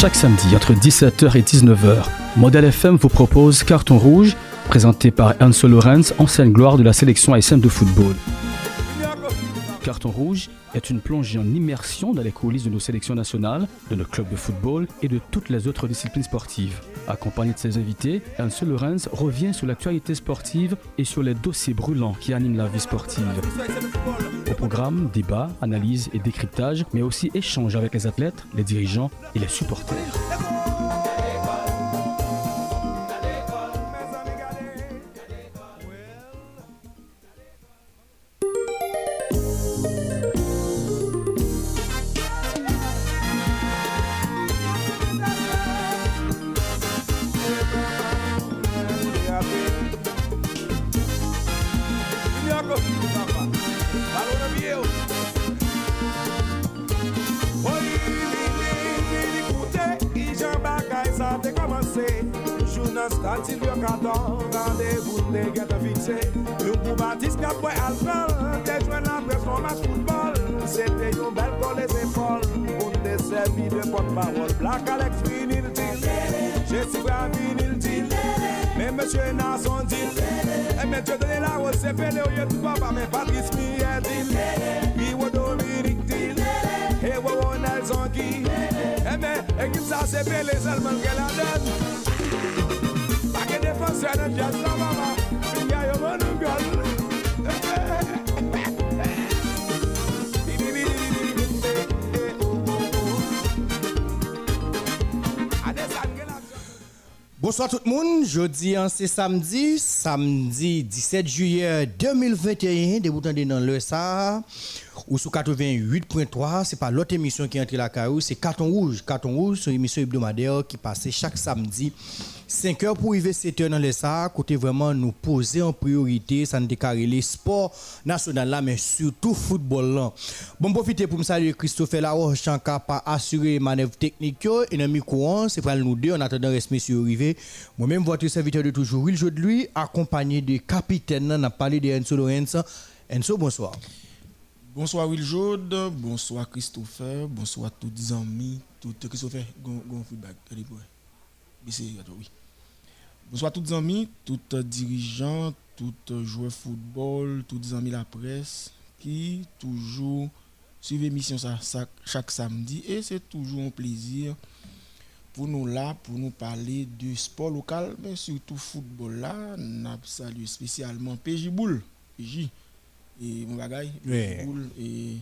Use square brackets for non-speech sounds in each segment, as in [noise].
Chaque samedi entre 17h et 19h, Model FM vous propose Carton Rouge, présenté par Enzo Lorenz, ancienne gloire de la sélection haïtienne de football. Carton Rouge est une plongée en immersion dans les coulisses de nos sélections nationales, de nos clubs de football et de toutes les autres disciplines sportives. Accompagné de ses invités, Enzo Lorenz revient sur l'actualité sportive et sur les dossiers brûlants qui animent la vie sportive. Au programme, débat, analyse et décryptage, mais aussi échange avec les athlètes, les dirigeants et les supporters. Patil yo katon, randevoun de gete fikse Yo pou batis kap boy alpel Te jwen apres kon mas koutbol Sete yon bel kol e sepol Moun de sevi de pot parol Black Alex vinil dil Jesse Brown vinil dil eh, Men mèche nan son dil Men mèche dene la wos se pele Ou ye tout papa men Patrice Mier dil. Biwo Dominique dil Ewo Ronald Zonki eh, Men ekip sa se pele selman gen la den Bonsoir tout le monde. Jeudi, hein, c'est samedi, samedi 17 juillet 2021, débutant dans le SA ou sous 88.3, c'est pas l'autre émission qui est entrée la caillou, c'est Carton Rouge. Carton Rouge, c'est une émission hebdomadaire qui passe chaque samedi 5 heures pour arriver 7 heures dans les ça, côté vraiment nous poser en priorité, ça nous les sports nationaux là, mais surtout football là. Bon, profiter pour me saluer Christophe Laroche, qui pas assurer manœuvre technique et un micro, c'est pour nous deux en attendant reste monsieur arrivé. Moi-même, votre serviteur de toujours, Will de lui, accompagné de capitaine, on a parlé de Enzo Lorenz. Enzo, bonsoir. Bonsoir Will Jode, bonsoir Christopher, bonsoir tous les amis, tout Christopher, gon feedback, oui. Bonsoir tous les amis, tous les dirigeants, tous les joueurs de football, tous les amis de la presse qui toujours suivent l'émission chaque samedi et c'est toujours un plaisir pour nous là, pour nous parler du sport local, mais surtout football là. Nous salué spécialement PJ Boule, PJ, et mon bagaille, PJ Boule et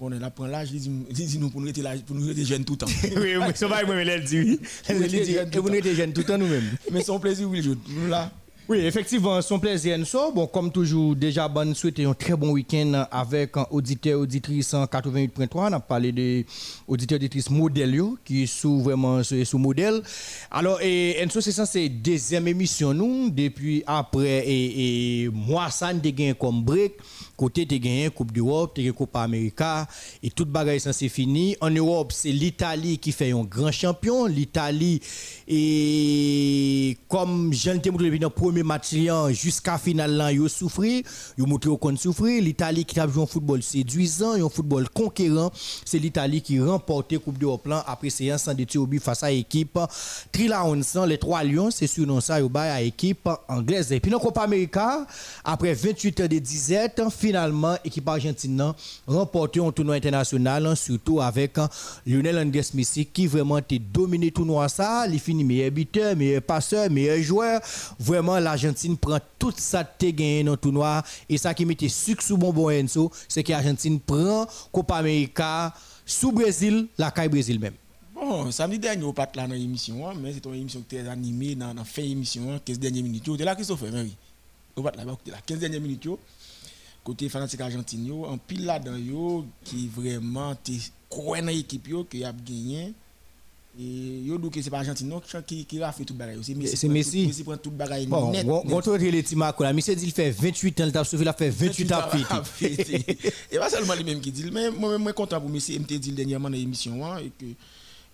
on est là pour l'âge, il dit nous pour nous être pour nous être jeunes tout le temps. [laughs] oui, mais ça va, moi, elle dit. Elle dit, vous nous êtes jeunes tout le temps nous-mêmes. Mais c'est un plaisir, oui, nous là. Oui, effectivement, son plaisir Enso. Bon, comme toujours, déjà, bonne souhaiter un très bon week-end avec un auditeur, auditrice en 88.3. On a parlé de auditeur, auditrice modèle, qui est sous vraiment sous modèle. Alors, et Enso, c'est ça, c'est deuxième émission, nous, depuis après, et, et moi, ça, nous comme break. Côté, tu gagné Coupe d'Europe, tu Coupe América, et toute bagaille, ça, c'est fini. En Europe, c'est l'Italie qui fait un grand champion. L'Italie, et comme j'en ai depuis le premier match jusqu'à finale là yo souffri yo montré qu'on souffrir l'Italie qui a joué un football séduisant un football conquérant c'est l'Italie qui remporte coupe d'Europe après séance de tir face à l'équipe Trilaonsan les trois lions c'est sur non ça à équipe anglaise et puis dans Copa América après 28 heures de disette finalement équipe argentine remporte un tournoi international surtout avec Lionel Andrés Messi qui vraiment a dominé le tournoi ça il finit meilleur buteur meilleur passeur meilleur joueur vraiment l'Argentine prend tout ça te gagné dans le tournoi et ça qui mettait sucre sous bonbon Enzo, c'est que l'Argentine prend Copa América sous Brésil, la caille Brésil même. Bon, samedi dernier, on pas là dans l'émission, hein, mais c'est une émission qui est animée dans la fin de l'émission, 15 dernières minutes. Tu es là, Christophe, oui. On pas là, la 15 dernières minutes. Côté fanatique argentin, en pile là-dedans, qui vraiment croit dans l'équipe qui a gagné. Et yo que c'est pas Argentine qui qui a fait tout bagaille c'est Messi c'est Messi. Messi prend tout bagaille bon net bon toi les timako là. Messi dit il fait 28 ans il t'a sauvé il a fait 28 ans et pas seulement lui même qui dit mais moi même content pour Messi me dit dernièrement dans l'émission hein, et que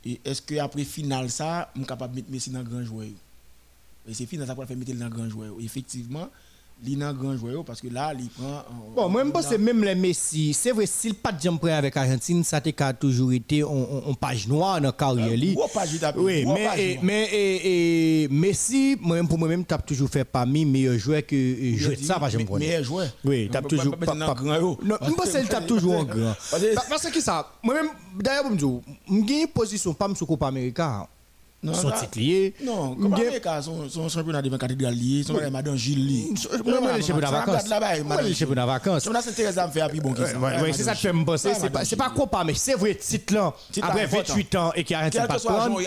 et est-ce que après finale ça je capable de mettre Messi dans grand joueur? Et c'est final ça pour faire mettre dans grand joueur. Effectivement li nan grand joueur parce que là il prend bon moi je pense même les Messi c'est vrai s'il pas de avec Argentine ça a toujours été en page noire dans carrière li oui mais Messi moi pour moi même t'as toujours fait parmi meilleurs joueurs que joueur ça pas j'aime meilleur joueur oui t'as toujours pas grand non je pense qu'il tape toujours en grand parce que ça moi même d'ailleurs me dire une position pas sur Copa América son titre lié. Non, América son son championnat de 24 étoiles lié, son madame Gilles lié. Moi le championnat vacances. Moi le championnat vacances. Championnat Saint-Thérèse me fait plus bon que ça. Oui, c'est ça que je me penser, c'est pas Copa mais c'est vrai titre là après 28 ans et qui a arrêté pas prendre.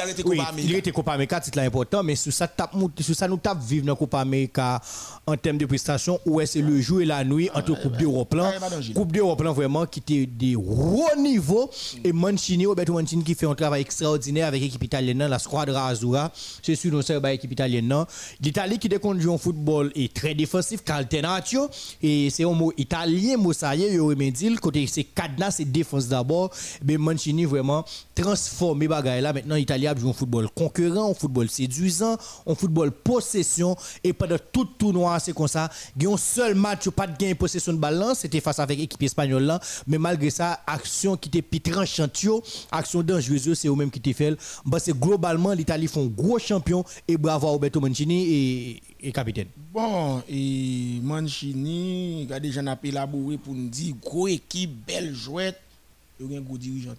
Il était Copa América, titre là important mais sur ça tape sur ça nous tape vivre dans Copa América en termes de prestations où c'est le jour et la nuit entre Coupe d'Europe là. Coupe d'Europe là vraiment qui était des hauts niveaux et Mancini Roberto Mancini qui fait un travail extraordinaire avec l'équipe italienne la squadra Azzurra c'est sûr nous c'est l'équipe italienne non? l'Italie qui déconne joue en football est très défensif Caltenaccio et c'est un mot italien mot ça y est côté c'est cadenas c'est défense d'abord. Mais Mancini vraiment transformé bagaille là maintenant l'Italie joue un football concurrent un football séduisant un football possession. Et pendant tout tournoi c'est comme ça. Il y a un seul match, pas de gain possession de balance, c'était face avec l'équipe espagnole là. Mais malgré ça, action qui était pitran chantio, action dangereuse, c'est eux même qui était fait. Bah, c'est globalement, l'Italie font gros champion et bravo à Roberto Mancini et, capitaine. Bon, et Mancini, il a déjà élaboré pour nous dire, gros équipe, belle jouette, il y a un gros dirigeant.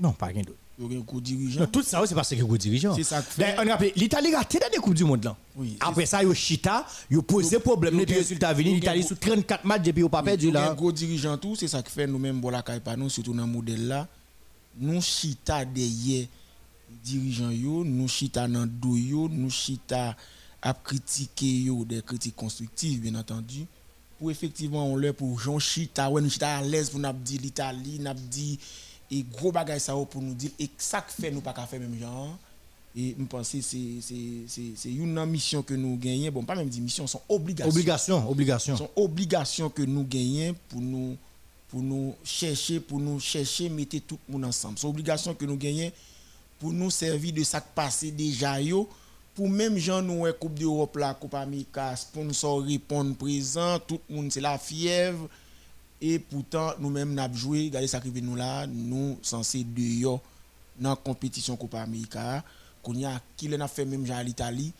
Non, pas rien d'autre. Il y a un gros dirigeant. tout ça, c'est parce qu'il y a un gros dirigeant. C'est ça que fait. On rappelle, l'Italie a dans des Coupes du Monde là. Oui, Après ça, il y a Chita, il a posé problème, les résultats venus. L'Italie sous 34 matchs depuis au pas perdu. Il y a un gros dirigeant tout, c'est ça que fait nous-mêmes, pas nous, surtout dans le modèle là. Nous Chita derrière dirigeants yo, nous Chita dans dos yo, nous Chita à critiquer yo, des critiques constructives, bien entendu. Pour effectivement, on leur pour Jean Chita, ouais, nous Chita à l'aise pour nous dire l'Italie, nous dit et gros bagay ça pour nous dire et ça que fait nous pas faire même genre. Et je pense que c'est une mission que nous gagnons. Bon pas même dire mission sont obligations obligation obligation. Sont obligations que nous gagnons pour nous pour nous chercher pour nous chercher mettre tout le monde ensemble. C'est obligation que nous gagnons pour nous servir de ça qui passé déjà yo pour même gens nous coupe d'Europe la coupe América sponsor répondre présent tout le monde c'est la fièvre et pourtant, nous avons joué, regardez ça nous là, nous censés deux dans la compétition Copa América. Qu'on y a, qui a fait même à l'Italie,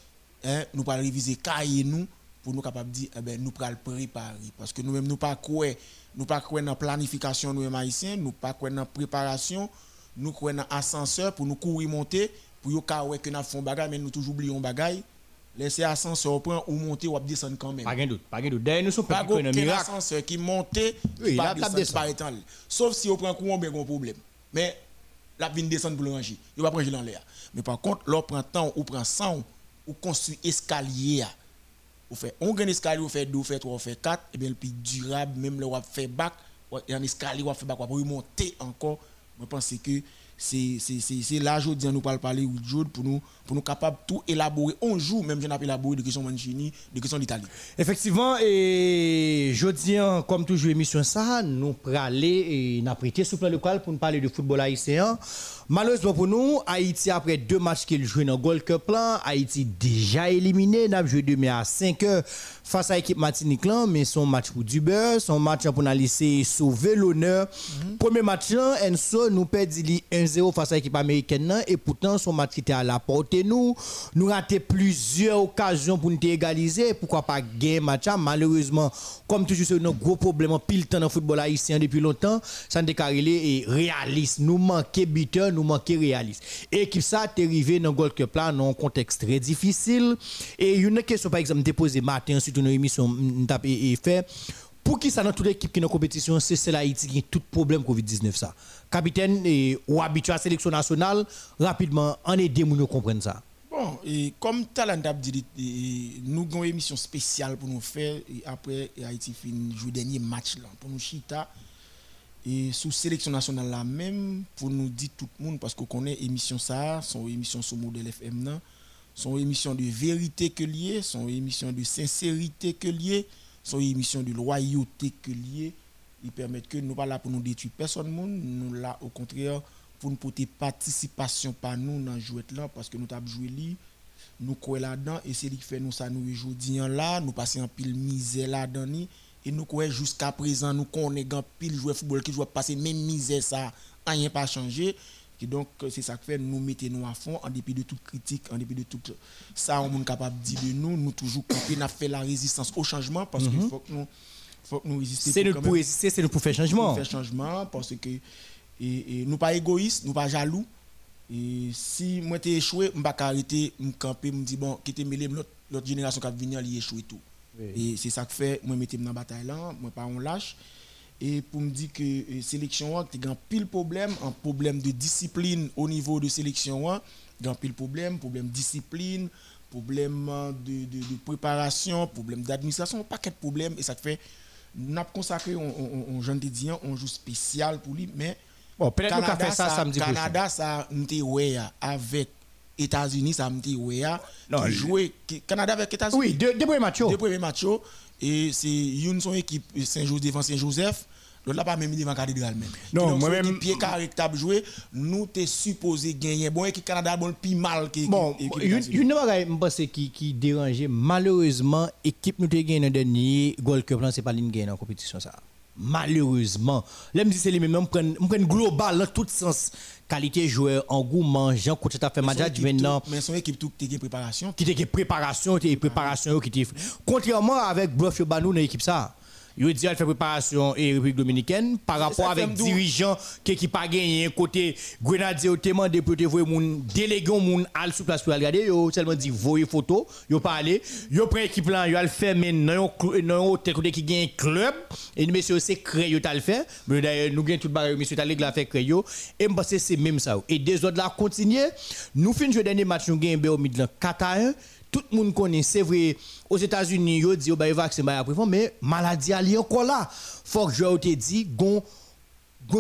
hein, nous pas réviser cahier nous pour nous capables de dire, eh ben, nous le préparer. Parce que nous-mêmes, nous pas quoi, nous pas quoi dans planification, nous haïtiens, nous pas quoi dans préparation, nous quoi dans ascenseur pour nous courir monter, pour nous que nous faisons bagage, mais nous toujours oublions bagage laissez ascenseur prend ou monter ou descendre quand même. Pas de doute, pas de doute. D'ailleurs, nous sommes pas un ascenseur qui monte, oui, pas descendre par étant. Sauf si on prend courant, ben un problème. Mais la vient descendre pour le ranger. Il va prendre dans l'air. Mais par contre, l'on prend temps ou prend 100 ou construit escalier. Ou fait on gagne escalier, ou fait 2, ou fait 3, ou fait 4, et bien le plus durable, même le ou fait bac, un escalier ou fait bac pour monter encore. Je pense que c'est là aujourd'hui nous parle parler pour nous pour nous capable tout élaborer. On joue même je n'ai élaboré de questions Mancini de questions d'Italie. Effectivement et jeudi comme toujours émission ça nous aller et n'a prêté sur plan local pour nous parler de football haïtien Malheureusement pour nous, Haïti, après deux matchs qu'il joue dans le Gold Cup, Haïti déjà éliminé. Nous avons joué demain à 5 heures face à l'équipe Martinique, mais son match pour du beurre, son match pour nous laisser sauver l'honneur. Mhm. Premier match, Enso nous perdit 1-0 face à l'équipe américaine, et pourtant son match était à la portée nous. Nous raté plusieurs occasions pour nous égaliser. Pourquoi pas gagner match Malheureusement, comme toujours, c'est un gros problème pile temps dans le football haïtien depuis longtemps. Ça n'est et réaliste. Nous manquons buteur, nous manquons réaliste. Et qui ça, t'est arrivé dans Gold Cup là, dans un contexte très difficile. Et une question, par exemple, déposée matin, sur une émission, et fait. Pour qui ça dans toute l'équipe qui est en compétition, c'est celle Haïti qui a tout problème Covid-19 ça. Capitaine et, ou habitué à la sélection nationale, rapidement, en aider nous comprendre ça. Bon, et comme Talent dit, nous avons une émission spéciale pour nous faire, et après Haïti finit le dernier match là, pour nous chita, et sous sélection nationale là même, pour nous dire tout le monde, parce qu'on connaît émission ça, son émission sur modèle FM là, son émission de vérité que lié, son émission de sincérité que lié, son émission de loyauté que lié. Ils permettent que nous pas là pour nous détruire personne, nous là au contraire pour nous porter participation par nous dans jouet là, parce que nous avons joué nous croyons là-dedans et c'est ce qui fait nous ça nous aujourd'hui là nous passons en pile misère là-dedans et nous croyons jusqu'à présent nous connaissons pile joueur football qui joue passer même misère ça rien pas changé et donc c'est ça qui fait nous mettons nous à fond en dépit de toute critique en dépit de tout ça on est capable de dire de nous nous toujours camper n'a fait la résistance au changement parce qu'il mhm. faut que nous faut que nous résistions c'est pour résister c'est pour faire changement pour faire changement parce que et, et nous pas égoïstes nous pas jaloux et si moi t'ai échoué, je vais arrêter, me camper, me dire bon, quitter l'autre génération qui va venir, elle échoué tout. Et c'est ça que fait, moi mettre dans la bataille là, moi pas on lâche. Et pour me dire que euh, sélection, tu as pile problème, un problème de discipline au niveau de sélection, tu as pile problème, problème de discipline, problème de, de, de préparation, problème d'administration, pas de problème. Et ça fait, nous avons consacré un jeune dédiant, un jour spécial pour lui, mais Bon, peut-être nous fait ça, samedi prochain. Canada, ça m'était ouais avec États-Unis, ça m'était ouais Non, jouer Canada avec États-Unis. Oui, deux, deux premiers matchs. Deux premiers matchs. Et c'est une son équipe Saint-Joseph devant Saint-Joseph. L'autre là pas même devant cathédrale même. Non, moi même pied caractère jouer, nous t'es supposé gagner. Bon équipe Canada bon plus mal que Bon, une bagaille me pense qui qui dérangeait malheureusement équipe nous t'ai gagné dans dernier Gold Cup là c'est pas l'une gagner en compétition ça malheureusement. Dit c'est les mêmes prennent prennent global dans tout sens. Qualité joueur engouement Jean coach as fait management maintenant mais son équipe tout qui préparation. Qui était préparation préparation qui était contrairement avec Bluff Banou dans l'équipe ça il dit elle fait préparation et République dominicaine par rapport avec dirigeant qui qui pas gagné. Côté Grenadier au demandé pour te voir mon délégué mon al sur place pour regarder. Yo seulement dit voyer photo yo parler yo prend équipe là yo al faire mais non non hôtel côté qui gagne club. Et monsieur c'est créé yo le fait mais d'ailleurs nous gagne tout bagarre monsieur t'a la fait créé et me penser c'est même ça. Et des autres là continuer nous fin jouer dernier match nous gagne au Midland 4 à 1 tout le monde connaît, c'est vrai, aux États-Unis, ils disent, bah, vaccin, bah, mais maladie, elle est encore là. Faut que je te dise, gon,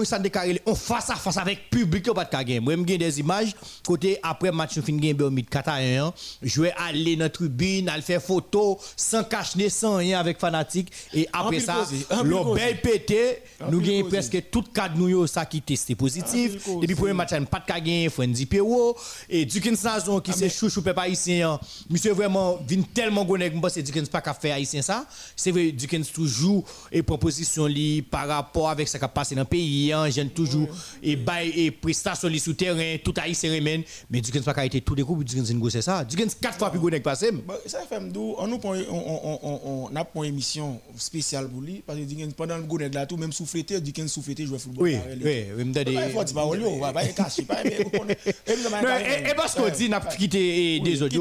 Ça déclaré on face à face avec public pas de gagner. Moi j'ai des images. Côté après match fin au mid 4 1 jouer aller dans tribune, aller faire photo sans cacher sans rien avec fanatique. Et après ça bel pété. Nous gagne presque tout cadre nous ça qui testé positif. Depuis premier match pas de gagner Frenzy Pero et Dukin Sazon qui c'est chouchou peuple haïtien monsieur vraiment vient tellement gonne moi c'est Dukin pas qu'à faire haïtien ça. C'est vrai Dukin toujours et proposition li par rapport avec ce qui a passé dans le pays j'aime toujours et bail et prestation li sous terrain tout remène. Mais du pas été tout découp du c'est c'est ça. Du quatre fois plus gros que passé. Ça fait on nous on on on a une émission spéciale pour lui parce que pendant le gounet là tout même souffleté du souffleté jouer football oui oui oui me donne faut dire pas on va pas cacher pas et parce qu'on dit n'a quitté des autres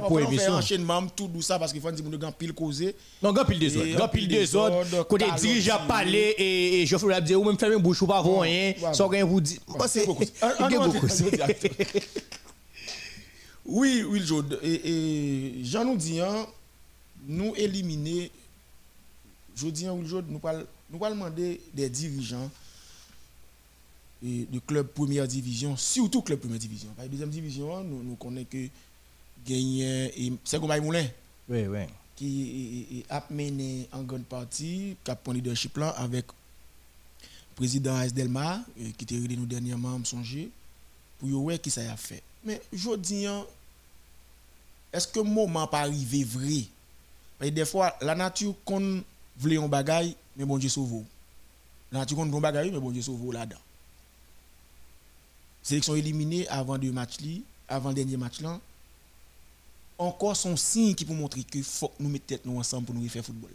pour enchaînement tout ça parce qu'il faut dire pile causer non grand pile des autres grand pile des autres. côté dirigeant parler et je même fermer bouche ou pas voir rien, sans rien vous dire. C'est beaucoup. Oui, oui, Jod. Et, Jean nous dit, hein, nous éliminer, je dis, hein, Jod, nous allons nous demander des dirigeants et de club première division, surtout club première division. Deuxième division, hein, nous, nous connaissons que gagner et c'est comme Moulin. Oui, oui. Qui a mené en grande partie, qui a pris leadership là avec président Delma, euh, qui était réuni nous dernièrement, me songer, pour voir qui ça a fait. Mais je dis, hein, est-ce que le moment pas arrivé vrai? Parce que des fois, la nature, qu'on voulait un bagaille, mais bon Dieu sauve. La nature, qu'on veut un bagaille, mais bon Dieu sauve là-dedans. Sélection éliminée avant deux matchs, avant le dernier match là. Encore son signe qui pour montrer que faut nous mettre tête nous ensemble pour nous faire football.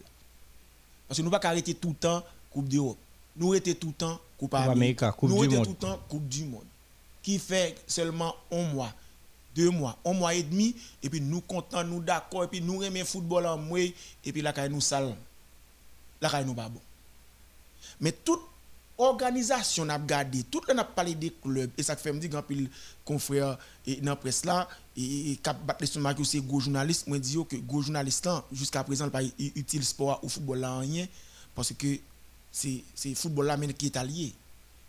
Parce que nous ne pouvons pas arrêter tout le temps Coupe d'Europe nous étions tout le temps Coupe Amérique, nous étions tout le temps Coupe du Monde. Qui fait seulement un mois, deux mois, un mois et demi, et puis nous contents, nous d'accord, et puis nous aimons le football en moi, et puis là, nous sale. Là, nous pas bon. Mais toute organisation a gardé, tout le monde a parlé des clubs, et ça fait me dire quand pile confrère et dans la presse là, et cap battre c'est gros journaliste, moi dis que gros journaliste jusqu'à présent pas utile sport ou football là rien parce que c'est le football qui est allié.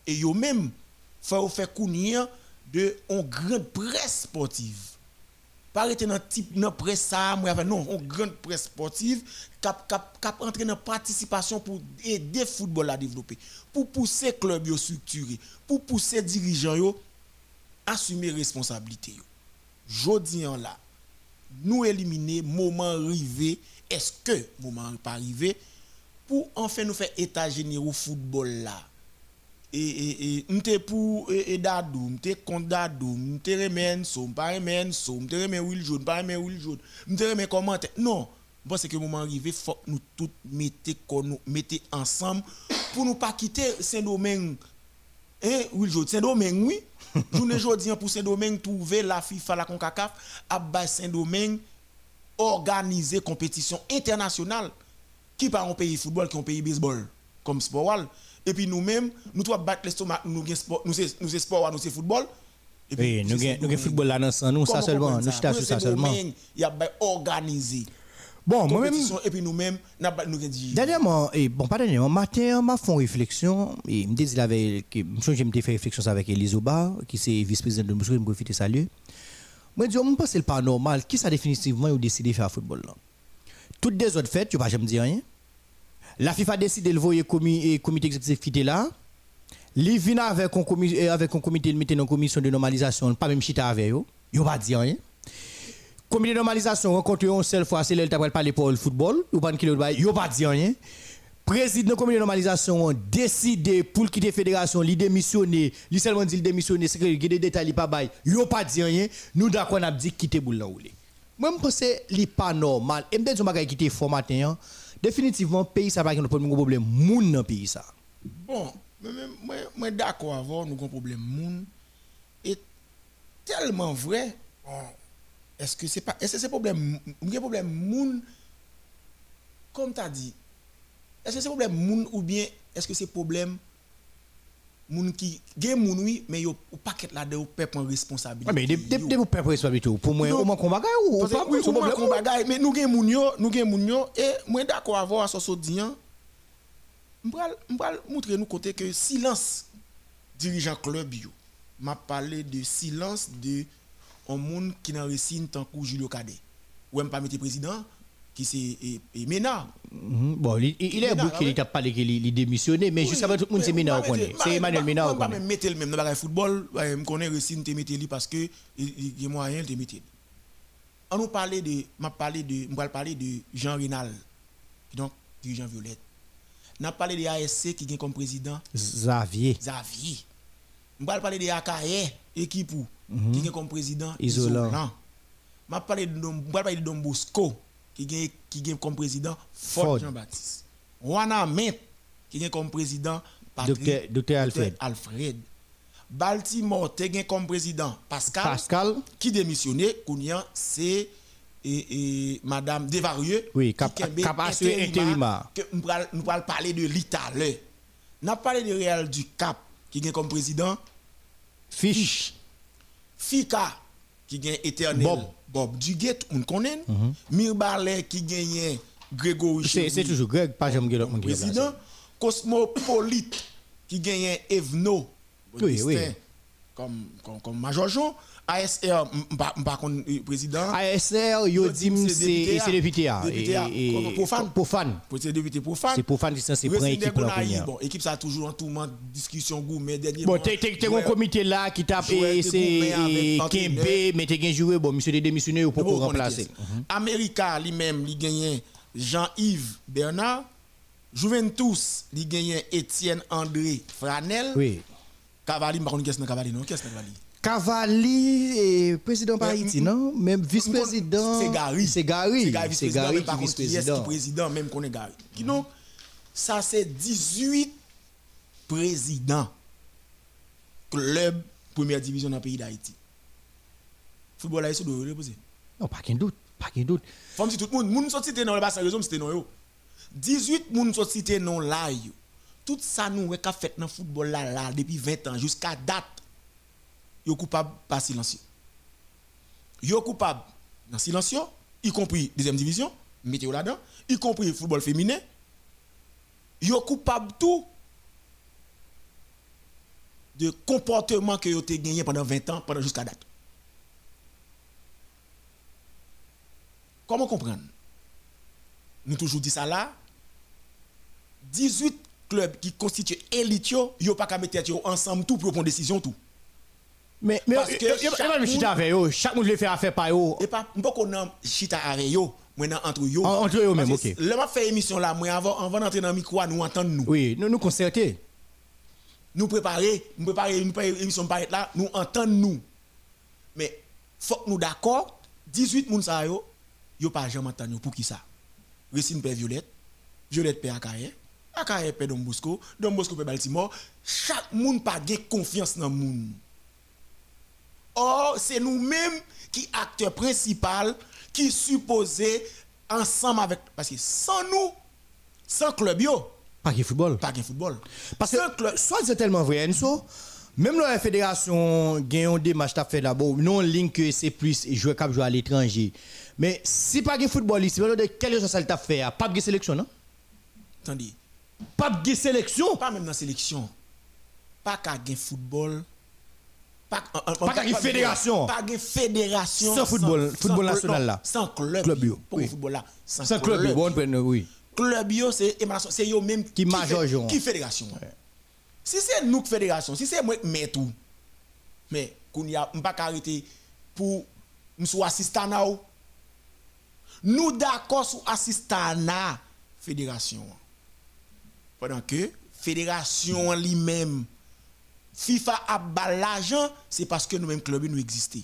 Et yo même, faut faire connaître de grande presse sportive. Pas arrêter dans type presse ça, non, une grande presse sportive qui a entré dans participation pour aider football à développer, pour pousser club structuré, pour pousser les dirigeants à assumer responsabilité. jodi an là, nous éliminer moment arrivé, est-ce que moment pas arrivé pour enfin nous faire état général au football là. Et et et m'te pour et, et Dadou, m'te contre Dadou, m'te remen so, m'pa remen so, m'te remen Will Jaune, pas remen Will Jaune, m'te remen commentaire. Non, bon c'est que moment arrivé faut que nous tous nous mettez ensemble pour nous pas quitter Saint-Domingue. Hein, Will Jaune, Saint-Domingue oui. [laughs] Journée jodi pour Saint-Domingue trouver la FIFA la CONCACAF à Saint-Domingue organiser compétition internationale qui pas un pays football qui un pays baseball comme sport et puis nous-mêmes nous doit battre l'estomac nous sport nous c'est sport nous c'est football et puis nous nous football là dans nous ça seulement nous ça? ça seulement il y a organisé Bon, moi-même. Et puis nous-mêmes, nous dit. Dernièrement, et bon, pas dernièrement, matin, m'a fait une réflexion, et me dit, avait, que, je me fait réflexion avec Elise Oba, qui est vice-présidente de Moussou, je me profite salut. Moi, je me pense que c'est pas normal, qui ça définitivement, a décidé de faire football là? Toutes des autres fêtes, tu vas jamais dire rien. La FIFA a décidé de le comité exécutif qui était là. Il vient avec un comité, avec un comité, il mettait une commission de normalisation, pas même chita avec eux. Il va dire rien. Comité de normalisation rencontre une seule fois, c'est là qu'il parler pour le football, pas qu'il ne pas dire rien. Président de comité de normalisation a décidé pour quitter la fédération, il démissionner, il seulement dit démissionner, c'est que il des détails, il pas bail. Il pas dit rien, nous d'accord on a dit quitter boule là Moi je pense que n'est pas normal. Et me dit que quitter formaté définitivement pays ça pas un problème moun dans pays ça. Bon, moi moi d'accord nous un problème moun est tellement vrai. Est-ce que c'est pas est-ce que c'est problème un problème moun comme tu as dit est-ce que c'est problème moun ou bien est-ce que c'est problème moun qui gen moun oui mais yo paquet là de ou pep en responsabilité mais de vous pep responsabilité pour moi au moins qu'on bagaille ou pas ou problème qu'on bagaille mais nous gen moun yo nous gen moun yo et moi d'accord avoir ça so dian m'pral m'pral montrer nous côté que silence dirigeant club yo. M'a parlé de silence de un monde qui n'a réussi tant que Julio Cadet. Ou même pas mettre président qui c'est Mena. Mhm. Bon, il, il est bouclé, il t'a parlé qu'il est démissionné, mais jusqu'à tout le monde c'est Mena on connaît. C'est Emmanuel Mena on connaît. Même mettre le même dans le football, je connais te mettre lui parce que il y a moyen de mettre. On nous parlait de m'a parlé de m'a parler de Jean Rénal donc dirigeant Violette. N'a parlé de ASC qui vient comme président Xavier. Xavier. M'a parler de AKE équipe Mhm. qui est comme président isolant. Je parler de Don Bosco qui est qui comme président Fort Jean-Baptiste. Juana Met qui est comme président Docteur Alfred. Alfred. Baltimore qui comme président Pascal, Pascal. qui démissionné c'est et, madame Devarieux oui cap cap intérimar que nous allons parler de l'Italie n'a parlé de Real du Cap qui est comme président? Fiche. Fika qui gagne éternel. Bob, Bob Duguet, on connaît. Mm -hmm. qui gagne Grégory C'est toujours Greg, pas jamais Grégory. Président. Cosmopolite qui gagne Evno. Oui, oui. Comme, comme, comme Major Jean. ASR, par contre, président. ASR, yo dit c'est député. Profane. Profane. C'est député profane. C'est profane qui c'est prend équipe là. Bon, équipe ça toujours en tourment, discussion gourmet dernier. Bon, t'es un comité là qui tape et c'est Kembe, mais t'es joué, bon, monsieur démissionné pour remplacer. America lui-même, il gagne Jean-Yves Bernard. Juventus, il gagne Étienne André Franel. Oui. Cavalli, par contre, qu'est-ce que Cavalli, non? Qu'est-ce que Cavalli? Cavalli et président par Haïti, non? Même vice-président. C'est Gary. C'est Gary. C'est Gary qui est vice-président. président, même qu'on est Gary. Donc, ça c'est 18 présidents club première division dans le pays d'Haïti. Football haïtien doit reposer. Non, pas qu'un doute. Pas qu'un doute. Faut dire tout le monde, moun sont cité dans le bassin raison, c'était non 18 moun sont cité non là Tout ça nous a fait dans le football là, là depuis 20 ans jusqu'à date yo coupable par silencieux. Yo coupable dans silencieux, y compris deuxième division, mettez là-dedans, y compris football féminin. Yo coupable tout de comportement que yo avez gagné pendant 20 ans, pendant jusqu'à date. Comment comprendre? Nous toujours dit ça là. 18 clubs qui constituent élite, yo pas qu'à mettre ensemble tout pour prendre décision tout. Mais, mais, parce que chaque monde avec eux, chaque monde le fait affaire par eux. Et pas, pas qu'on chita avec eux, maintenant entre eux. Entre eux même, ok. Le m'a fait émission là, moi avant, avant d'entrer dans micro, nous entendre nous. Oui, nous nous concerter. Nous préparer, nous préparer une émission être là, nous entendre nous. Mais faut que nous d'accord, 18 moun sa yo, yo pas jamais entendu pour qui ça? Racine Père Violette, Violette Père Akaye, Père Don Bosco, Don Bosco Baltimore, chaque monde pas confiance dans monde. Or, c'est nous-mêmes qui acteurs principal qui supposés ensemble avec parce que sans nous, sans club pas de football. Pas de football. Parce que club, soit c'est tellement vrai, Enso, même la fédération gagne des matchs à fait d'abord, non que c'est plus jouer cap jouer à l'étranger. Mais si pas de football ici, de quelle chose ça t'a fait Pas de sélection, non? Attendez. Pas de sélection Pas même dans sélection. Pas qu'à de football. Pas pas de fédération. Pas de fédération. Sans football, football national là. Sans club. Club. Pour football là. Sans club bon oui. Club bio c'est c'est eux même qui major qui fédération. Si c'est nous qui fédération, si c'est moi qui mets tout. Mais qu'on y a pas arrêter pour nous soit assistant Nous d'accord sur assistant la fédération. Pendant que fédération lui-même FIFA a l'argent, c'est parce que nous-mêmes club nous existons.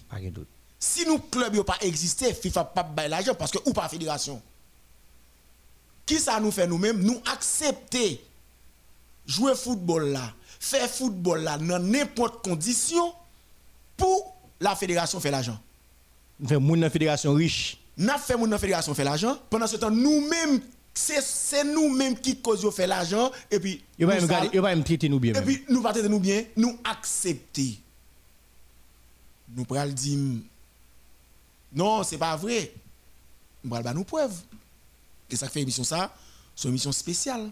Si nous club pas existé, FIFA pas l'argent parce que ou pas fédération. Qui ça nous fait nous-mêmes? Nous accepter jouer football là, faire football là dans n'importe condition pour la fédération faire l'argent. Nous faisons la fédération riche. Nous faisons la fédération faire l'argent. Pendant ce temps, nous-mêmes c'est nous-mêmes qui causons l'argent et puis il va me traiter nous bien. Et puis nous traiter nous bien, nous accepter. Nous prenons dire non, c'est pas vrai. Nous allons nous preuve. Et ça fait émission ça, c'est une émission spéciale.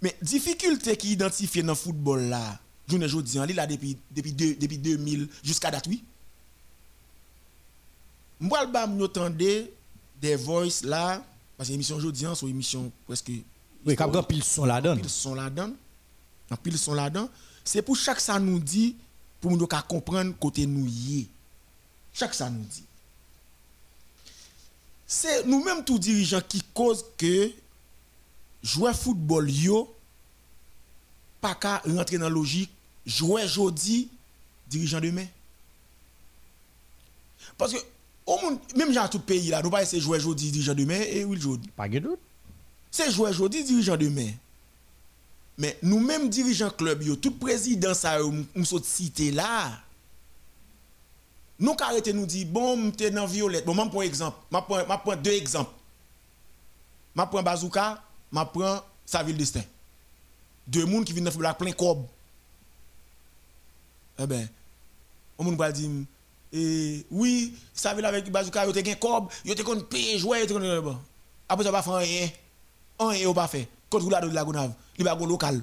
Mais difficulté qui identifiée dans le football là, je ne dis là depuis depuis depuis 2000 jusqu'à date oui. Moi le entendez des voices là parce que l'émission aujourd'hui, c'est une émission presque. Oui, quand pile son là-dedans. Pile son là-dedans. En pile son là-dedans. C'est pour chaque ça nous dit, pour nous comprendre côté nous y Chaque ça nous dit. C'est nous-mêmes tous dirigeants qui causent que jouer football yo pas qu'à rentrer dans la logique jouer aujourd'hui dirigeant demain. Parce que même dans tout pays là, nous pas essayer de jouer aujourd'hui, dirigeant demain et oui aujourd'hui. Pas de doute. C'est jouer aujourd'hui, dirigeant demain. Mais nous-mêmes dirigeants club, yo, tout président ça nous cité là. Nous arrêter nous dire bon, t'es dans violette. Bon, je prends exemple, je prends deux exemples. Je prends Bazooka, je prends Saville Destin. Deux monde qui viennent faire plein cob. Eh ben, on va dire et oui, ça veut avec bazooka, yo te gen cob, yo te kon paye jouer, yo te kon bon. Après ça pas faire rien. Rien pas fait. Contre la de la Gonave, il va go local.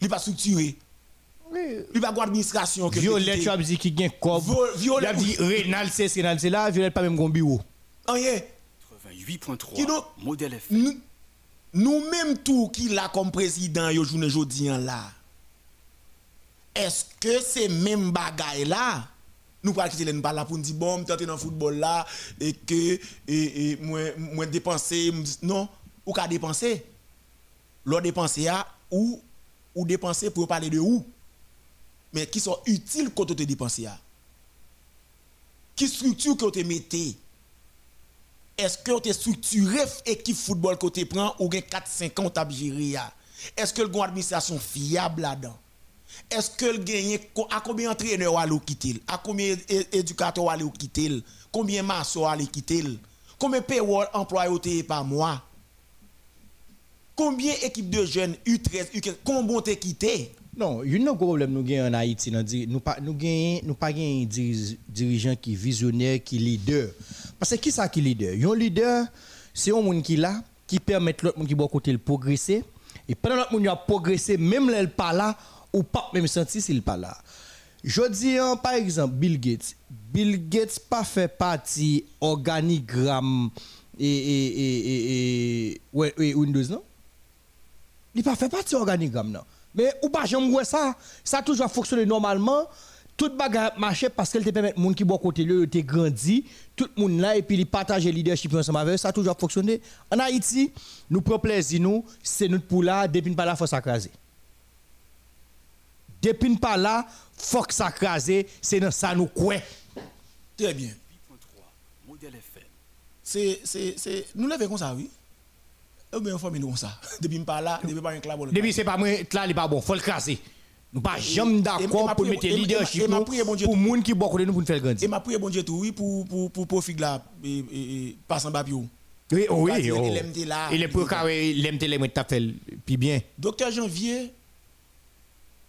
Il pas structuré. Il va go administration que Violet tu as dit qui gen cob. Violet a dit Renal c'est Renal c'est là, Violet pas même gon bureau. Rien. 88.3 modèle F. Nous même tout qui là comme président yo journée jodi là est-ce que c'est même bagaille là nous pas quitter nous pas là pour nous dire bon tenter dans le football là et que et, et moi moi dépenser non ou qu'à dépenser. L'on dépenser à ou ou dépenser pour parler de où? Mais qui sont utiles quand tu te dépenser à qui structure que tu mettez est-ce que tu structuré équipe football que tu prends ou 4 5 ans est-ce que le administration fiable là-dedans? Est-ce que gagne à combien d'entraîneurs aller quitter à combien d'éducateurs aller quitter combien de maçons aller quitter combien de payroll employés par mois? Combien d'équipes de jeunes U13 U15 combien ont quitté? Non, il y a un problème nous gagnons en Haïti nous pas nous pas gagnons dirigeant qui visionnaire qui leader. Parce que qui ça qui leader? Un leader c'est un monde qui là qui permet l'autre monde qui bon côté progresser. Et pendant l'autre monde a progressé même là pas là ou pas même senti s'il pas là. Je dis hein, par exemple Bill Gates. Bill Gates pas fait partie organigramme et, Windows non? Il pas fait partie organigramme non. Mais ou pas j'aime ça, ça a toujours fonctionné normalement. Tout bagarre marché parce qu'elle te permet monde qui boit côté lui te grandi, tout le monde là et puis il partage le leadership ensemble avec ça a toujours fonctionné. En Haïti, nous prenons plaisir nous, c'est notre pour là depuis pas là faut s'accraser. Depuis pas là, faut que s'accraser, c'est dans ça nous quoi. Très bien. C'est c'est nous l'avons comme ça oui. Ou bien famille comme ça. [laughs] Depuis pas là, depuis pas un. Depuis c'est pas moi là il pas bon, faut le craser. Nous pas jamais d'accord pour mettre leadership pour moun qui boit nous pour nous faire grandir. Et m'a prié bon Dieu tout oui pour pour pour profit là et passe en bas Oui, oui, il est pour carré l'aime télé t'as fait puis bien. Docteur Janvier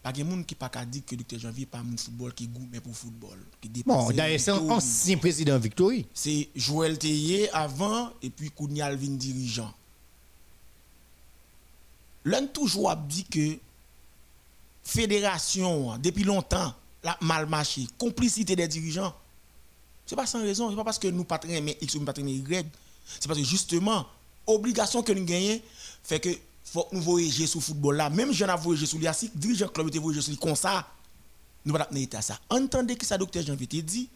pas de monde qui pas dit que docteur Janvier pas un football qui goûte pour football qui Bon, d'ailleurs c'est un ancien président Victory. C'est Joël Théier avant et puis Kounial vin dirigeant. L'un toujours dit que fédération, depuis longtemps, la mal marché, complicité des dirigeants. Ce n'est pas sans raison, ce n'est pas parce que nous pas mais X ou nous pas Y. C'est parce que justement, obligation que nous gagnons fait que faut que nous voyager sur le football là. Même je n'ai voyagé sur l'IASIC, dirigeant club était voyagé sur comme ça. Nous pas à ça. Entendez que ça docteur Jean Vité dit?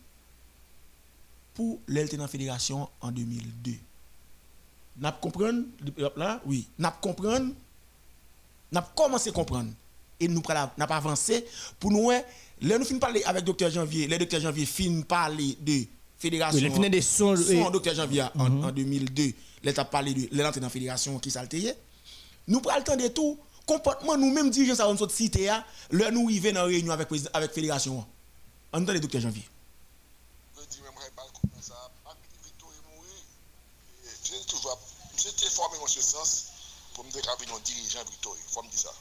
Pour l'ELT dans la fédération en 2002. N'a comprendre là? Oui, n'a comprendre n'a commencé à comprendre. Et nous pas avancé pour nous là nous finissons parler avec docteur Janvier le docteur Janvier fin parler de fédération. Oui, le des son, docteur Janvier en, 2002 l'état parlé de l'entrée dans la fédération qui s'altérait nous prenons le temps de tout comportement nous mêmes dirigeants ça on sorte cité là nous arrivons dans réunion avec avec fédération en le docteur Janvier J'ai formé en ce sens pour me déclarer un dirigeant Victorie. Il faut me dire ça.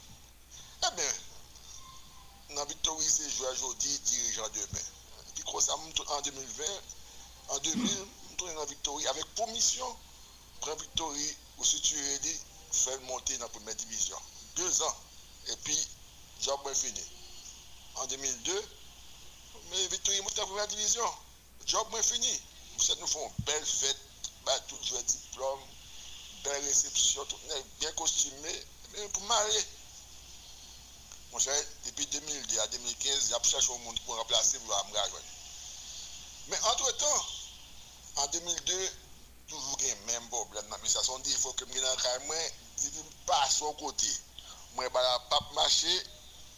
Eh bien, dans Victory, c'est jouer aujourd'hui, dirigeant demain. Puis comme ça, en 2020, en 2000, je tourne dans Victory avec pour mission, prendre Victory, aussi tu dit, faire monter dans la première division. Deux ans. Et puis, job est fini. En 2002, mais Victory monte dans la première division. Job est fini. Nous faisons une belle fête, bah, tout le diplôme, belle réception, tout bien costumé, mais pour marier. Mon cher, depuis 2010 à 2015, il y a cherché un monde pour remplacer pour me Mais entre-temps, en 2002, toujours a même problème dans faut que je ne pas son côté. Je ne pas marcher,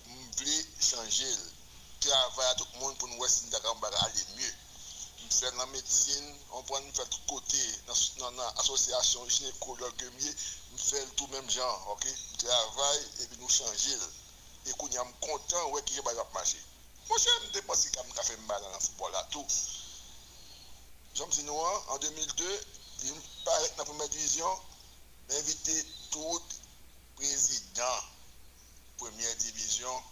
je veux changer. Je travaille à tout le monde pour nous voir si nous aller mieux. Je fais la médecine, on prend faire tout côté, dans l'association gynécologue, je fais tout même genre? Je travaille et puis nous changer et qu'on est content ouais qui j'ai pas marché. Moi j'aime dépenser comme ça fait mal dans le football tout. Jean Noir en 2002, il paraît dans la première division, invité tout président première division,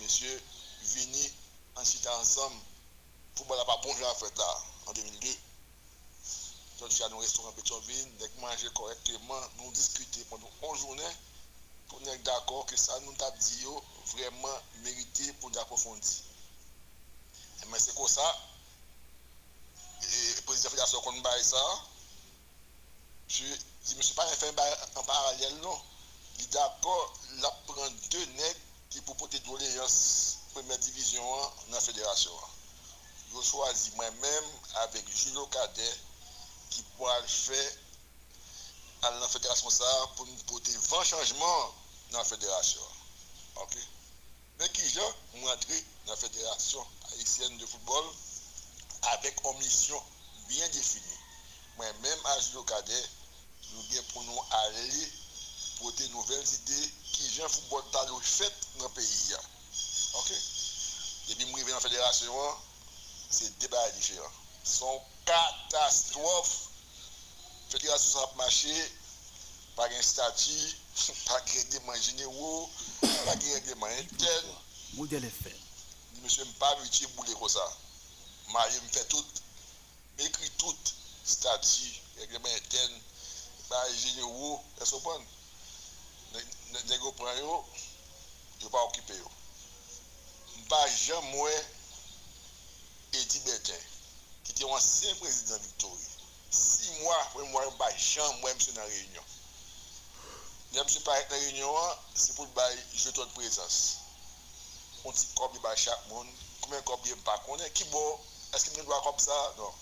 monsieur Vini, ensuite ensemble, football n'a pas bon à faire là en 2002. Donc, je suis à nos restaurants Pétionville, nous manger correctement, nous discuter pendant 11 journées pour être d'accord que ça nous a dit vraiment mérité pour nous approfondir. Mais c'est comme ça, et le président de la fédération ça, je ne me suis pas fait en parallèle, non. Il d'accord, il prend deux nègres qui pour porter doléance première division dans la fédération. Je choisis moi-même avec Julio Cadet qui pourra le faire à la fédération ça pour nous porter 20 changements dans la fédération. Mais qui j'ai rentré dans la fédération haïtienne de football avec une mission bien définie. Moi-même, à Julio Cadet, pour nous aller porter de nouvelles idées qui j'ai football dans fait dans le pays. OK? Depuis que je suis la fédération, c'est débat différent. Son catastrophe. La fédération ça marché, pas un statut, [laughs] pas de règlement généraux, pas de règlement interne. Monsieur, je ne pas utile bouler comme ça. Je me fait tout, m'écrit tout, statut, règlement interne, pas généraux, est-ce que vous comprenez? Les gens prennent, je ne pas occuper. Je ne pas jamais Eddie Bertin, qui était ancien président Victorie. Six mois, moi, je ne pas jamais, moi, je suis dans la réunion. Bien, monsieur pas la réunion, c'est pour le bail jeton présence. On dit combien par chaque monde, combien de combien pas connaît, qui bon, est-ce qu'il me doit comme ça? Non.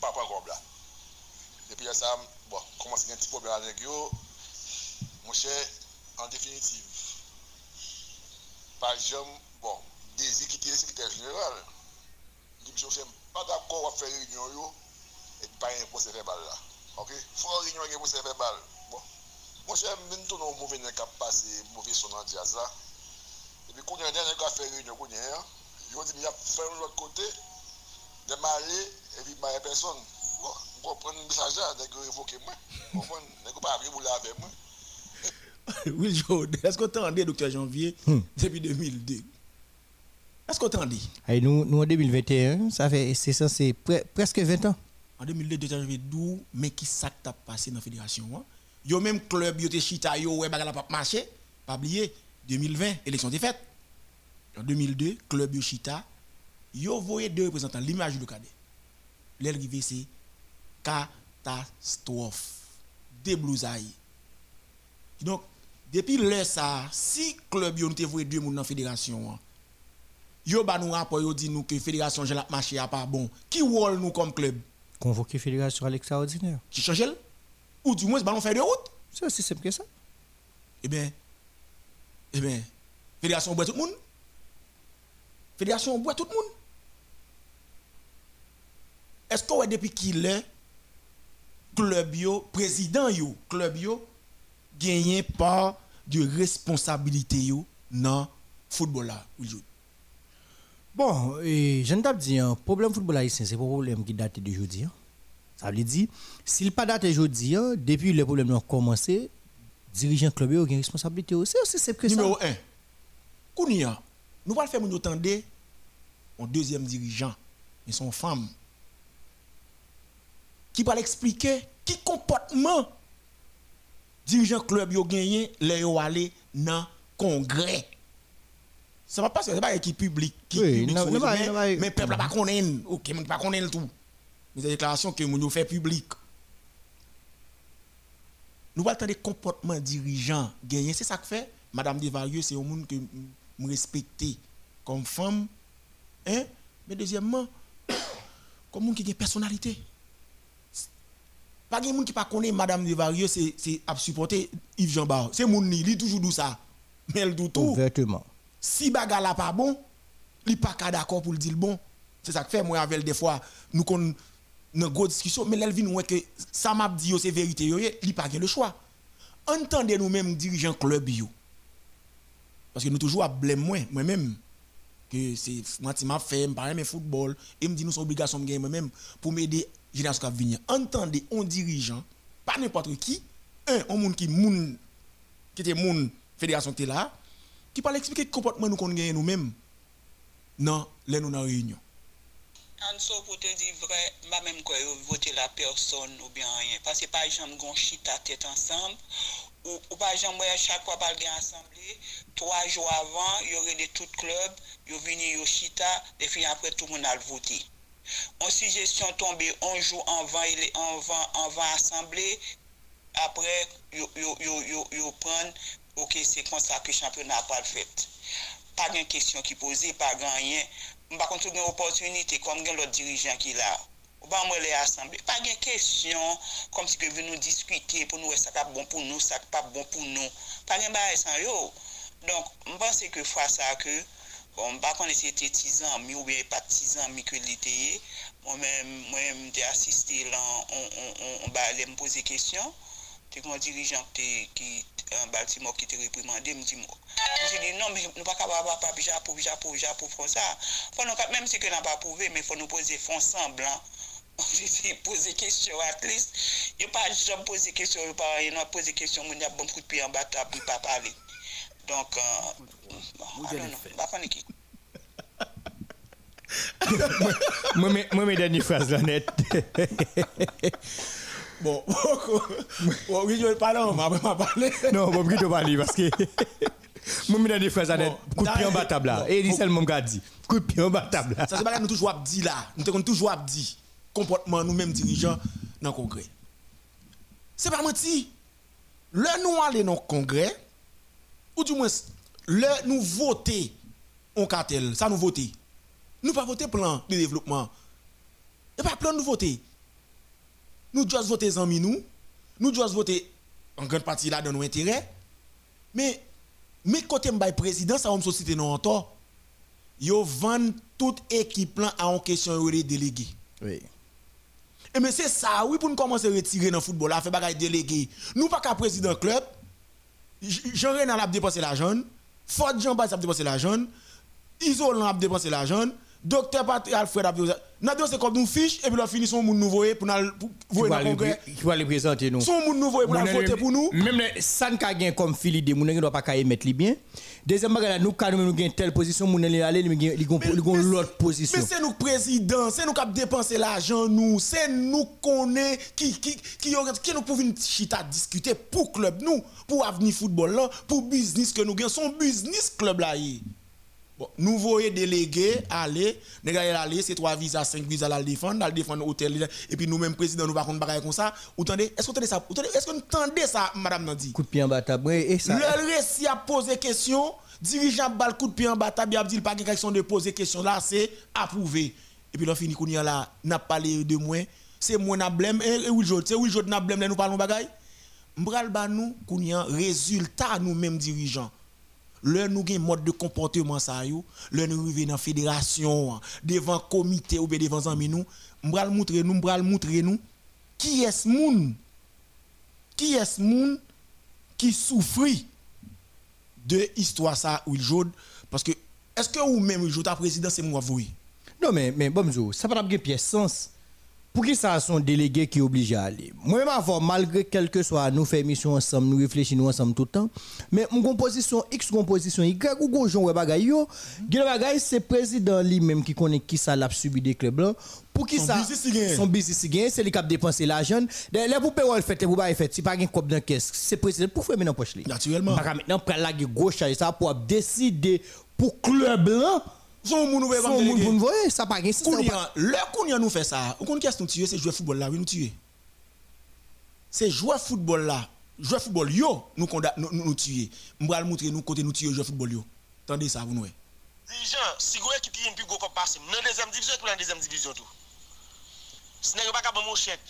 Pas pas comme là. Depuis ça, bon, commence un petit problème avec eux. Mon cher, en définitive, par exemple, bon, des équipes le secrétaire général, dit, monsieur, je pas d'accord à faire réunion, yo, et pas un procès verbal là. Ok? Faut réunion avec un procès verbal. Bon. Mon cher, même tout le mauvais n'est pas passé, mauvais son en jazz là. Et puis, quand il y a un dernier qui a fait réunion, il a dit, il a fait de l'autre côté, démarrer, et puis, il personne. On comprend le message là, dès que vous évoquez moi. On comprend, dès que vous parlez, vous l'avez avec moi. [laughs] Will Jordan, est-ce que tu entendez, docteur Janvier, Hmm. depuis 2002 Est-ce que tu entendez Hey, nous, nous, en 2021, ça fait, c'est ça, c'est pre- presque 20 ans. En 2002, docteur Janvier, d'où, mais qui ça t'a passé dans la fédération hein? Yo même club, yo te chita, yo, ouais, bagala pas marché. Pas oublier, 2020, élection était faite. En 2002, club yo chita, yo voyé deux représentants, l'image du cadet. L'arrivée, c'est catastrophe. Déblousaille. Donc, depuis là, ça, si club yo nous te voyé deux moun dans la fédération, hein, yo ba nous rapport, yo dit nous que fédération j'ai la marché a pas bon. Qui rôle nous comme club? Convoqué fédération à l'extraordinaire. Qui change elle? Ou du moins ballon fait de route C'est aussi simple que ça. Eh bien, eh bien, fédération boit tout le monde. Fédération boit tout le monde. Est-ce que ouais, depuis qu'il est, club yo, président yo, club yo, gagné par de responsabilité yo dans football là. Bon, je ne t'ai dit, un problème football haïtien, c'est pas un problème qui date d'aujourd'hui. hein. Ça veut dire, s'il pas date d'aujourd'hui, hein, depuis le problème a commencé, dirigeant club yo a une responsabilité aussi. C'est que ça. Numéro 1. Kounia, nous allons faire entendre un deuxième dirigeant, mais son femme, qui va l'expliquer qui comportement dirigeant club yo gagné, les yo aller dans congrès. Ça va pas c'est pas équipe publique qui Oui, public non, pas- mais, pas- mais peuple pas connaît, OK, moun pas connaît tout. Mais des déclarations que yo fait public. Nous allons attendre comportement dirigeant gagné, c'est ça que fait madame Devarieux, c'est un monde que me respecter comme femme hein mais deuxièmement [coughs] comme monde qui a une personnalité. Pas de monde qui pas connaît madame Devarieux, c'est c'est à supporter Yves Jean Bar. C'est moun ni, il toujours dit ça. Mais elle dit tout Ouvertement. si baga la pas bon, li pas d'accord pour le dire bon. C'est ça que fait moi avec des fois nous kon une grosse discussion mais elle vient nous que ça m'a dit yo, c'est vérité yo, li pas le choix. Entendez nous même dirigeants club yo. Parce que nous toujours à blâme moi même que c'est moi qui m'a fait mais football et me dit nous son obligation de gagner moi même pour m'aider génération qui venir. Entendez un dirigeant pas n'importe qui, un un monde qui moun qui était moun fédération était là qui parle expliquer le comportement nous qu'on gagne nous-mêmes non les nous dans réunion Anso pour te dire vrai, pas même quoi voter la personne ou bien rien. Parce que par exemple, gon chita tête ensemble, ou, ou exemple, moi, chaque fois par assemblée, trois jours avant, il y aurait des tout club, il venu yo chita, et puis après tout le monde a voté. An sujesyon tombe anjou anvan asemble, apre yo pran, ok, se konsa ke championat pal fet. Pa gen kesyon ki pose, pa gen yen, mba kontou gen opotunite kon gen lot dirijan ki la. Ou ba mwen le asemble, pa gen kesyon, kom si ke ven nou diskute pou nou e sak ap bon pou nou, sak pap bon pou nou. Pa gen ba e san yo. Donk, mba se ke fwa sa ke, bon, pas qu'on c'était 10 ans, mais ou bien pas 10 ans, mais que l'été, moi-même, moi-même, j'ai assisté là, on, on, on, on, me poser question. C'est un dirigeant qui, qui en Baltimore qui était réprimandé, me dit moi. Je dis non, mais nous ne pouvons pas pas Japon, Japon, Japon, pour ça. Faut nous, même si que nous pas prouvé, mais il faut nous poser fond semblant. [laughs] On poser question at bon. Donc, euh, bon, I don't know, pas paniquer. Moi, mes- moi, mes dernières phrases, là, net. bon [laughs] bon oui je vais parler on va parler non, plutôt pas lui, parce que. Moi, mes dernières phrases, là, net. Coup de pied en bas table, là. Et il seulement m'a dit. Coup de pied en bas table, là. ça c'est pas nous toujours dit là nous avons toujours dit comportement nous mêmes dirigeants dans le congrès c'est pas menti le nous aller dans le congrès, ou du moins, le nous voter en cartel, ça nous voter. Nous pas voter plan de développement. Et pas plan de voter. Nous devons voter en nous. Nous devons voter en grande partie là dans nos intérêts. Mais, mais côté m'bay président, ça me société non tort. Yo vend toute équipe là en question les délégués. Oui. Et mais c'est ça, oui, pour nous commencer à retirer dans le football, là, faire bagaille délégué. Nous pas qu'à président club. Jean-René a dépensé l'argent. Ford Jean-Baptiste a dépensé l'argent. Isolant a dépensé l'argent. Docteur Patrick Alfred a l'argent. c'est comme nous fiche et puis là finissons mon nouveau pour nous dans le congrès. Qui va les présenter nous? Son moun nouveau pour nous voter pour nous. Même ça ne gagne comme Philippe de moun ne doit pas qu'à émettre bien. Deuxième bagage nous quand nous gagne telle position moun aller aller ils ont l'autre position. Mais c'est nous président, c'est nous qui dépenser l'argent nous, c'est nous connaît qui qui qui qui nous pouvons chita discuter pour club nous, pour avenir football là, pour business que nous gagnons son business club là. Bon, nous voyons délégués aller, les aller, c'est trois visas, cinq visas à la défendre, à défendre l'hôtel, et puis nous-mêmes, président, nous, par contre, comme ça. Est-ce que vous entendez ça? Est-ce que vous entendez ça, madame Nandi? Coup de pied en bataille, et ça. Le récit a posé question, dirigeant bal coup de pied en bataille, il a dit pas question de poser question là, c'est approuvé. Et puis là, fini, qu'on y a là, n'a parlé de moi, c'est moi n'a blême, et oui, c'est oui, je n'a blême, nous parlons bagaille. M'bral ba nous, qu'on y a résultat, nous-mêmes dirigeants le nous avons mode de comportement ça yo le nous arrivons dans fédération devant comité ou devant amis nous m'bral montrer nous m'bral montrer nous qui est moun? Qui est moun qui souffre de histoire ça ou parce que est-ce que ou même il ta président c'est moi vous? Non mais mais bon ça pas de pièce sens pour qui ça sont délégués qui obligés à aller Moi-même, avant, malgré quel que soit, nous faisons mission ensemble, nous réfléchissons ensemble tout le temps. Mais mon composition X, composition Y, ou gonjon ouais bagay yo, bagay c'est président lui-même qui connaît qui ça l'a subi des clubs là. Pour qui ça? son business gain, c'est lui qui a dépensé l'argent. Les pour payer le fait pour pas fait, si pas gain cop dans caisse, c'est président pour faire maintenant poche Naturellement. Maintenant prendre la gauche ça pour décider pour club là son moun ouve Son moun pou voye, ça pas gen Le kounya nous fait ça. Ou kon qu'est-ce nous tuer, c'est jouer football là, oui nous tuer. C'est jouer football là. Jouer football yo, nous nous nous tuer. M'bral montrer nous côté nous tuer jouer football yo. Tendez ça vous nous. Dirigeant, si vous équipe qui est plus gros comme passé, dans la deuxième division dans la deuxième division tout. Ce n'est pas mon chèque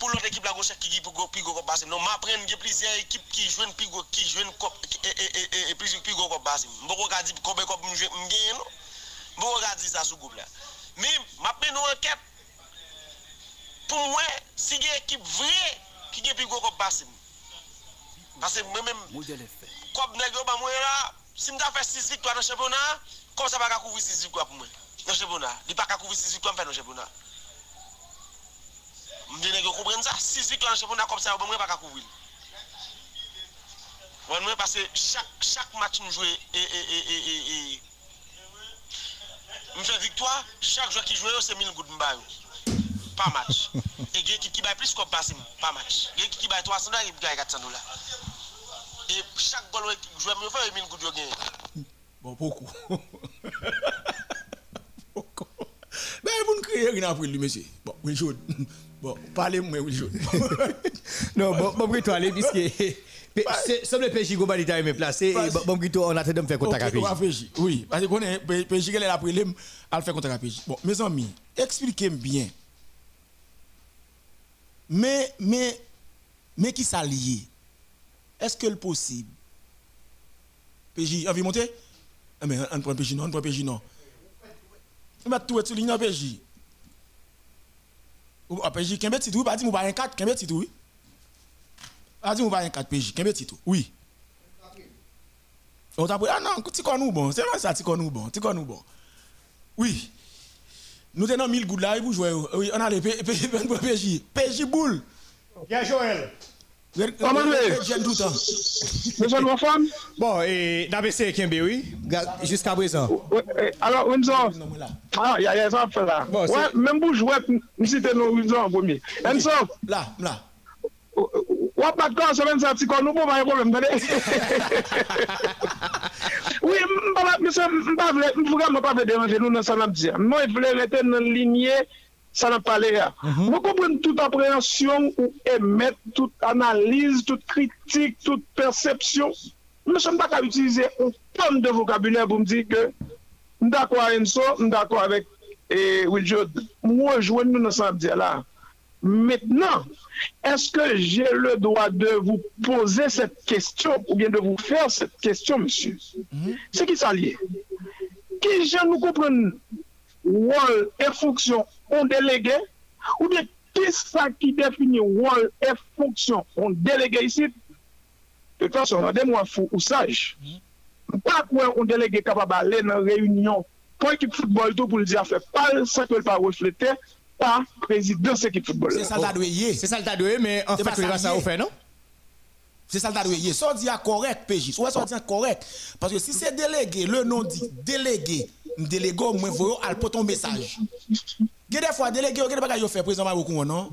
pou lot ekip la gosek ki gi pou go pigo kop basim. Non, ma pren ge plizye ekip ki jwen pigo, ki jwen kop, e, e, e, e, plizye pigo kop basim. Mbo kwa gadi kope kop mjwen mgen, no? Mbo kwa gadi sa sou goup la. Mi, ma pren nou anket, pou mwen, si ge ekip vre, ki ge pigo kop basim. Pase mwen men, kop negyo ba mwen la, si mda fe 6 viktoa nan chepona, kom sa pa kakouvri 6 viktoa pou mwen, nan chepona. Li pa kakouvri 6 viktoa mwen fè nan chepona. Championnat Mdene yo koubren sa, 6 victoires dans le championnat comme ça, on ne pas couvrir. Ouais, parce que chaque, chaque match nous jouons et, et, et, et, et, nous faisons victoire, chaque joueur qui joue, c'est 1000 gouttes Pas match. [laughs] et il y a qui qui plus comme passe, pas match. Il y a qui qui 300 dollars et qui 400 dollars. Et chaque goal joueur me fait 1000 gouttes gagné. Bon, beaucoup. [laughs] beaucoup. Ben, vous ne criez rien après lui, monsieur. Bon, oui, je Bon, parlez-moi, oui, je. [laughs] non, bon, bon, plutôt aller, puisque. [laughs] Semble le PJ Goba est même placé, bon, plutôt on attend de me faire contact avec PJ. Oui, parce qu'on est, PJ, elle a pris à faire contact avec PJ. Bon, mes amis, expliquez-moi bien. Mais, mais, mais qui s'allie Est-ce que c'est possible? PJ, envie monter ah, Mais on prend PJ non, on prend PJ non. On va tout être sur ligne PJ. PJ, combien de titres Pas dit, moi, pas un 4, combien de titres Oui. Pas dit, moi, pas un 4 PJ, de titres Oui. On t'a dit, ah non, tu connais nous bon, c'est vrai ça, tu connais bon, tu connais bon. Oui. Nous tenons 1000 gouttes là, pour jouer. Oui, on a les PJ. PJ boule. Bien Joël. Comment vous J'aime tout le temps. Monsieur mon femme Bon, et d'ABC Kembe, oui, jusqu'à présent. Alors, Windsor, ah, il y a ça fait là. Bon, ouais, même pour jouer, nous citons nos Windsor en premier. Windsor Là, là. Ou pas quand semaine ça petit nous pas un problème Oui, monsieur, m'pa vle, vraiment pas déranger nous dans ça n'a dire. Moi, je voulais rester dans lignée ça n'a pas l'air. Vous comprenez toute appréhension ou émettre toute analyse, toute critique, toute perception. Nous ne sommes pas qu'à utiliser un tonne de vocabulaire pour me dire que d'accord avec Enzo, d'accord avec et Moi, je nous dans ce là. Maintenant, est-ce que j'ai le droit de vous poser cette question ou bien de vous faire cette question, monsieur? Mhm. C'est qui ça lié? Qui je nous comprendre rôle et fonction ont délégué ou bien qu'est-ce ça qui définit rôle et fonction ont délégué ici? De toute façon, regardez-moi fou ou sage. Mhm. Pas quoi on délégué capable d'aller dans une réunion pour l'équipe football tout pour le dire fait pas ça que pas refléter pas président de l'équipe football. C'est ça le. C'est ça le mais en fait c'est ça au fait non? C'est ça le. Ça dit correct PJ. Soit ça dit correct parce que si c'est délégué le nom dit délégué délégué moi voyons al pour ton message. Il y a des fois délégué il y a des bagages fait président beaucoup non?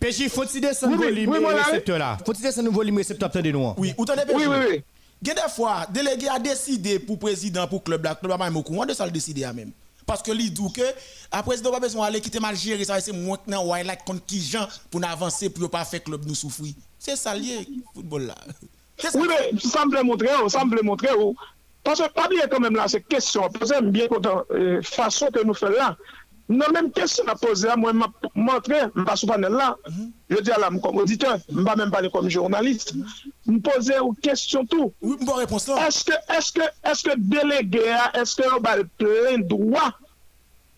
PJ faut-il descendre volume récepteur là Faut-il descendre volume récepteur de nous Oui, ou t'entendez Oui oui oui. Il y a des fois, délégué a décidé pour président, pour club, le club courant de ça le décider même. Parce que lui dit que, après, président pas besoin d'aller quitter Malgérie, ça va c'est maintenant, like contre qui gens pour avancer, pour ne pas faire club nous souffrir. C'est ça lié, football là. Oui, mais ça me montrer, ça me montrer. Parce que pas bien quand même là, c'est question, parce que bien content, euh, façon que nous faisons là. Non, même question à poser, moi, je montré, je ne suis pas là. Je dis à l'âme comme auditeur, je ne vais même pas comme journaliste. Je poser une question tout. Oui, bonne réponse là. Est-ce que, est-ce que, est-ce que délégué, est-ce que vous avez plein droit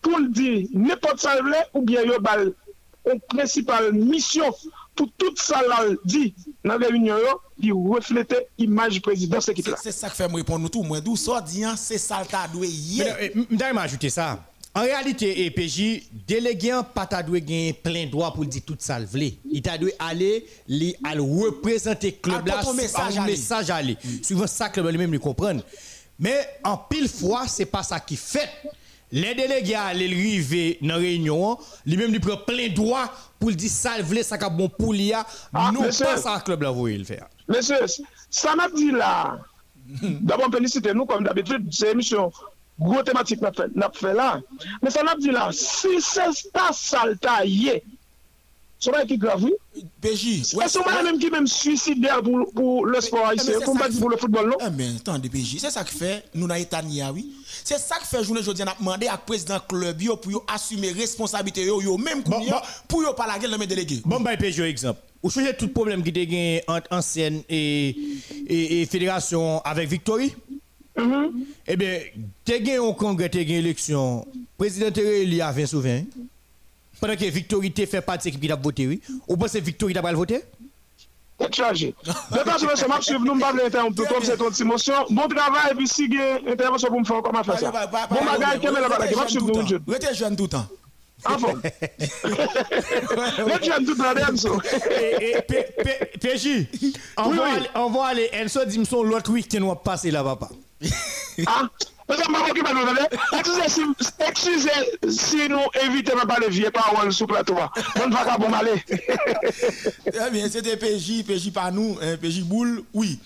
pour le dire n'importe ça ou bien vous avez une principale mission pour tout ça là dit dans la réunion qui reflète l'image du président de équipe là. C'est ça que fait me répondre nous tout. Moi, d'où ça dit, hein, c'est ça le cas. Je vais ajouter ça. En réalité, EPJ, délégué pas ta dû gagner plein droit pour dire tout ça Il t'a dû aller li al représenter club là message, message aller. Suivant ça que lui même lui comprendre. Mais en pile fois, c'est pas ça qui fait. Les délégués allaient arriver dans la réunion, lui-même lui prend plein droit pour le dire ça vle ça cap bon pour l'IA ah, nous pas ça club là vous le faire monsieur ça m'a dit là d'abord féliciter nous comme d'habitude c'est émission gros thématique n'a fait là mais ça m'a dit là si c'est pas saltaillé Sou mwen ki gravi? Beji. E sou mwen mèm ki mèm suicider pou le sport haïsè, pou mwen pou le football ah, nou? E men, tan de Beji, se sa ki fè, nou na etan yawi, C'est ça qui fait, journée aujourd'hui, on a demandé à président club pour assumer responsabilité, yo, yo, même bon, bon, pour yo pas la gueule de mes délégués. Bon, bah, PJ, exemple. Vous choisissez tout problème qui était entre ancienne et, et, et fédération avec Victory? Mm-hmm. Eh bien, tu as gagné un congrès, tu as gagné l'élection. Le président il a 20 souvent. Pendant que Victory fait partie de l'équipe qui a voté, oui. Ou pensez que Victory n'a pas voté chargé. De toute façon, c'est ma suivre, nous ne pouvons pas interrompre comme c'est ton émotion. Bon travail, et puis si intervention pour me faire, comment faire ça Bon bagage, quel est le bagage Je suivre nous, jeune. Restez jeune tout le temps. Ah bon Restez jeune tout le temps, Enzo. PJ, on va aller, Enzo dit que l'autre week-end, on va passer là, papa. Ah Excusez si nous évitons pas le vieux paroles sous plateau. On va pas bon aller. Très bien, c'était PJ, PJ par nous, hein, PJ Boule, oui.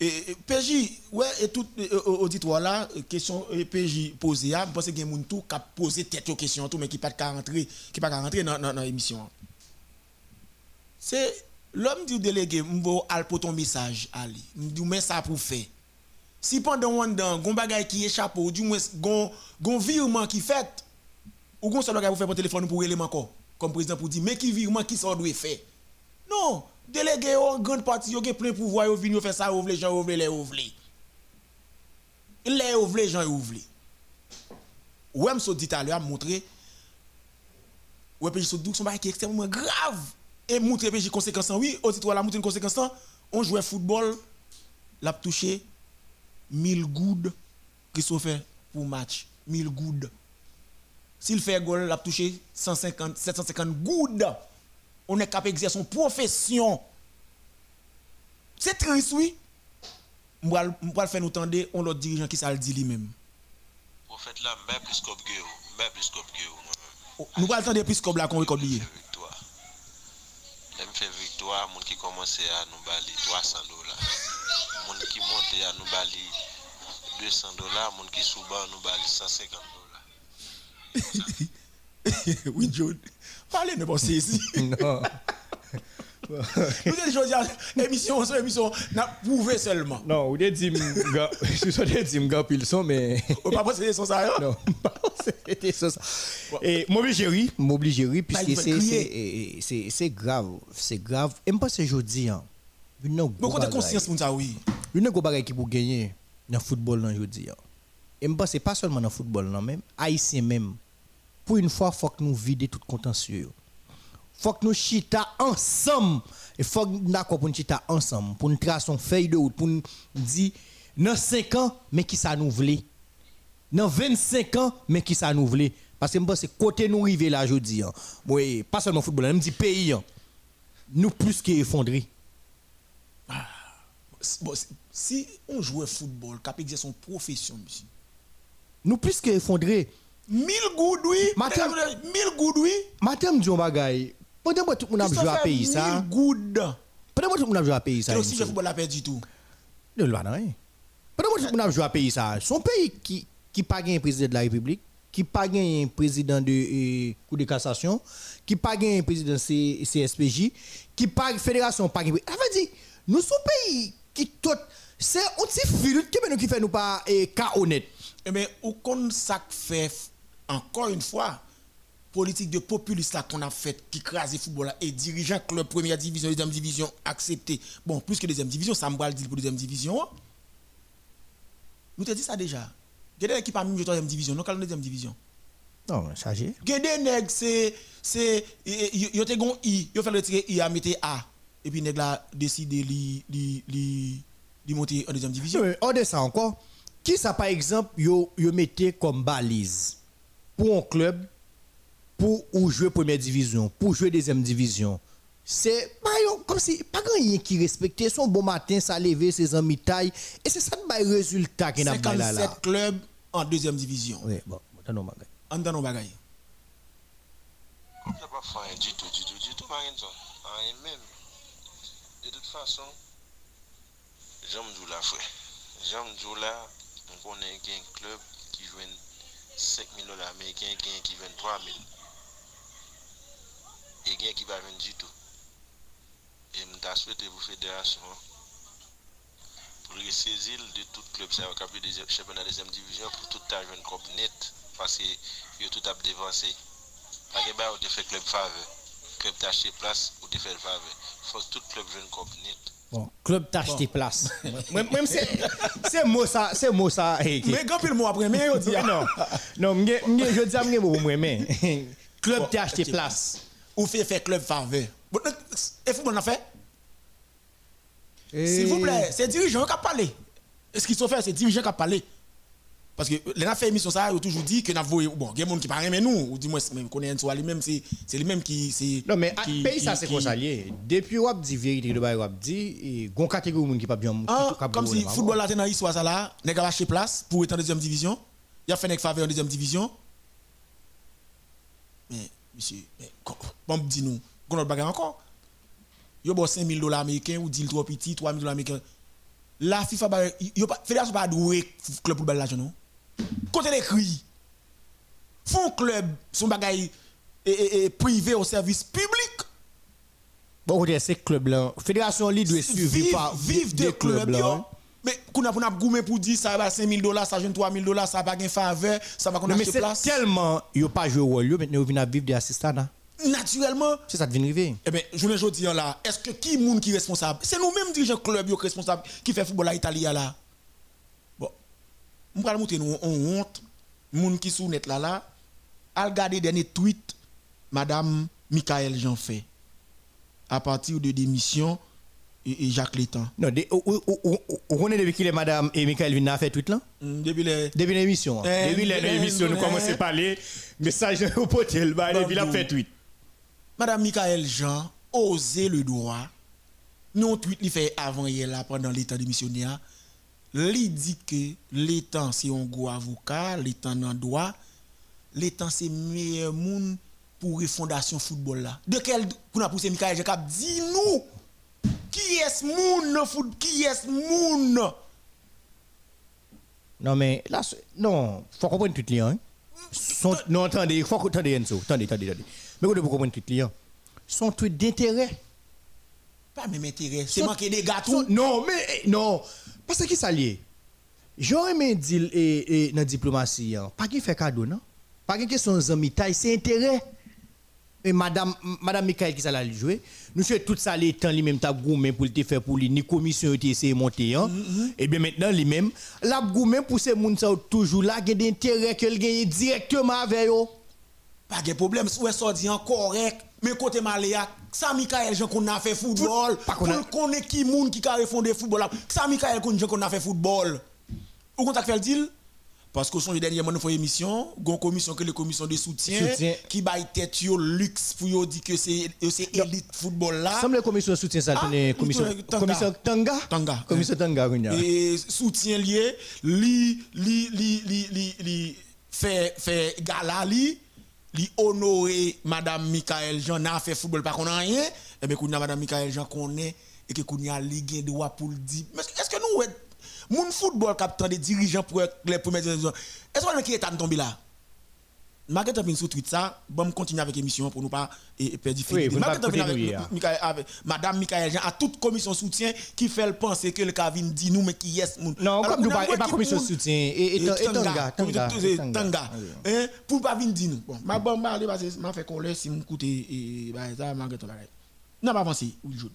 Et, PJ, ouais, et tout euh, auditoire là, question PJ posée, je pense qu'il y a des gens qui a posé tête aux questions, mais qui ne pas rentrer, qui pas rentrer dans l'émission. C'est l'homme du délégué, je vais ton message, Ali. Je dis, ça pour faire. Si pendant un an, gon bagay qui échappe ou du moins gon virement qui fait ou seul bagay pour faire un téléphone pour élément encore comme président pour dire mais qui virement qui ça doit faire? Non, délégué en grande partie yo gen plein pouvoir yo venir faire ça ou les gens ou les ou vle. Les ou les gens ou vle. Ou so dit à l'heure montrer ouais puis so doux son bagay qui est extrêmement grave et montrer puis conséquences oui, auditoire la montrer une conséquence on jouait football l'a touché 1000 gouttes Christophe pour match. 1000 gouttes. S'il fait goal, il a touché 150, 750 gouttes. On est capable d'exercer son profession. C'est triste, oui. Je vais faire nous tendre, on l'autre dirigeant qui ça le dit lui-même. Faites là, mais plus comme mais plus comme oh, Nous allons attendre plus comme là qu'on récolte lié. Je fait victoire, mon qui commence à nous bali 300 dollars. Mon qui monte à nous bali 200 dollars, mon qui sous nous bali 150 dollars. [laughs] oui, Joe. Parlez, ne pensez ici. [laughs] Non. Nous avons dit choses, émission, c'est émission, n'a prouvé seulement. Non, ou des dim, [laughs] je suis gars pile son, mais. Va pas son ça. hein? Non, c'était ça. Et m'oblige oui, m'oblige oui, Bah, puisque c'est- grave, c'est grave. Et pas c'est jeudi hein. Une Mais quand tu conscience pour ça, oui. Une gros bagay qui pour gagner dans le football dans jeudi. hein. Et me c'est pas seulement dans le football non même, haïtien même. Pour une fois, faut que nous vider tout contentieux. Faut que nous chita ensemble. Et faut que nous d'accord pour nous chita ensemble, pour nous tracer une feuille de route, pour nous dire dans 5 ans, mais qui ça nous voulait? Dans 25 ans, mais qui ça nous voulait? Parce que moi, c'est côté nous arriver là aujourd'hui. Hein. Oui, pas seulement football, même dit pays. hein. Nous plus qu'effondrés. Bon, si- on joue au football, cap exerce son profession, monsieur. Nous plus qu'effondrés. 1000 gouttes, oui. Matin- 1000 gouttes, oui. Dit un bagay. Pendant que tout le monde a joué à pays ça? 1000 gouttes. Pendant que tout le monde a joué à pays ça. C'est aussi le football la perdu tout. De loi non. hein? Pendant que tout le monde a joué à pays ça. Son pays qui qui pas un président de la République, qui pas un président de euh, Cour de cassation, qui pas un président C- CSPJ, qui pas fédération pas un Ça veut dire nous sommes pays qui tout c'est un petit filut qui nous qui fait nous pas eh, cas honnête. Eh bien, au qu'on ça fait, encore une fois, politique de populiste là qu'on a fait, qui crase le football et dirigeant club première division, deuxième division, accepté. Bon, plus que deuxième division, ça me va le dire pour deuxième division. hein. Nous te dit ça déjà. Il y a à même troisième division, non, quand deuxième division. Non, a des nègres, c'est. c'est Yo te gon I, yo fait retirer I à mettre A. Et puis nègres là décidé de li, li, li monter en deuxième division. Oui, hors de ça encore, qui ça par exemple, yo, yo mettez comme balise pour un club pour ou jouer première division, pour jouer deuxième division? C'est bah, comme si pas grand qui respectait son bon matin, ça lever ses amis taille et c'est ça le résultat qui n'a pas là 57 là. clubs en deuxième division. Oui, bon, attends non bagay. En dans nos bagailles. Je pas du tout, du tout, du tout. Rien même. de tout fason, Jamdou la fwe. Jamdou la, m konen gen klub ki jwen 5.000 dola Ameriken, gen ki jwen 3.000. E gen ki ba jwen ditou. E m da swete pou federasyon pou resezil de tout klub sa wak api championnat 2e division pou tout ta jwen kop net. Paske yo tout ap devanse. Pake ba ou te fe klub fave. Club t'a acheté place ou te fait faveur. Faut que tout club jeune net. Bon, club t'a acheté place. [laughs] Même même c'est c'est mot ça, c'est mot ça. eh, Mais quand le mot après, mais yo dit. [laughs] non. Non, m'ge m'ge je dis à m'ge pour moi mais [laughs] club t'a acheté place. Ou fait faire club faveur. Bon, Et football a fait? S'il vous plaît, c'est dirigeant qui a parlé. Ce qu'ils sont fait, c'est dirigeant qui a parlé. Parce que les gens fait émission ça, ils ont toujours dit que nous avons bon, il y a des gens qui parlent mais nous, ou dis-moi même connaît soit lui même c'est c'est lui même qui c'est Non mais qui- pays ça c'est comme ça lié? Depuis wap dit vérité de bail wap dit gon catégorie moun qui pas bien Ah, comme si qui- football là dans l'histoire ça là, nèg a lâché place pour être en deuxième division. Il a fait nèg faveur en deuxième division. Mais monsieur, mais bon dis nous, qu'on autre bagarre encore? Yo bon 5000 dollars américains ou dit trop petit, 3000 dollars américains. La FIFA ba yo pas fédération pas doué club pour balle l'argent non? Côté les cris. Font club son bagaille et, privé au service public. Bon côté c'est club là. Fédération li doit suivre par vive de des club là. hein. Mais qu'on a goumé pour dire ça va 5000 dollars, ça jeune 3000 dollars, ça va gain faveur, ça va qu'on c'est place. tellement yo pas jouer rôle yo maintenant vinn à vivre des assistants là. Naturellement, C'est ça devient arriver. eh bien, je ne dis là, est-ce que qui est responsable? C'est nous-mêmes dirigeants club qui responsable qui fait football à Italie là? Bon, on va montrer nous on honte moun qui sous net là là. Al regarder dernier tweet madame Michael Jean fait à partir de démission et, et Jacques Létan. Non, de- ou- ou- ou- ou- on connaît depuis qu'il est madame et Michael Vina fait tout là? Mm, Depuis l'émission. hein. Eh, Depuis eh, l'émission nous eh. commençons à parler message [laughs] au potel bah depuis la Babou. fait tweet. Madame Michael Jean, osez le droit. Non, tweet li fait avant hier là, pendant l'état de missionnaire. Li dit que l'état c'est un gros avocat, l'état nan droit. L'état c'est meilleur monde pour la fondation football là. De quel pour nous pousser Michael Jean cap dis nous qui est moun foot qui est moun Non mais là non, faut comprendre tout lien. hein. Son, non, attendez, faut attendez, Enzo. Attendez, attendez, attendez. Mais vous devez comprendre tout client. Son tweet d'intérêt. Pas même intérêt. C'est manquer des gâteaux. Non, mais eh, non. Parce que ça lié? J'aurais aimé dire dans la diplomatie, hein, pas qu'il fait cadeau, non? Pas qu'il question de taille, c'est intérêt. Et madame, madame Michael qui l'a joué, nous faisons tout ça les temps lui-même t'a gourmand pour le faire pour lui, ni commission était essayé monter hein? Et bien maintenant lui-même, la gourmand pour ces ça toujours là, y a des intérêts qu'elle gagne directement avec eux. Pas de problème. Si vous sorti en correct. Mais côté Maléa, ça Michael Jean qu'on a fait football. Pas qu'on Pour connaître qui moun qui a fondé football là. Ça Michael Jean qu'on a fait football. Ou qu'on t'a fait le deal? Parce que son dernier moment, nous faisons émission, une commission que les commissions de soutien, Soutien. qui baille tête yo luxe pour yo dire que c'est c'est élite football là. Semble commission soutien ça Ah, tenait commission Tanga. commission Tanga? Tanga. Commission Tanga et soutien lié li li li li li li fait fait gala li li honorer madame Michael Jean a fait football pas qu'on a rien. Et bien kounya madame Michael Jean connaît et que kounya li gen droit pour le dire. Mais est-ce que nous moun football captant des dirigeants pour les premières est-ce qu'on a qui est tombé là? Margaret a sur ça, bon, continuer avec l'émission pour nous pas et, perdre Oui, ne pas a continuer, avec, hein. Avec Madame Michael Jean, à toute commission soutien qui fait penser que le Kavin dit nous, mais qui moun? Non, Alors, comme nous pas, commission soutien et Tanga, Tanga. Tanga. Hein, Pour pas venir dire nous. Bon, ma bonne parler parce que m'a fait laisse si m'écoute et bah ça Margaret va Non pas avancer, oui jaune.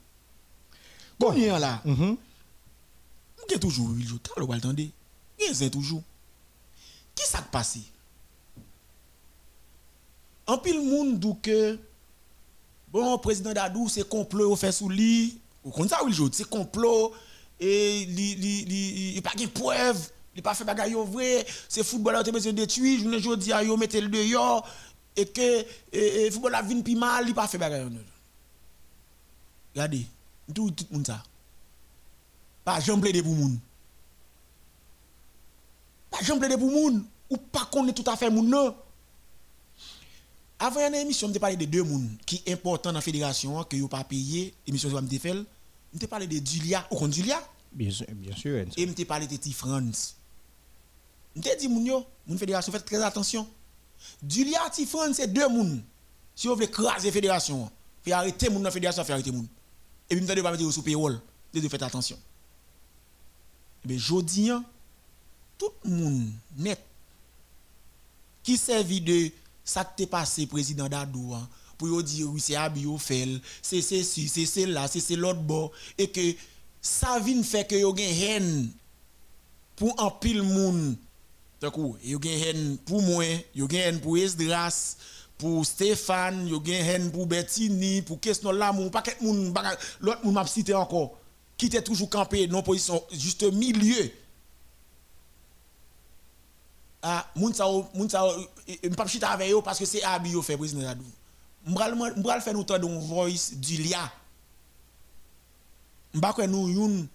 Bon, là. Il y a toujours huile jaune. T'as le droit d'entendre. Il y a toujours. Qui qui passe En pile monde dit que bon président Dadou c'est complot au fait sous lit. Ou comme ça jaune, c'est complot et li li li il pas de preuve, il pas fait bagaille vrai, c'est football qui besoin de détruire, je ne jodi a yo mettre le dehors et que et football a vinn pi mal, il pas fait bagaille. Regardez, tout tout monde ça. Pas jamais plaider pour moun. Pas jamais plaider pour moun ou pas connaître tout à fait non. Avant une émission, je parlé de deux moun qui sont importants dans la fédération que yo pas payé, émission je me fait. Je parlé de Julia, ou kon Julia? Bien sûr, bien sûr. Et je parlé de Ti France. Je dit moun yo, moun fédération faites très attention. Julia Ti France c'est deux moun. Si vous voulez craser fédération, fait arrêter moun dans la fédération, fait arrêter moun. Et puis vous pas mettre sous payroll. De faites attention. Mais jodi an, tout moun net qui servi de ça qui t'est passé président Dadou hein, pour dire oui c'est Abi yo fait c'est c'est ci c'est là c'est l'autre bord. Et que ça vient fait que yo gen haine pour un pile Tant coup, yo gen haine pour moi, yo gen haine pour Esdras, pour Stéphane, yo gen haine pour Bettini, pour question l'amour, pas quelqu'un moun, baka- l'autre moun m'a cité encore, qui était toujours campé dans position juste milieu. Ah, moun sa ou- moun sa m'pa chita avec yo parce que c'est Abi yo fait président Dadou. M'bral m'bral faire nous tendre un voice du lia. M'ba kwe nou youn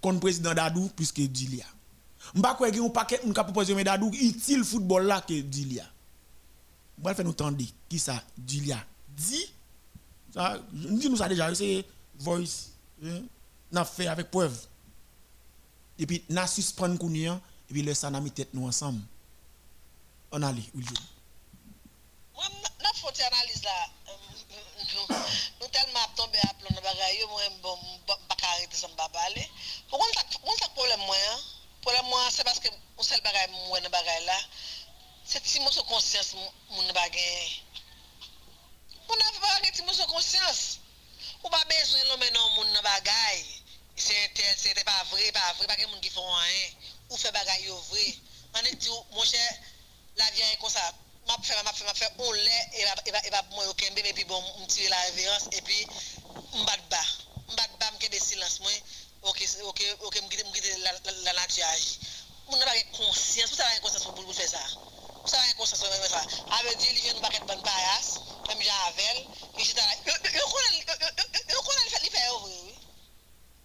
contre président Dadou plus que Dilia. M'ba kwe gen un paquet moun ka propose mais Dadou utile football là que Dilia. M'ba faire nous tendre qui ça Dilia dit ça nous dit nous ça déjà c'est voice hein, n'a fait avec preuve. Et puis n'a suspendre kounia et puis laisse ça mis tête nous ensemble. On allait, oui, je- Moi, n'a faut analyse là. euh, Nous tellement tombé à plan de bagaille, moi bon pas arrêter pas parler. Pourquoi pourquoi ça problème moi hein? Problème moi c'est parce que on seul bagaille moi dans bagaille là. C'est si mon conscience mon bagaille. On pas arrêté mon conscience. Ou pas besoin l'homme non mon bagaille. C'est pas vrai, pas vrai, pas que moun qui font rien. Ou fait bagaille vrai. On est dit mon cher la vie est comme ça. M'a fait m'a fait m'a fait on lait et va et moi au kembe et puis bon me tirer la révérence et puis m'bat bas. M'bat bas m'kembe silence moi. OK OK OK m'quitte m'quitte la la nature. On n'a pas conscience, vous savez conscience pour faire ça. Vous savez conscience pour faire ça. Avec Dieu il vient nous bonne paillasse, yo connaît il fait vrai oui.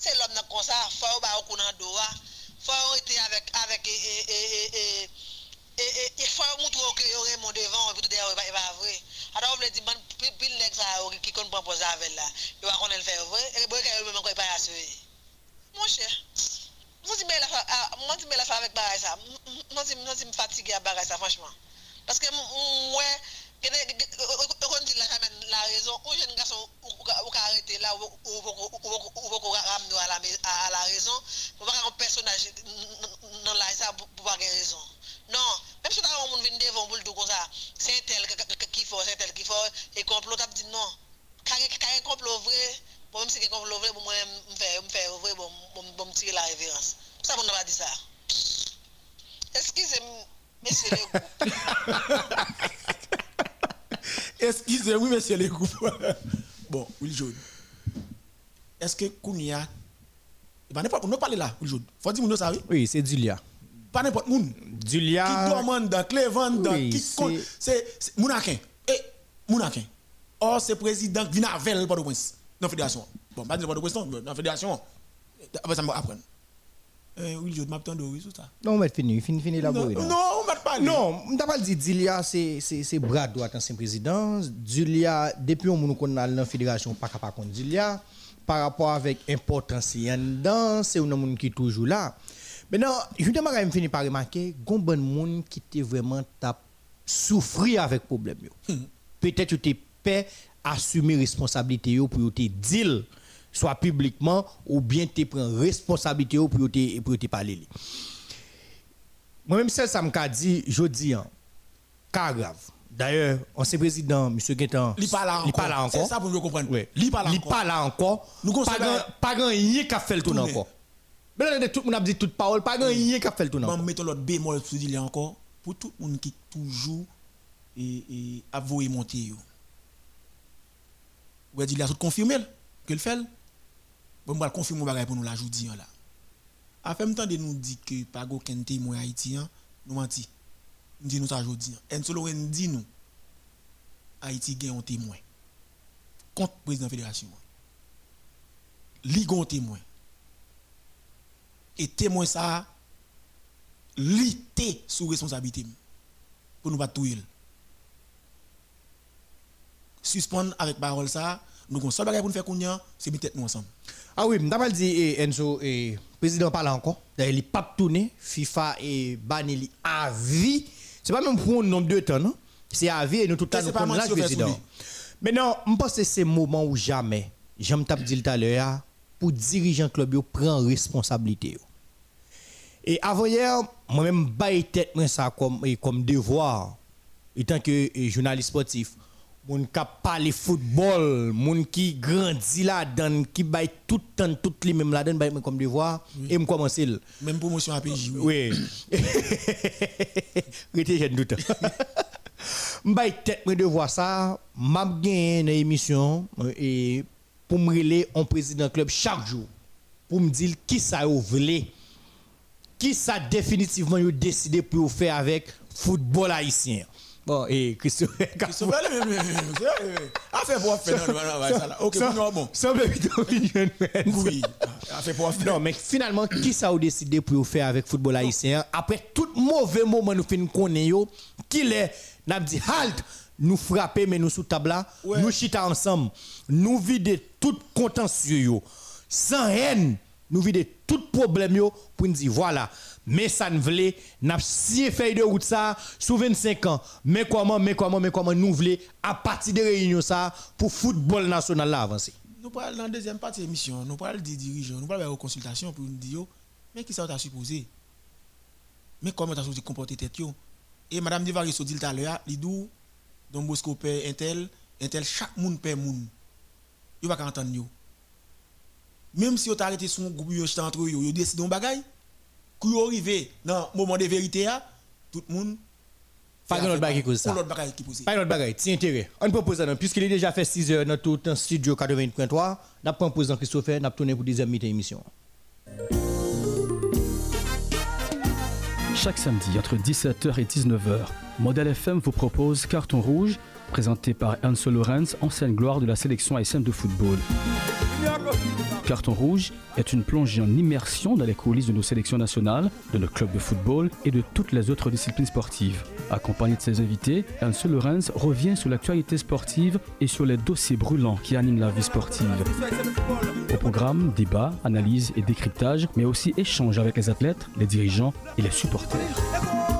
Se lom nan konsa, fwa ou ba ou konan do wa, fwa ou ite avek, avek, e, e, e, e, e, e, fwa ou moutou ou kre yore moun devan, epi tout de yore pa vre. Ata ou vle di man, pil nek sa yore ki kon pwampoza avel la, yo akon el fè vre, e bwe kè yore mwen kon pa yaswe. Mwen chè, mwen ti me la fwa avek baray sa, mwen ti me fatige a baray sa, franchman. Paske mwen, raison, un jeune garçon ou là à la la raison, on va un personnage dans la ça pour pas raison. Non, même si on vient devant pour le comme c'est un tel qui faut, c'est tel qui faut et complot t'a dit non. Quand un complot vrai, bon même si un complot vrai, moi me faire me faire la révérence. Ça on pas dit ça. Excusez-moi, messieurs [laughs] les Excusez-moi, monsieur les groupes. [laughs] bon, Will Jaune. Est-ce que Kounia. Ben, n'importe, on ne parler là, Will Jaune. Faut dire, nous ça, oui? Oui, c'est Julia. Pas n'importe où. Julia. Qui demande dans Cleveland, dans Oui, qui c'est- Mounakin. Et Mounakin. Or, c'est président qui vient avec le dans la fédération. Bon, pas dire Port-au-Prince, non, dans la fédération. Après, ça m'a apprendre. Euh, Will Jaune, m'a tendu, oui, tout ça. Non, on va finir, finir, finir la Non, non, on va parler. Non, on t'a pas dit Dilia, c'est c'est c'est bras droit ancien président. Dilia depuis on nous connaît dans la fédération pas capable contre Dilia par rapport avec importance y dedans, c'est un monde qui est toujours là. Maintenant, je demande me finir par remarquer gon bon monde qui était vraiment tap souffrir avec problème yo. Peut-être tu prêt à assumer responsabilité yo pour te dire soit publiquement ou bien tu prends responsabilité pour te pour te parler. li. Moi-même, ça, ça m'a dit, je dis, hein, grave. D'ailleurs, ancien président, M. Guetan, Il pas là il pas là encore. encore. C'est ça pour nous comprendre. Il pas là Il encore. pas là encore. Nous Pas grand- rien qui a fait le tour encore. Mais là, tout le monde a dit toute parole, pas grand rien qui a fait le tour encore. mettons l'autre bémol pour dire encore, pour tout le monde qui toujours et, et avoué monter. Ou dit, il a tout confirmé que le fait? Bon, on va confirmer bagay pour nous la joudi là. En même temps de nous dire que pas aucun témoin haïtien, nous menti. Nous dit nous ça joudi. En solo dit nous Haïti gagne un témoin contre président fédération. Li gon témoin. Et témoin ça li te sous responsabilité pour nous pas tout Suspendre avec parole ça, nous avons seul bagage pour nous faire kounya, c'est mettre nous ensemble. Ah oui, m'ta pas dit eh, Enzo, eh, président parle encore. Il pas tourné, FIFA et banni à vie. C'est pas même pour un nombre de temps, non? C'est à vie et nous tout le temps nous le au fait, président. Mais non, je pense que c'est le moment où jamais, j'aime t'a dit tout à l'heure, pour dirigeant club yo prend responsabilité. Et avant hier, moi-même, baille tête ça comme, eh, comme devoir, étant que journaliste sportif, moun qui parle football, moun qui grandit là-dedans, qui baille tout le temps, tout les mêmes là-dedans, baille comme devoir, et me commencer. le- Même promotion à PJ. oui. oui. [laughs] Rete jeune doute. [laughs] M'bay tête me de voir ça, m'a gagné une émission et pour me relayer en président club chaque jour pour me dire qui ça vous voulez. Qui ça définitivement vous décidé pour faire avec football haïtien. Bon et Christophe Christophe, Affaire pour faire, non, non, non, ça. Ok, Ça- bon. Semble plutôt mignon. Oui, affaire pour faire. Non, mais finalement, qui ça a décidé pour faire avec football haïtien Après tout mauvais moment nous fin connaît yo, qui les n'a dit halt, nous frapper mais nous sous table nous chita ensemble, nous vider tout contentieux sans haine, nous vider tout problème yo pour nous dire voilà, mais ça ne voulait n'a si feuille de route ça sous 25 ans, mais comment mais comment mais comment nous voulons à partir de réunion ça pour football national avancer. Nous parlons dans la deuxième partie de l'émission, nous parlons des dirigeants, nous parlons de consultation pour nous dire, mais qui ça t'a supposé? Mais comment t'as supposé comporter tête yo? Et Madame Divari so dit tout à l'heure, il dit, Don Bosco paie un tel, un tel, chaque monde paie moun. Yo pas entendre yo. Même si yo t'a arrêté son groupe chita entre yo, yo décide un bagay, quand yo arrive dans le moment de vérité, a, tout le monde Pas fait grand autre bagay qui cause ça. Pas l'autre bagay qui pose. Pas une autre bagaille, tiens intérêt. On propose non, puisqu'il est déjà fait 6 heures dans tout un studio 80.3, n'a pas proposé Christopher, n'a tourné pour deuxième mi émission. Chaque samedi entre 17h et 19h, Model FM vous propose Carton Rouge, présenté par Anso Lorenz, ancienne gloire de la sélection haïtienne de football. Carton rouge est une plongée en immersion dans les coulisses de nos sélections nationales, de nos clubs de football et de toutes les autres disciplines sportives. Accompagné de ses invités, Hans Lorenz revient sur l'actualité sportive et sur les dossiers brûlants qui animent la vie sportive. Au programme, débat, analyse et décryptage, mais aussi échange avec les athlètes, les dirigeants et les supporters.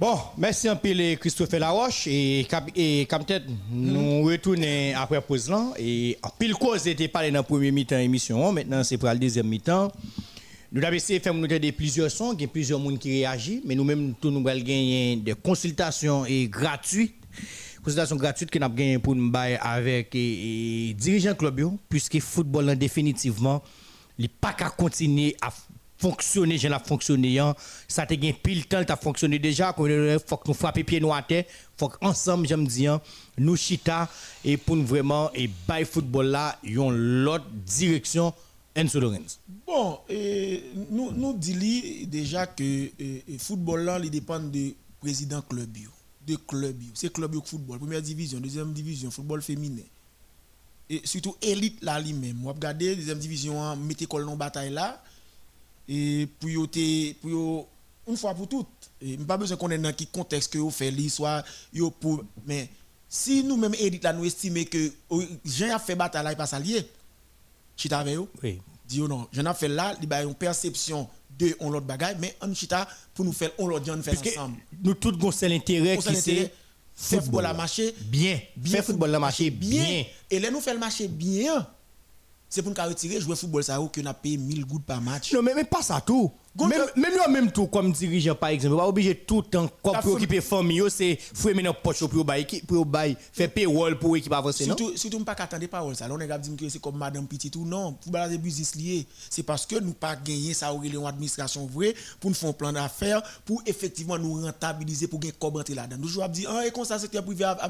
Bon, merci un peu les Christophe Laroche et et capitaine nous retournons après pause là et en pile cause était parlé dans le premier mi-temps émission. Maintenant c'est pour le deuxième mi-temps. Nous avons essayé de faire des plusieurs sons, il y a plusieurs monde qui réagissent mais nous-mêmes tout nous allons gagner des consultations et gratuites. Consultations gratuites que nous avons gagné pour nous bailler avec et, et dirigeant club puisque football là, définitivement il pas qu'à continuer à fonctionner, j'ai la fonctionné, hein. ça te gain pile temps, t'as fonctionné déjà, il faut que nous frappions pied nous à terre, faut qu'ensemble, j'aime dire, nous chita, et pour nous vraiment, et by football là, yon l'autre direction, Enzo Lorenz. Bon, nous, nous disons déjà que le football là, il dépend de président club, de club. C'est club yo football, première division, deuxième division, football féminin. Et surtout élite là lui-même. Moi, regardez, deuxième division, hein, mettez col non bataille là. Et pour yo te, pour yo, une fois pour toutes. Et pas besoin qu'on ait dans qui contexte que vous fait l'histoire, yo pour, mais si nous-mêmes élite là, nous estimons que oh, Jean a fait bataille là, il passe à lier. Chita avec yo? Oui. Dis yo non, Jean a fait là, il y a une perception de on l'autre bagaille, mais on chita pour nous faire on l'autre, on fait Puisque ensemble. nous tous avons l'intérêt On qui c'est intérêt, faire football à marcher bien, faire football là marcher bien. Et là nous fait le marché bien. C'est pour nous retirer jouer football ça ou que n'a payé 1000 gouttes par match. Non, mais, mais pas ça tout. Même, même nous, même tout, comme dirigeant, par exemple, pas obligé tout le temps La pour foot- occuper famille, c'est fouer maintenant poche pour bailler, pour bailler, faire paywall pour équipe avancer, non? Surtout, surtout, pas qu'attendre parole ça. On est dit que c'est comme Madame Petit ou non. Pour balader business lié. C'est parce que nous pas gagné ça ou une administration vraie pour nous faire un plan d'affaires pour effectivement nous rentabiliser pour gagner comme entrer là-dedans. Nous jouons dit, ah, et comme ça, secteur privé a, a.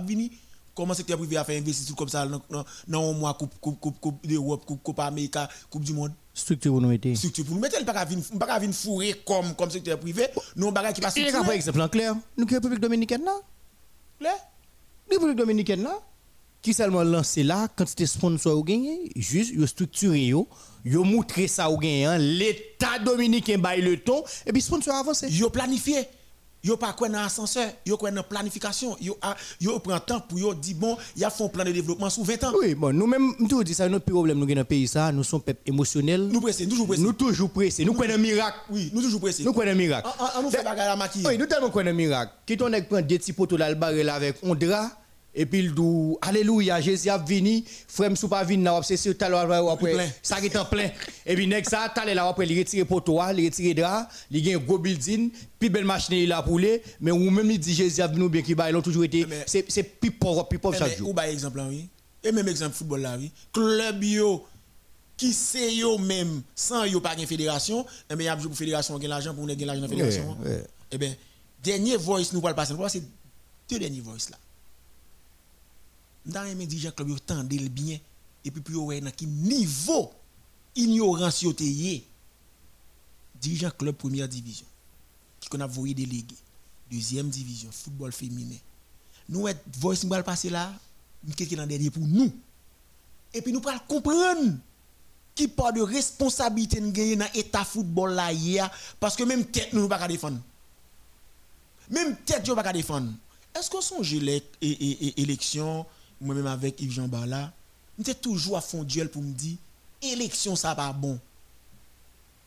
Comment secteur privé a fait investir comme ça dans, un mois, coupe, coupe, coupe, coupe d'Europe, coupe, coupe Amérique, coupe du monde? Structure où nous était. Structure pour nous mettre, pas venir, pas qu'à venir fourrer comme, comme secteur privé. Nous, on qui passe Et par exemple, en clair, nous, qui République Dominicaine là, Là, République Dominicaine là, qui seulement lancé là, quantité sponsor ou gagné, juste, yo structuré yo, yo montré ça ou gagné, hein, l'État dominicain baille le ton, et puis sponsor avance. yo planifié yo pas quoi dans ascenseur yo quoi dans planification yo a- yo prend temps pour yo dire bon y a un plan de développement sous 20 ans Oui, bon, nous-mêmes, nous tout dit ça, notre problème, nous, dans le pays, ça, nous sommes peuple émotionnel. nous pressés toujours pressés Nous toujours pressés. Nous croyons un miracle. oui nous toujours pressés Nous croyons un miracle. on, nous fait bagarre à maquiller Oui, nous tellement croyons un miracle. Qui ton nèg prend des petits poteaux là, le barré là avec un drap, et puis il dit Alléluia, Jésus a venu, frère m'sou pas là, c'est plein. après, ça qui est en plein. Et puis nèg ça, t'allais là après, il retire poteau, il retire drap, il gagne un gros building, puis belle machine il a pour lui, mais ou même il dit Jésus a venu bien qu'il ba, ils ont toujours été, c'est c'est plus pauvre, plus pauvre Eh, chaque jour. ou exemple oui? Et même exemple football là oui? Club yo qui c'est yo même sans yo pas une fédération et bien y a pour fédération gagne l'argent pour nous gagner l'argent dans la fédération. et bien dernier voice nous va le passer c'est deux derniers voice là dans les dirigeants club yo tendez le bien. Et puis puis yo dans qui niveau ignorance yo dirigeant club première division qui qu'on a voyé délégué. Deuxième division football féminin. Nous être voice nous passer là qu'est-ce qui est dans dernier pour nous. Et puis nous pas comprendre qui part de responsabilité nous gagner dans état football là hier parce que même tête nous pas défendre. Même tête nous pas défendre. Est-ce qu'on songe les é- é- é- élections moi même avec Yves Jean Barla nous toujours à fond duel pour me dire élection ça pas bon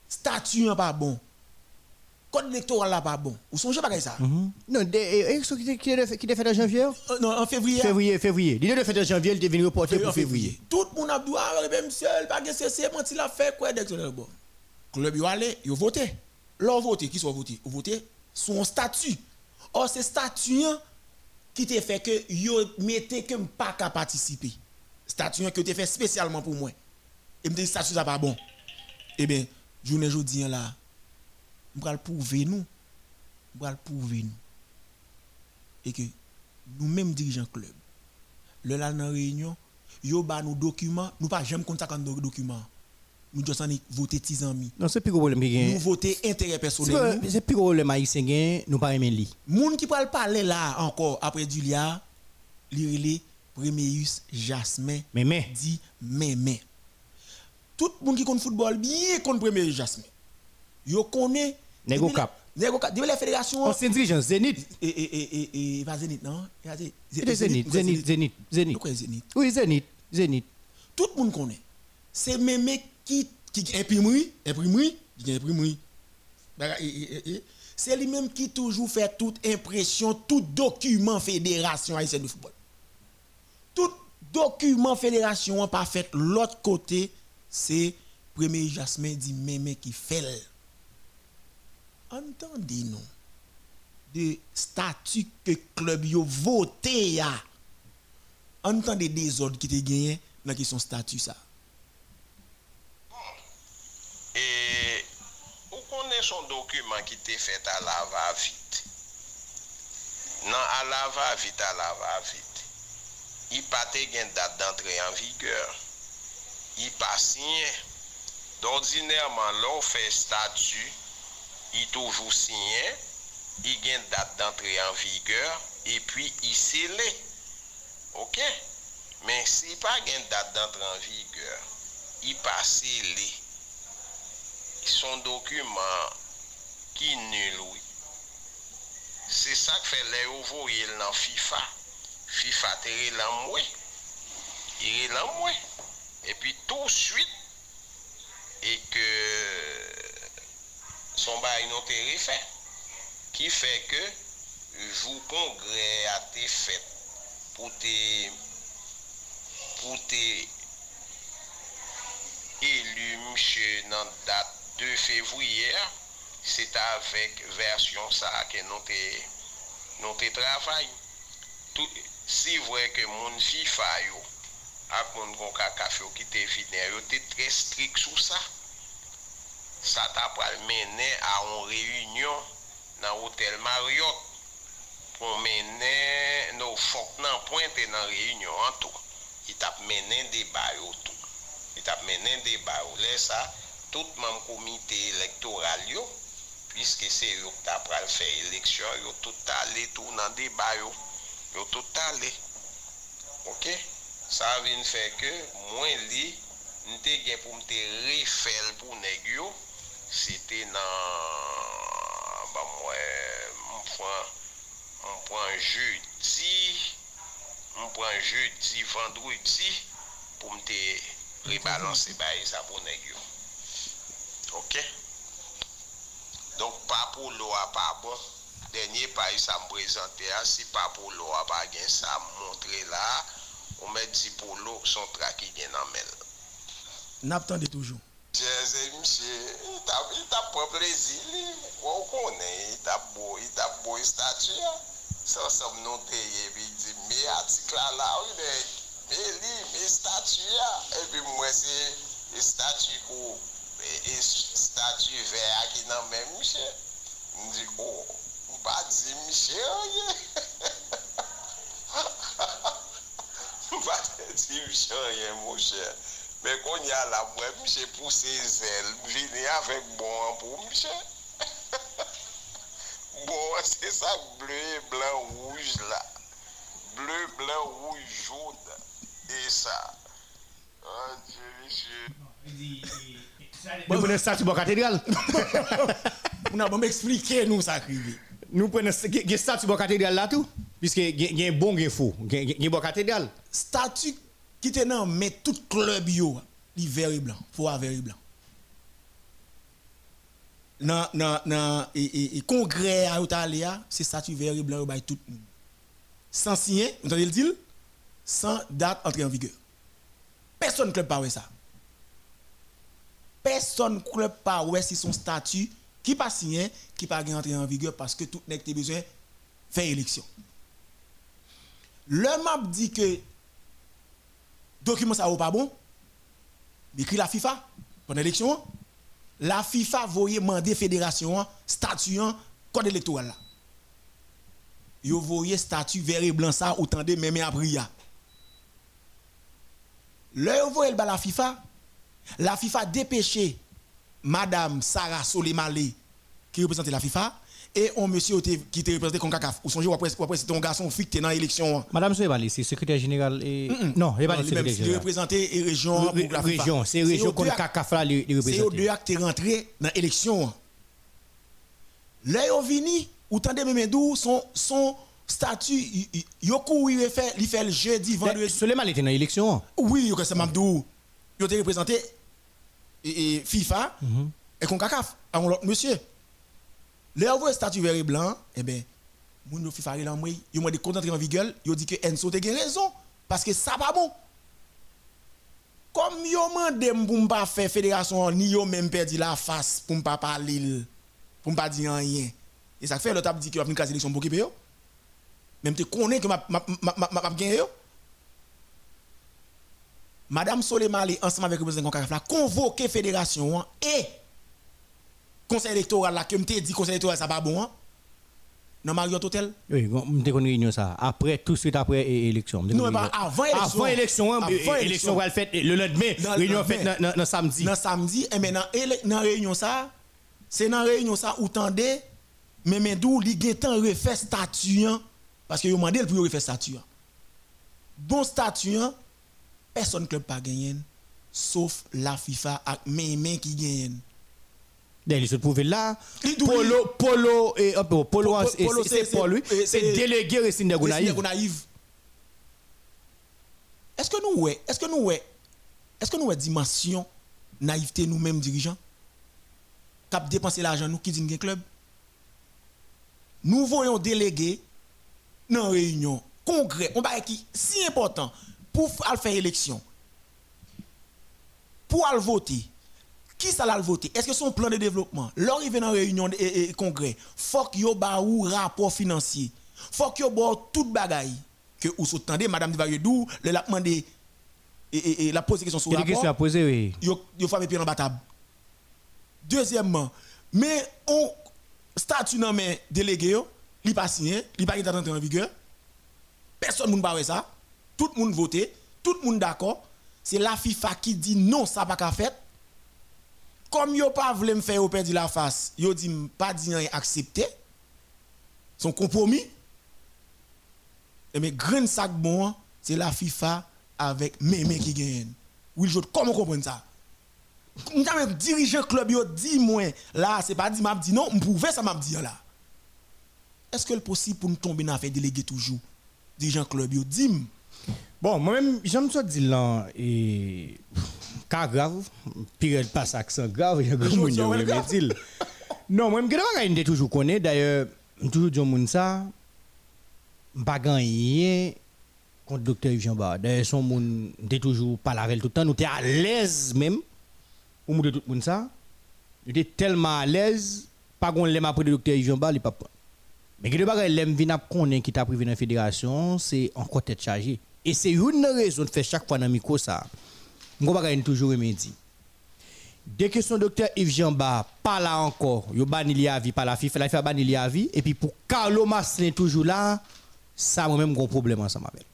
statut hein, pas bon code électoral là pas bon ou songez pas ça? Non, des élections qui qui est qui est fait en janvier? Euh, non en février Février, février. L'idée de faire en janvier, il est venu reporter pour février. Tout le monde a dit, ah, même seul, pas que c'est c'est, menti la fait quoi, c'est bon. Club, yo allé, yo voté. Leur voté, qui soit voté? Voté son statut. Or, c'est statut hein, qui te fait que yo mettez que pas qu'à participer. Statut que te fait spécialement pour moi. Et me dit, statut ça pas bon. Eh bien, journée aujourd'hui là, on va le prouver nous. On va le prouver nous. Et que nous-mêmes dirigeants club, le là dans réunion, yo ba nous documents, nous pas jamais compte ça comme document. Nous juste voter 10 ans. Non, c'est plus gros problème Nous voter intérêt personnel. C'est plus gros problème haïtien nous pas aimer li. Moun qui parle parler là encore après Julia, li Premius Jasmin Mémé dit Mémé. Tout le monde qui connaît football bien connaît Jasmin. Yo connaît Nego Cap. Nego Cap, la fédération. Ancien dirigeant Zénith. Et et et et pas Zénith non? Zénith Zénith Zénith Zénith. Zénith. Oui Zénith Zénith. Tout le monde connaît. C'est Mémé qui qui imprimerie, imprimerie, qui imprimerie. C'est lui-même qui toujours fait toute impression, tout document fédération haïtienne de football. Tout document fédération pas fait. L'autre côté c'est premier Jasmin dit mémé qui fait entendez nous de statut que club yo voté entendez des ordres qui te gagné dans qui son statut ça genyen son dokumen ki te fet alava vit. Nan alava vit, alava vit. I pa te gen dat d'antre en vigor. I pa sinye. D'ordinèrman lò fè statu, i toujou sinye, i gen dat d'antre en vigor, e pwi i sele. Ok? Men si pa gen dat d'antre en vigor, i pa sele. son dokumen ki nul wè. Se sa k fè lè yo vò yè nan FIFA. FIFA te re lan mwè. Yè re lan mwè. E pi tout suite e ke son ba yon te re fè. Ki fè ke jou kongre a te fèt pou te pou te elu mche nan dat 2 fevriyer, se ta avek versyon sa ke nou te, nou te travay. Tout, si vwe ke moun FIFA yo, ak moun kon ka kafe yo ki te vine, yo te tre strik sou sa. Sa ta pral mene a on reyunyon nan hotel Marriott pou mene nou fok nan pointe nan reyunyon an tou. I tap mene deba yo tou. I tap mene deba yo. Le sa, tout mam komite elektoral yo, pwiske se yo ta pral fè eleksyon, yo tout talè tou nan deba yo, yo tout talè. Ok? Sa vin fè ke mwen li, nte gen pou mte refèl pou neg yo, se te nan, ba mwen, mwen, mwen pran jeudi, mwen pran jeudi, vendredi, pou mte rebalanse baye sa pou neg yo. OK? Donc pas pour l'eau pas bon. Dernier pays ça me présenté si pas pour l'eau a pas gain ça montrer là. On met dit pour l'eau son trac qui gain en mel n'attendez toujours. C'est monsieur il t'a pas plaisir on connaît il t'a beau il t'a beau statut ça ça me noté et puis dit mais article là oui mais lui mais statut et puis moi c'est statut et statut vert qui dans même monsieur me dit oh pas dire Michel rien. pas dire Michel rien, mon cher. Mais quand il y a la moi, Michel pour ses ailes, venir avec bon pour Michel. bon, c'est ça, bleu, blanc, rouge là. Bleu, blanc, rouge, jaune. Et ça. Oh Michel. Vous prenez ça sur la cathédrale Vous [laughs] avez m'expliquer nous ça arrivé nous prenons un statut de cathédrale là tout. Puisque il y a un bon il faux. Il y a bon cathédrale statut qui était dans mais tout club il vert et blanc faut avoir vert et blanc. Dans et, congrès à Italia c'est statut vert et blanc tout le monde. Sans signer vous entendez le dire sans date entrée en vigueur. Personne club pas ça personne club pas si son statut qui pas signé, qui pas entrer en vigueur parce que tout n'est besoin faire élection. Le map dit que document ça pas bon, écrit la FIFA pour l'élection. La FIFA voyait demander fédération statut code électoral là. Yo voyez statut vert et blanc ça autant de même après Le vous elle la FIFA, la FIFA dépêché madame Sarah Soleimale qui représentait la FIFA et un monsieur qui était représenté CONCACAF. Ou songez après après c'est un garçon qui était dans l'élection. Madame Soleimale, c'est secrétaire général et non, il pas secrétaire général. Il représentait une région la. Région, c'est région CONCACAF là il représente. C'est aux deux actes rentré dans l'élection. Là ils vini ou tendez Memedou son son statut il fait le jeudi vendredi. Soleimale était dans l'élection. Oui, c'est Mamdou. Il était représenté et, FIFA mhm. et CONCACAF avant l'autre monsieur. Les envoyés statut vert et blanc, eh bien, moun yo FIFA là moi, yo m'a dit concentrer en vigueur, yo dit que Enzo te gen raison parce que ça pas bon. Comme yo mande pour pas faire fédération ni yo même perdu la face pour pas parler pour pas dire rien. Et ça fait l'autre a dit que va venir casser l'élection pour yo. Même te connais que m'a m'a m'a m'a gagné yo. Madame Soleimale ensemble avec le président Concaf la convoqué fédération et conseil électoral là que me dit conseil électoral ça pas bon hein? dans Marriott Hotel Oui, me te réunion ça après tout de suite après élection. Non pas avant élection. Avant élection, avant élection va le faire le lendemain, réunion faite dans samedi. Dans samedi et maintenant dans réunion ça c'est dans réunion ça où tendez mais mais d'où li temps refaire statut hein? parce que yo mandé pour refaire statut. Hein. Bon statut personne club pas gagné sauf la FIFA avec mes qui gagnent. D'ailleurs, se trouve là. Polo, Polo, et, Polo, Polo c'est Paul, lui. C'est délégué Racine Naïve. Est-ce que nous, ouais, est-ce que nous, ouais, est-ce que nous, ouais, dimension naïveté nous-mêmes dirigeants, cap dépenser l'argent nous qui dit club? Nous voyons délégué dans réunion, congrès, on va qui si important pour faire élection, pour aller voter qui ça l'a voté Est-ce que son plan de développement, l'arrivée dans réunion et, congrès, faut qu'il y ait un rapport financier. Faut qu'il y ait tout bagaille que vous s'entendez madame Divagedou, le l'a demandé et, et, la pose question sur le rapport. question à poser oui. Yo yo fait pied dans la table. Deuxièmement, mais on statut dans mes délégués, il pas signé, il pas entrer en vigueur. Personne ne pas ça. Tout le monde voté, tout le monde d'accord. C'est la FIFA qui dit non, ça pas qu'à faire comme yo pas voulu me faire perdre la face, yo dit pas dit accepter son compromis. Et mais grand sac bon, c'est la FIFA avec Mémé qui gagne. Oui, je comment comprendre ça? Nous dirigeant club dit moi là, c'est pas dit m'a dit non, on pouvait ça m'a dit là. Est-ce que c'est possible pour nous tomber dans faire délégué toujours? Dirigeant club yo dit Bon, moi-même, j'aime ça dire là, et cas grave, pire pas accent grave, j'ai grand monde me dire. Non, moi je ne toujours connais d'ailleurs, toujours dire moun ça pas gagné contre docteur Jean Bar. D'ailleurs son moun était toujours pas la tout le temps, nous était à l'aise même pour montrer tout le monde ça. Nous était tellement à l'aise, pas qu'on l'aime après le docteur Jean Bar, il pas Mais que le bagage l'aime vinn connaît qui t'a privé dans la fédération, c'est encore tête chargée. Et c'est une raison de faire chaque fois dans le micro ça. Je vais toujours remédier. Dès que son docteur Yves Jamba pas là encore, il banni à vie par la FIFA, la FIFA banni à vie et puis pour Carlo Maslin toujours là, ça moi même un problème ensemble avec.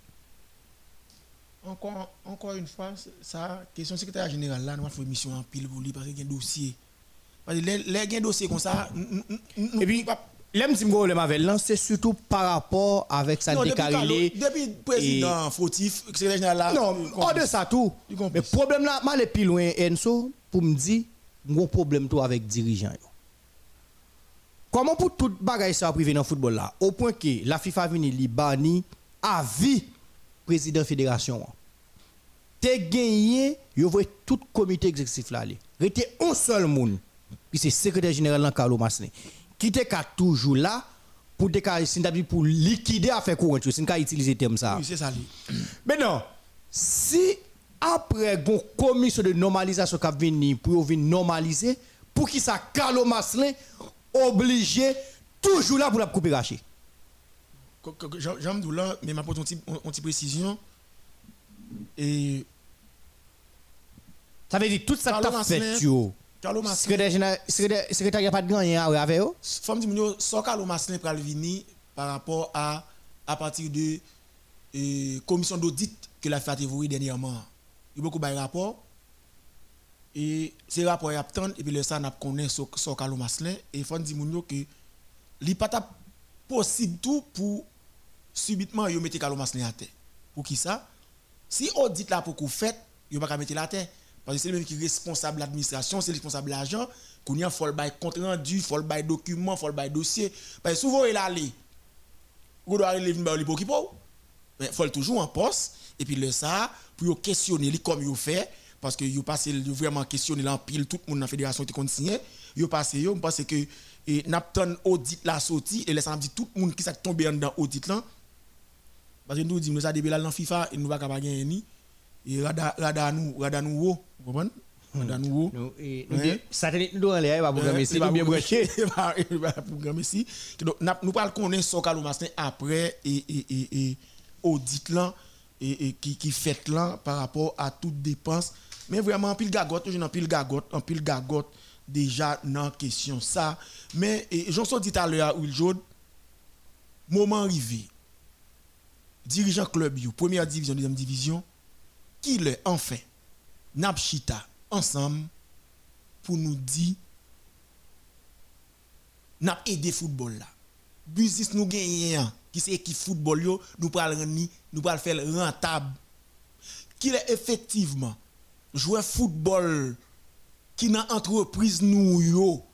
Encore, encore une fois, ça, question secrétaire général là, nous avons fait une mission en pile pour lui parce qu'il y a un dossier. Parce que les, les dossiers comme ça, et puis, Si problème avec là, c'est surtout par rapport avec sa décarilé. Depuis président fautif, secrétaire général là. Non, hors de ça tout. Mais problème là, mal est plus loin Enso pour me dire mon problème tout avec dirigeant. Comment pour tout bagaille ça privé dans le football là? Au point que la FIFA vini li bani à vie président fédération. T'es gagné, yo voyez tout comité exécutif là. Rete un seul monde. Puis c'est secrétaire général Carlo Masne qui était toujours là pour pour liquider affaire courante c'est une utiliser terme ça. Oui c'est ça mais non si après une commission de normalisation qui venir pour venir normaliser pour qui ça Carlo Maslin obligé toujours là pour la couper racher. J'aime là mais ma une petite précision. Et ça veut dire tout ça que tu as fait. Secrétaire pas de gagné avec eux Femme so pral par rapport à à partir de euh, commission d'audit que la fait dernièrement. il y a beaucoup de rapports. Et ces rapports, ils attendent, et puis le ça, n'a connaît so, Maslin, et que n'est pas possible tout pour subitement y mettre Carlo Maslin à terre. Pour qui ça? Si audit là pour qu'on fait, il va pas mettre la terre. Parce que c'est lui qui est responsable de l'administration, c'est responsable de l'argent, qu'on y a faut le bail compte rendu, faut le bail document, faut le bail dossier. Parce que souvent il allé. Vous doit aller venir pour qui Mais faut toujours en poste. Et puis le ça pour questionner comme il fait. Parce que yo passé vraiment questionner en pile tout le monde dans la fédération qui continue yo passé yo pense que et n'apton audit la sortie et laisse dit tout le monde qui s'est tombé dans audit là. Parce que nous dit nous ça débile dans FIFA et nous pas capable gagner et rada rada nous rada nous vous comprenez rada nous nous satellite nous dans l'air va programmer si bien branché. Va [laughs] programmer si donc nous parle connaître Sokalo Mastin après et et et audit là et, qui, qui fait là par rapport à toute dépense. Mais vraiment, en pile gagote, toujours en pile gagote, en pile gagote, déjà dans question ça. Mais j'en suis dit à l'heure, Will Jode, moment arrivé, dirigeant club, première division, deuxième division, qui le enfin, Napchita, ensemble, pour nous dire, n'a aidé football là. Business nous gagnons qui c'est équipe football yo, nous pral nous pral faire rentable. Qui est effectivement jouer football qui dans entreprise nous yo.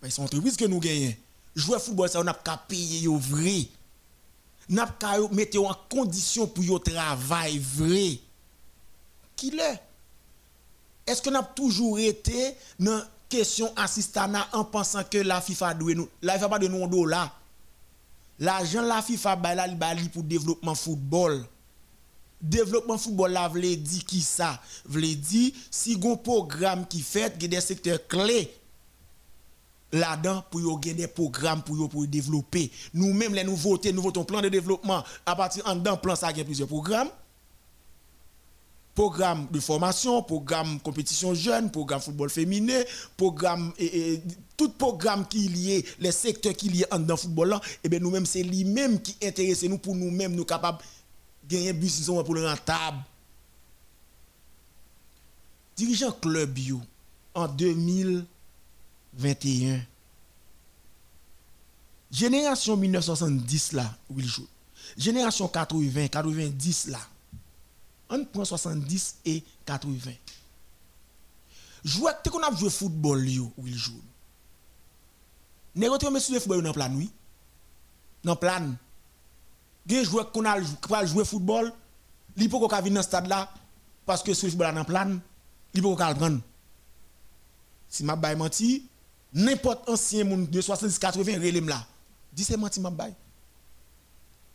Mais c'est entreprise que nous gagnons. Jouer football ça on n'a pas payer yo vrai. N'a pas mettre en condition pour yo travail vrai. Qui l'est Est-ce que n'a toujours été dans question assistana en pensant que la FIFA doit nous la FIFA pas de nous dollar L'argent la FIFA ba la li pour développement football. Développement football la vle dit qui ça? Vle dit si gon programme qui fait des secteurs clés là-dedans pour yo des programmes pour yo pour développer. Nous-mêmes les nous votons, nous votons plan de développement. À partir en plan ça il y a plusieurs programmes programme de formation, programme compétition jeune, programme football féminin, programme et, tout programme qui est lié, les secteurs qui liés dans le football et eh bien nous-mêmes c'est lui-même qui intéresse nous pour nous-mêmes nous capables de gagner bus pour le rentable. Dirigeant club bio en 2021. Génération 1970 là, Will joue. Génération 80, 90 là on prend 70 et 80. Joueur que qu'on a joué football yo ou il joue? Négote monsieur le football dans plan oui. Dans plan. Des joueurs qu'on a joué jouer football, li peut qu'on venir dans stade là parce que ce football dans plan, li peut qu'on prendre. Si m'a bay menti, n'importe ancien monde de 70 80 relève là. Dis c'est menti m'a bay.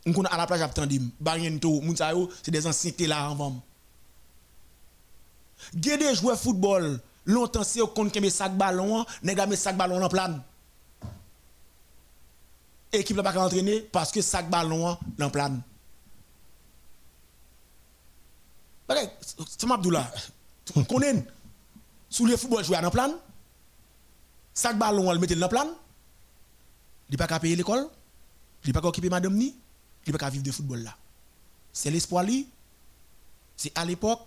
On à la plage attendim, Bariento, Mounsayo, c'est des anciens qui là avant. Gè des joueurs football, longtemps c'est qu'on kembe sac ballon, nèg mes sac ballon en plan. Équipe là pas entraîner parce que sac ballon en plan. C'est Abdoula. Connaît [laughs] sous le football jouer en plan. Sac ballon le mettre dans plan. Il pas qu'à payer l'école. Il pas qu'à occuper madame ni il peut pas vivre de football là. C'est l'espoir lui. C'est à l'époque,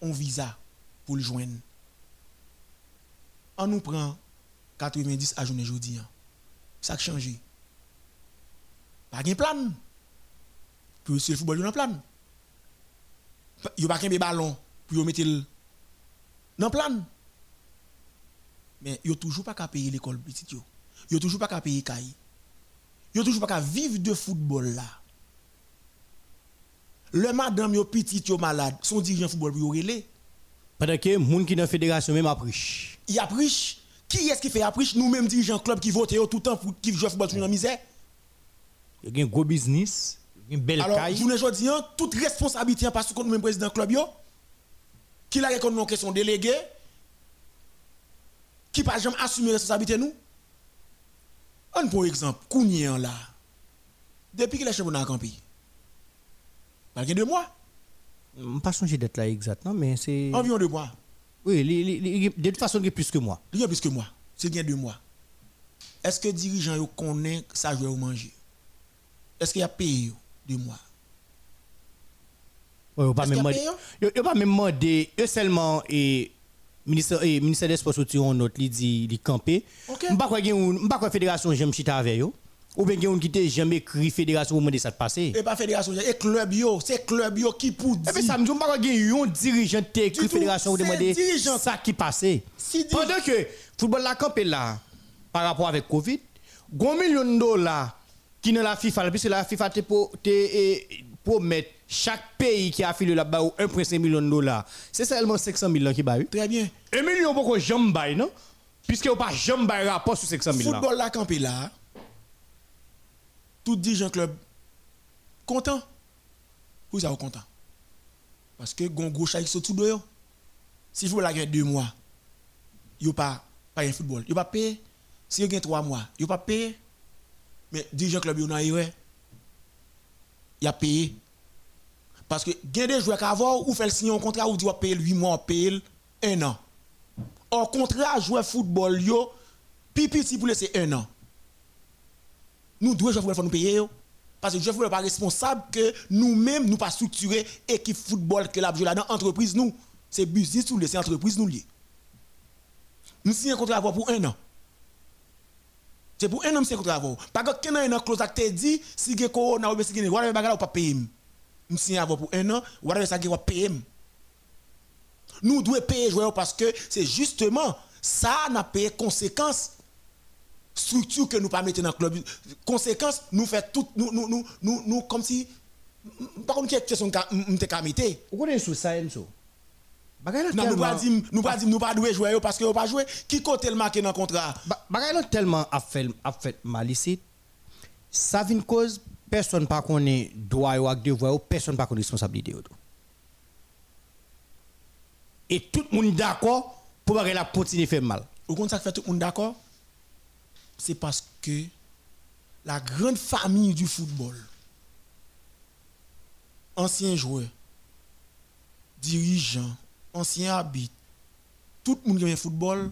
on visa pour le joindre. On nous prend 90 à journée aujourd'hui. Hein. Ça a changé. Pas de plan. Pour le football, il y a un plan. Il n'y a pas de ballon pour mettre le plan. Mais il n'y a toujours pas qu'à payer l'école. Il n'y a toujours pas qu'à payer caille. Il n'y a toujours pas qu'à vivre de football là. Le madame yo petit yo malade, son dirigeant football pour relé. Pendant que moun qui dans fédération même appriche. Il appriche. Qui est-ce qui fait appriche Nous-mêmes dirigeants club qui votent tout le temps pour qui joue football dans misère. Il y a un gros business, une belle Alors, je ne dis toute responsabilité parce que nous même président club yo qui la reconnaît que son délégué qui pas jamais assumer responsabilité nous. Un pour exemple, Kounien là. Depuis qu'il est championnat campé. Malgré deux mois. Je ne pas changer d'être là exactement, mais c'est. Environ deux mois. Oui, de toute façon, il y a plus que moi. Il y a plus que moi. C'est bien deux mois. Est-ce que les dirigeants connaissent ça jouer ou manger? Est-ce qu'il y a payé deux mois? Yo pas même pas même demandé, yo seulement et ministère et ministère des sports note li dit li camper. Ok. M'pa quoi gen ou m'pa quoi fédération j'aime chita avec yo. Ou bien ou qui te jamais écrit fédération demander ça de passer. Et pas fédération, et club yo, c'est club yo qui pour Et puis dire. ça me dit gen un dirigeant te écrit fédération c'est demander dirigeant. ça qui di- Pendant que football la campé là par rapport avec Covid, gon million de dollars qui dans la FIFA, puisque la FIFA te eh, mettre chaque pays qui a affilié là-bas 1,5 million de dollars. C'est seulement 500 millions qui ba eu. Très bien. Un million pour que jamais bail non? Puisque pas jamais rapport sur 500 000 là. Football la campé là. Tout dirigeant club content. Vous êtes content. Parce que gon gros chèque tout de. Si vous la gagne deux mois, yo pas pas un football. Yo pas payer. Si vous gagne trois mois, yo pas payer. Mais dirigeant club yo nan ouais. Il a payé. Parce que gagne des joueurs qu'avant ou fait signer un contrat ou dit va payer 8 mois, payer un an. Or contrat joueur football yo pipi si pour laisser un an. Nous devons jouer football nous payer. Parce que joueur football pas responsable que nous-mêmes nous pas structurer équipe football que la là dans entreprise nous. C'est business ou c'est entreprise nous lié. Nous signons un contrat pour un an. C'est pour un an c'est contrat avant. Par contre quand un an clause te dit si que corona ou si que whatever bagala ou pas payer. Nous signons pour un an, whatever ça que va payer. Nous devons payer parce que c'est justement ça n'a payé conséquence structure que nous pas mettre dans le club conséquence nous fait tout nous nous nous nous, nous comme si par contre quelque question m'te ka mettre Vous connaissez sous ça Enzo? Non nous pas dire nous pas dire nous pas doué jouer parce que nous pas jouer qui côté le marqué dans le contrat? Ba- bagay tellement a fait a fait mal ici. Ça vient cause personne pas connaît droit ou devoir personne pas connaît responsabilité. Et tout le monde d'accord pour bagay la continuer faire mal. au compte ça fait tout le monde d'accord? C'est parce que la grande famille du football anciens joueurs dirigeants anciens arbitres tout le monde qui aime le football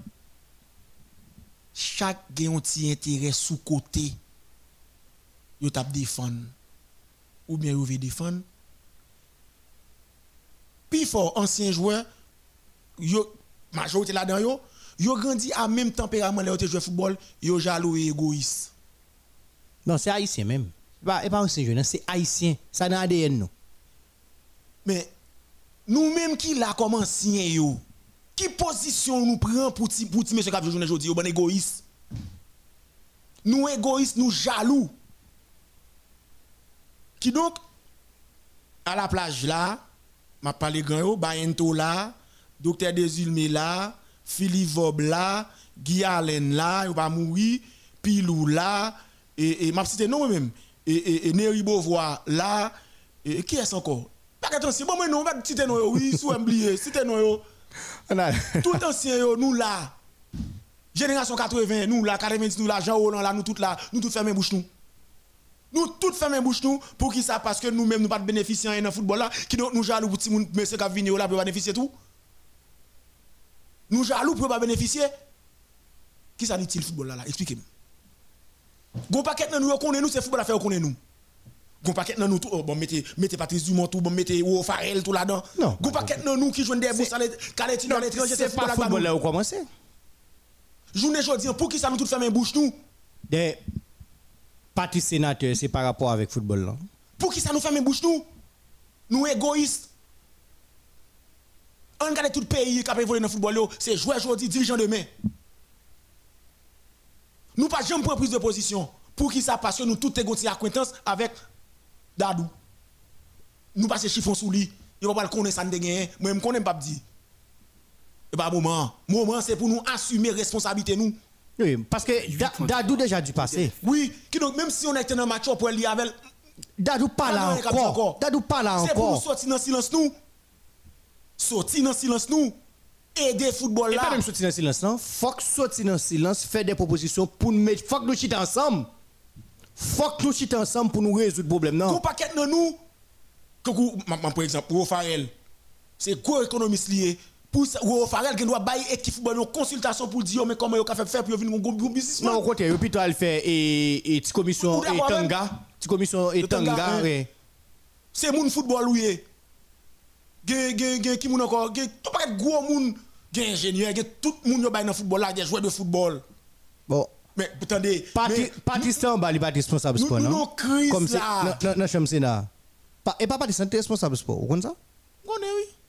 chaque un intérêt sous côté yo tap défendre. Ou bien yo veut défendre. Puis fort ancien joueur yo majorité là-dedans yo grandi à même tempérament là yo te jouer football yo jaloux et égoïste Non, c'est haïtien même. Pas et pas jeune, c'est haïtien. Ça dans ADN nous. mais nous même qui là comme ancien yo? Qui position nous prend pour ti pour ti monsieur cap journée aujourd'hui yo bon égoïste? Nous égoïstes nous jaloux qui donc à la plage là m'a parlé grand yo Bayento là docteur Desulmé là Philippe Vob là Guy Allen là mourir Pilou là et et m'a cité non même et et, et Neri Beauvoir là et, qui est encore? Pas attention bon moi non va citer non oui sous oublier citer non tout ancien nous là. Génération 80 nous là 90 nous là Jean Roland là nous toutes là nous toutes fermer bouche nous. Nous toutes fermer bouche nous pour qui ça? Parce que nous mêmes nous pas de bénéficier dans football là qui donc nous jaloux pour petit monde monsieur qui là pour bénéficier tout nous jaloux pour pas bénéficier qui ça dit-il football là, là? expliquez-moi gon paquet nan nous connaît nous c'est football à faire connaît nous gon paquet nan nous tout oh, bon mettez mettez Patrice Dumont tout bon mettez Wo Farel tout là-dedans Non. gon paquet nan nous qui joignent des bourses à l'étranger dans l'étranger C'est pas football là où commencer. journée jodi pour qui ça nous tout fermer bouche nous? Des partis sénateurs, c'est par rapport avec football là. Pour qui ça nous ferme bouche nous? Nous égoïstes. On regarde tout le pays qui a évolué dans le football, c'est joueur aujourd'hui, dirigeant demain. Nous pas jamais prendre prise de position. Pour qui ça parce que nous tous égons acquaintance avec Dadou. Nous passons chiffon sous lui. Il va pas le connaître ça ne gagner. Moi je connais pas dire. Et pas moment. Moment c'est pour nous assumer responsabilité nous. Oui, parce que Da- Dadou déjà dû passer. Oui, qui donc même si on était dans un match pour aller avec Dadou pas là encore. Dadou pas là C'est pour nous encore. sortir dans le silence nous. Sortir dans le silence nous. Aider football Et pas là. même sortir dans le silence, non. Faut que sortir dans le silence, faire des propositions pour nous mettre. Faut que nous chiter ensemble. Faut que nous chiter ensemble pour nous résoudre le problème, Qu'on non. paquet dans nous. Par exemple, Farel. C'est quoi économiste lié? Pour Ro Farel qui doit bailler équipe football une consultation pour dire mais comment il faire pour venir un bon business Non, au contraire, plutôt elle fait et et commission Ou et tanga, commission et tanga, hein. C'est mon football oui. Gen gen gen qui moun encore gen tout pas gros moun gen ingénieur gen tout moun yo bay dans football là des joueurs de football Bon. mais attendez bah, il n'est pas responsable sport, non? Comme c'est. Non, non, Chambre Sénat. Et pas es responsable sport. Vous comprenez ça? On est oui.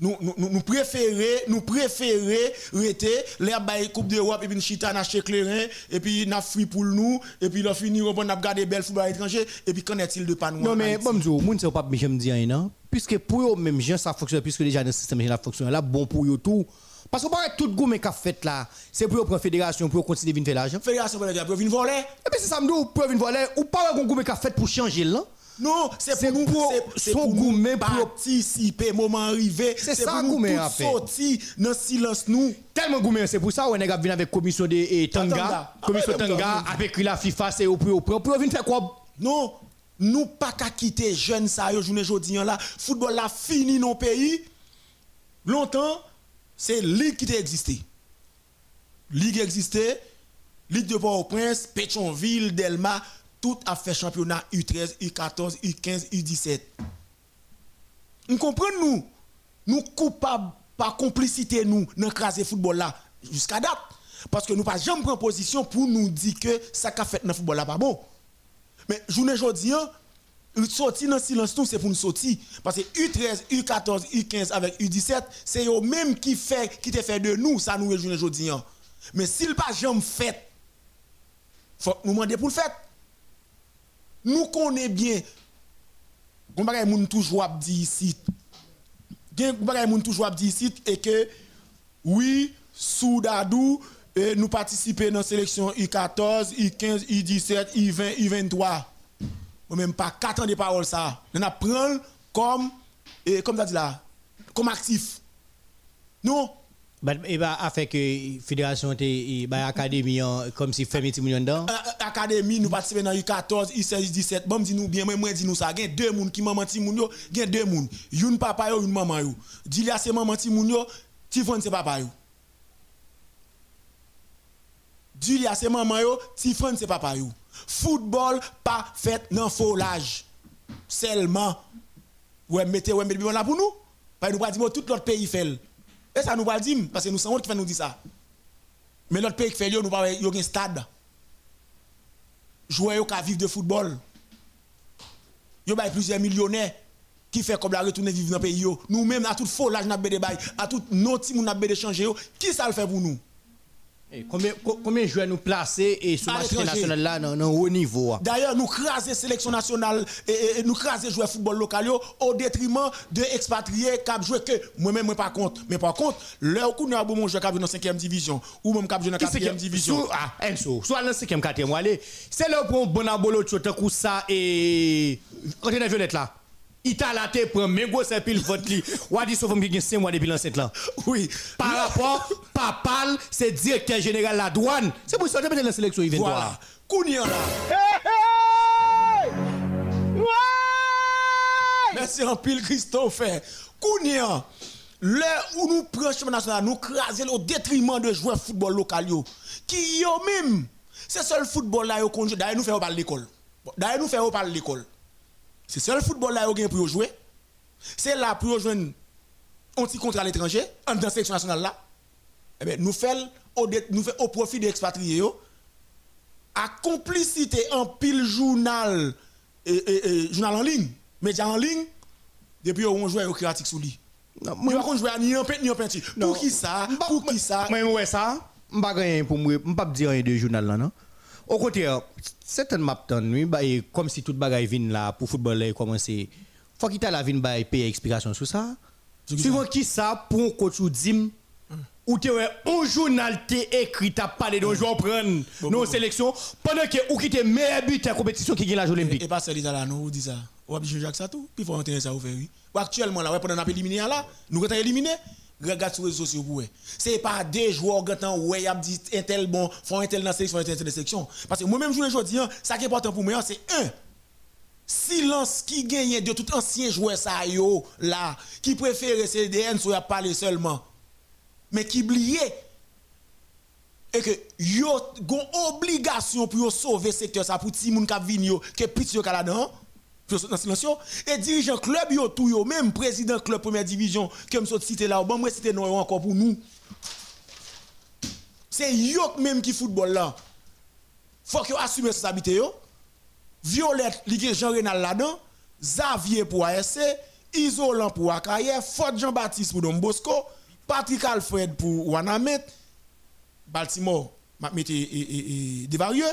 Nous, nous, nous, nous préférons, nous préférons rester les bails Coupe d'Europe et puis nous chita n'a acheté clairin et puis n'a free pour nous et puis là fini on a regardé belle football à l'étranger et puis qu'en est-il de pas nous Non, mais Haïti? bon, je moun c'est pas mais j'aime dire non? Puisque pour eux même gens ça fonctionne puisque déjà le système ça fonctionne là bon pour eux tout parce que pas tout goût mais qu'a fait là c'est pour eux prendre fédération pour eux continuer de faire l'argent Fédération pour venir voler. et puis c'est ça me dit pour venir voler ou pas un goût mais qu'a fait pour changer là? Non, c'est pour nous pour c'est- pour nous pour- participer moment arrivé. C'est ça, pour tout en fait. sortir dans le silence nous. tellement mais c'est pour ça on est venu avec commission de Tanga. Commission Tanga avec la FIFA c'est au pour eux pour eux venir faire quoi? Non, nous pas qu'à quitter jeunes ça journée jodi là, football là fini dans le pays. Longtemps, c'est ligue qui existé. Ligue existait, Ligue de Port-au-Prince, Pétionville, Delma, tout a fait championnat U13, U14, U15, U17. Nous comprenons nous, nous coupables par complicité nous dans craser football là jusqu'à date parce que nous pas jamais prendre position pour nous dire que ça qu'a fait dans football là pas bon. Mais journée aujourd'hui, sortir dans le silence c'est pour nous sortir parce que U13, U14, U15 avec U17, c'est eux même qui fait qui te fait de nous ça nous journée aujourd'hui. Mais s'il pas jamais fait faut nous demander pour le faire. Nous connaissons bien bagay moun toujours ap di ici. Bagay moun toujours ap di ici et que oui, sous Dadou euh, nous participer dans la sélection U14, U15, U17, U20, U23. Moi même pas 4 ans de parole ça. On a prendre comme et comme ça dit là, comme actif. Non, bah et bah a fait que fédération était bah académie en- comme si fait petit million dedans Euh, euh, académie nous participer dans U14, U16, U17. Bon dit nous bien moi moi dit nous ça. Gen deux moun qui maman ti moun yo, gen deux moun. Youn papa yo, une maman yo. Dilia c'est maman ti moun Tifon c'est papa yo. Dilia c'est maman yo, Tifon c'est papa yo. Football pas fait dans folage. Seulement ouais mettez ouais mettez là pour nous. Pas nous pas dire tout l'autre pays fait. Ça nous pas dire parce que nous savons qui fait nous dire ça. Mais l'autre pays qui fait yo nous pas gen stade joueurs qui vivent de football. Yo bay plusieurs millionnaires qui fait comme la retourner vivre dans le pays yo. Nous même à tout faux bay, à tout nos petits moun n'a de changer. Qui ça le fait pour nous? Et combien co- combien de joueurs nous placer et sur l'étranger. national là dans dans haut niveau ah? D'ailleurs, nous craser sélection nationale et, et- et nous craser joueurs football local au détriment de expatriés qui jouent que moi-même moi pas contre. Mais par contre, leur coup n'a bon mon joueur qui dans 5e division ou même qui dans Qui c'est 4e qui division. sous- Ah, Enso, soit dans le 5e, 4e, aller. C'est pour un bon abolo coup ça et. Quand est violette là. Il t'a laté pour un mégo c'est pile vote li. [laughs] Ou a dit sauf qui 5 mois depuis l'enceinte là. Oui. Par rapport, Papal, c'est directeur général de la douane. C'est pour ça que je dans la sélection il Voilà. Kounyan là. Merci en pile Christophe. Kounyan. Là où nous prenons chemin national, nous craser au détriment de joueurs football local. Qui yo même. C'est seul football là yo qu'on joue. D'ailleurs nous faisons par l'école. D'ailleurs nous faisons par l'école. C'est seul football là gagne pour jouer. C'est là pour jouer un petit contrat à l'étranger, en dans la sélection nationale là. Eh bien, nous faisons au, dé- nous fait au profit des expatriés à complicité en pile journal et, et- et journal en ligne, média en ligne, depuis on joue au créatif sous lui. Non, Moi, moi- on joue ni en peinture ni en peinture. Pour qui ça? Pour qui ça? Moi, ouais, ça, je ne je ne pas dire rien de journal là, non? Au contraire, oui, bah, et comme si toute bagaille vient là pour football commencer. Faut qu'il t'a la vinn bah payer explication sur ça. Suivant qui ça pour un coach ou dim ou ouais, un journal t'es écrit t'as parlé d'un joueur prendre nos sélections pendant que ou qui te meilleur buteur compétition qui gagne la olympique. Et pas celle là, nous, on dit ça. On va jouer Jacques ça tout, puis il faut entrer ça au faire, oui. Ou Actuellement, là, pendant qu'on a éliminé là, nous avons éliminé, regarde sur les réseaux sociaux ouais. C'est pas des joueurs qui ont ouais, dit un tel bon, font un tel dans la sélection, un tel dans. Parce que moi-même, je vous dis, ça qui est important pour moi, c'est un, silence qui gagne de tout ancien joueur ça là, qui préfère CDN sur parlé seulement, mais qui oubliait et que yo gon obligation pour sauver secteur ça pour ti moun k'ap vinn yo que petit yo ka là-dedans et dirigeant club même président club première division que me cité là bon moi cité non encore pour nous. C'est yo même qui football là. Faut que assumer responsabilité yo. Violette li Jean Renal là-dedans. Xavier pour ASC Isolant pour Akaye Fort Jean-Baptiste pour Don Bosco. Patrick Alfred pour Wanamet Baltimore m'a des varieux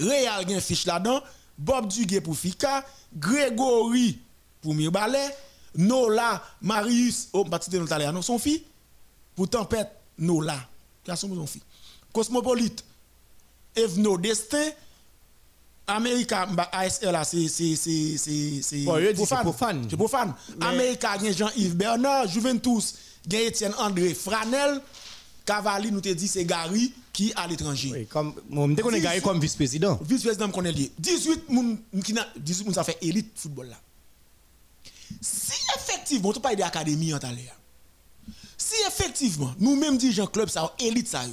Real gen fiche là-dedans Bob Duguay pour Fika, Grégory pour Mirbalé, Nola, Marius, oh, de non, son fille, pour Tempête, Nola, qui a son fille. Cosmopolite, Evno Destin, America, ASL profane. America, Jean-Yves Bernard, Juventus, Etienne André Franel, Cavalli nous te dit c'est Gary qui à l'étranger. Oui, comme on connaît Gary comme vice-président. Vice-président connaît lié. 18 moun qui 18 moun ça fait élite football là. Si effectivement tu pas de académie en l'air. Si effectivement nous même dirigeants club ça élite ça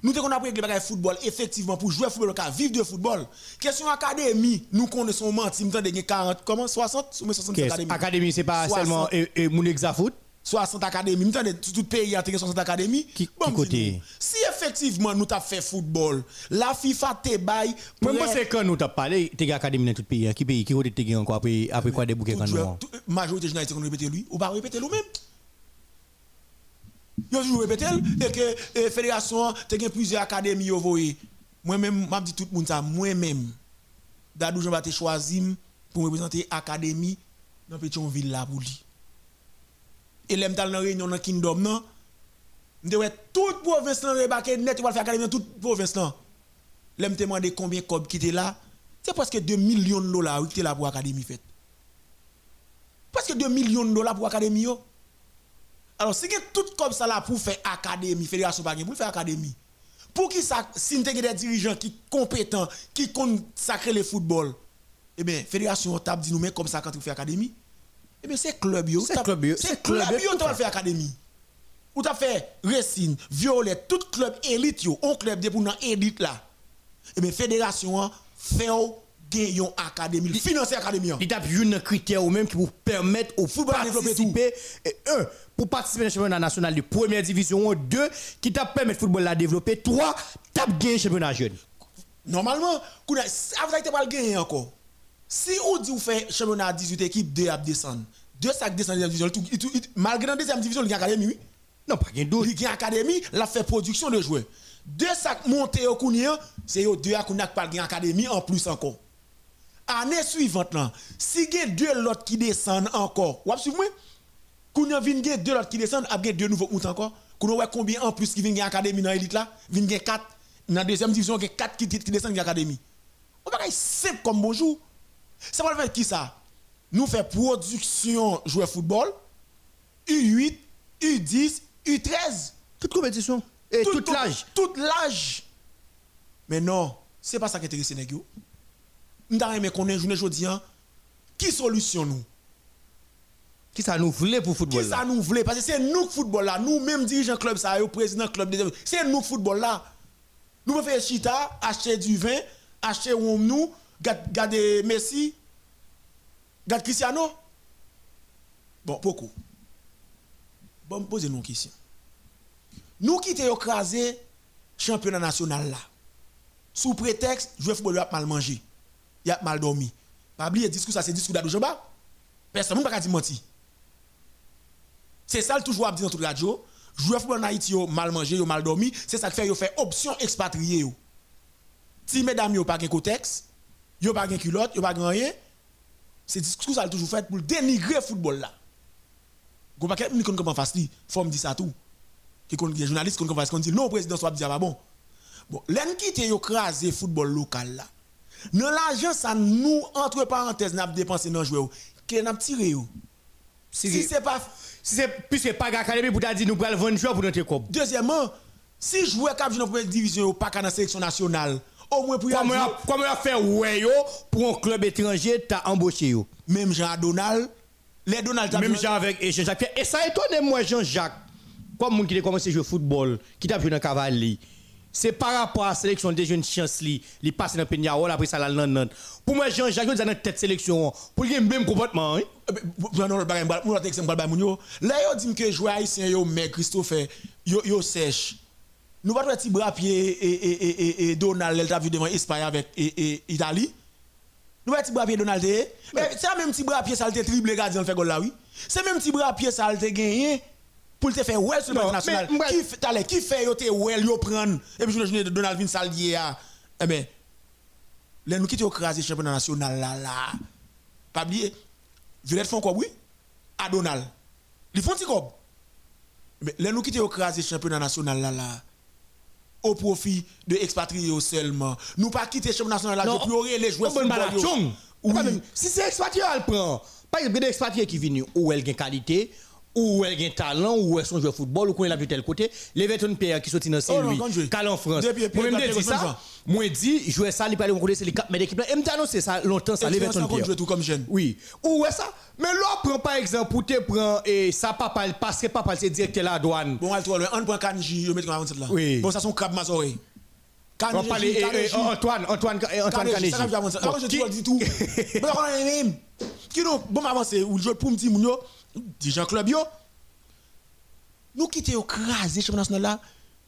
nous avons appris le football effectivement pour jouer football vivre de football. Question académie, nous connaissons menti, nous avons 40 comment 60 ou 60 académie. Académie c'est pas seulement et, et mon exafoot? 60 académies, avons tout pays a 60 académies. Qui, bon, côté? Si effectivement nous avons fait football, la FIFA te bail. Je pense que nous avons parlé, tu as académie dans tout pays. Hein. Qui pays qui côté tu encore après après quoi des bouquets quand nous Majorité de journalistes qu'on répéter lui, ou pas répéter nous même. Yo toujours répéter et que la fédération te gen plusieurs académies yo voyé. Moi même m'a dit tout le monde ça moi même. Dadou Jean-Baptiste choisi pour représenter académie dans Pétionville là pour lui et l'aime dans la réunion dans Kingdom non devait toute province là rebaquer net il faire académie toute province l'aime te demandé combien cob qui était là? C'est presque 2 millions de dollars qui était là pour académie fait presque 2 millions de dollars pour académie alors si tout comme ça là pour faire académie fédération pas pour faire académie pour qui ça si des dirigeants qui compétents qui consacrent le football eh bien fédération tape dit nous mais comme ça quand on fait académie eh bien, c'est club yo. C'est club yo. C'est club yo qui fait académie. Ou t'as fait Racine, Violet, tout club élite yo, on club de pour dans élite là. Eh bien, fédération fait gagner académie, financer académie. Il y a une critère ou même qui vous permettre au football de et un pour participer au championnat national de première division, deux qui t'a permis le football à développer, trois t'as gagné championnat jeune. Normalement, vous avez pas gagner encore. Si on dit vous fait championnat à 18 équipes, 2 à descendre. Deux sacs descendent dans la division. Malgré la deuxième division, il y a académie, oui. Non, pas gain d'autres. Il y a académie, la fait production de joueurs. Deux sacs montés au Kounia, c'est deux à Kounia qui parlent académie en plus encore. Année suivante, là, si il y a deux lots qui descendent encore, vous suivez? Kounia vient deux lots qui descendent, il y a deux nouveaux montent encore. Kounia combien en plus qui viennent académie dans l'élite là? Vient quatre. Dans la deuxième division, il y a quatre qui, descendent dans l'académie. On va simple comme bonjour. Ça va faire qui ça? Nous faisons production jouer football, U8, U10, U13. Toute compétition. Et toute l'âge. Toute l'âge. Mais non, ce n'est pas ça qui intéresse les Nous avons qu'on journée aujourd'hui. Hein. Qui solution nous? Qui ça nous voulait pour football Qui ça nous voulait? Parce que c'est nous football là. Nous même dirigeants club ça, président club C'est nous football là. Nous pouvons faire chita, acheter du vin, acheter nous Gade Messi, gade Cristiano. Bon, beaucoup. Bon, poser une question. Nous qui t'es écrasé championnat national là, sous prétexte, jouer football a mal mangé, il a mal dormi. Pas oublier discours ça c'est discours d'Adou Jamba. Personne ne peut dire menti. C'est ça le toujours à dire dans toute radio. Jouer football en Haïti mal mangé, mal dormi, c'est ça qui fait yo fait option expatrié Si mesdames yo pas de contexte, a pas de culotte, a pas rien. C'est discours ça toujours fait pour dénigrer le football là. Go pas quelqu'un qui comprend facile, faut me dire ça tout. Qui connaît les journalistes qui comprennent qu'on dit non président soit dire pas bon. Bon, l'en qui te écrasé football local là. Dans l'argent ça nous entre parenthèses n'a dépensé dans joueur. Qui n'a tiré yo? Si c'est pas si c'est puisque pas académie pour dire nous pral vendre joueur pour notre club. Deuxièmement, si joueur cap dans première division pas dans la sélection nationale au moins pour Comment a fait ouais pour un club étranger t'as embauché yo. Même Jean Donald, les Donald Même Jean avec Jean-Jacques et ça étonne moi Jean-Jacques comme monde qui a commencé à jouer au football, qui t'a joué dans cavalier. c'est par rapport à la sélection des jeunes chance li, li passe dans Peñarol après ça la nan Pour moi Jean-Jacques dans notre tête sélection pour le même comportement. Hein? Non non bagay moi exemple ba moun yo. Là yo dit que joueur haïtien yo mais Christophe yo yo sèche. Nous pas petit bras pied et et et et Donald elle t'a vu devant Espagne avec Italie. Nous pas petit bras pied Donald mais c'est même petit bras pied ça le triple gardien fait goal là oui. C'est même petit bras pied ça le gagné pour te faire well sur le national. Qui fait qui fait yo te well yo prendre? Et puis je Donald Vin Saldier eh ben les nous qui te craser championnat national là là. Pas oublier Villette font quoi oui à Donald. Ils font cob. Mais les nous qui te craser championnat national là là au profit de expatriés seulement. Nous pas quitter le championnat national là pour les joueurs oui. Si c'est expatrié, elle prend. Par exemple, des expatriés qui viennent où elle a qualité, ou elle a un talent, ou elle son joueur de football, ou qu'on l'a vu tel côté, les veterans pays qui sont dans oh, lui, qu'à en France. Moi, je dis ça, moi, je dis, jouer ça, il parle côté, c'est les 4 mètres d'équipe. Et me annoncé ça longtemps, ça, les veterans pays. tout comme jeune. Oui. Ou est ça? Mais là, prend par exemple, pour te prendre, et ça, papa, parce que papa, c'est directeur de la douane. Bon, on prend Kanji, je mets comme là. Oui. Bon, ça, sont crabes mazoré. On parle Antoine, Antoine, Antoine Kanji. Ça, je dis tout. [laughs] Mais on même. Qui nous, bon, avancer, ou je pour me dire, Dijon club yo. Nous quittons au crasé championnat national là.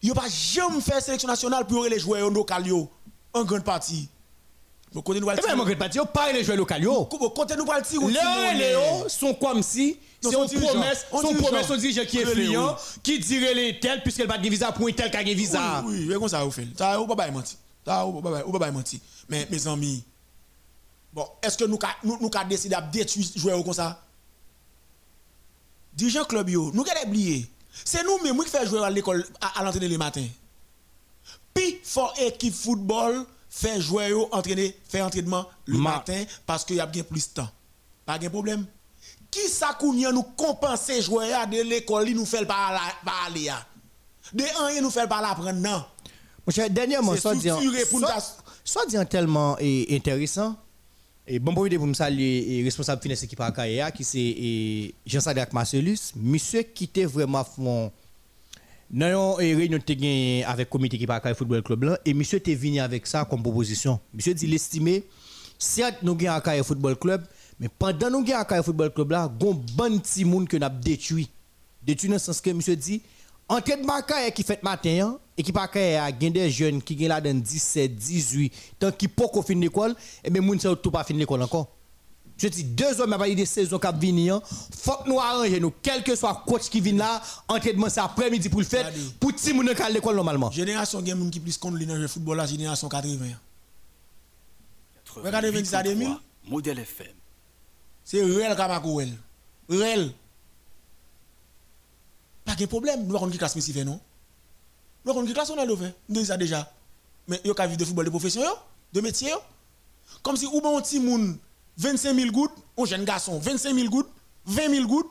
Yo pas jamais fait sélection nationale pour les joueurs locaux yo en grande partie. Bon côté nous Eh en grande partie yo pas les joueurs locaux yo. Côté nous va le tirer. Les Léo sont comme si c'est une promesse, son promesse on dirigeant qui est fluent, qui dirait les tels puisqu'elle va de visa pour un tel qui a visa. Oui, oui, comme ça vous fait. Ça ou pas menti. Ça ou pas menti. Mais mes amis Bon, est-ce que nous nous nous décidé de détruire joueurs comme ça dirigeant club yo, nous avons oublié. C'est nous mêmes qui faisons jouer à l'école à, l'entraîner le matin. Puis faut équipe football fait jouer entraîner faire entraînement le matin parce qu'il y a bien plus de temps. Pas de problème. Qui ça nous compenser jouer de l'école nous fait pas aller De un nous fait pas l'apprendre non. Mon dernièrement soit dit soit dit tellement intéressant et bon pour me saluer responsable finance équipe à qui c'est Jean-Sadak Marcellus, monsieur qui était vraiment fond dans une réunion avec le comité qui parle football club là et monsieur était venu avec ça comme proposition. Monsieur dit l'estimé certes nous gagnons à football club mais pendant nous gagnons à football club là, gon bon petit monde que n'a détruit. Détruit dans le sens que monsieur dit entraînement qui fait matin hein, équipe a gagné des jeunes qui sont là dans 17, 18, tant qu'ils pas fin l'école, et eh bien moun tout pas fin l'école encore. Je dis deux hommes à des saisons qui viennent, faut que nous arrangeons nous, quel que soit coach qui vient là, entraînement c'est après-midi pour le faire, pour petit moun à l'école normalement. Génération game moun qui plus contre le football la génération 80. Regardez ça demi. Modèle FM. C'est réel Kamakouel. Réel. Pas de problème, nous avons qui classe fait non? Nous avons une classe on a fait. Nous ça déjà. Mais il y a vivre de football de profession, de métier. Comme si ou bon petit moun 25 000 gouttes, un jeune garçon 25 000 gouttes, 20 000 gouttes,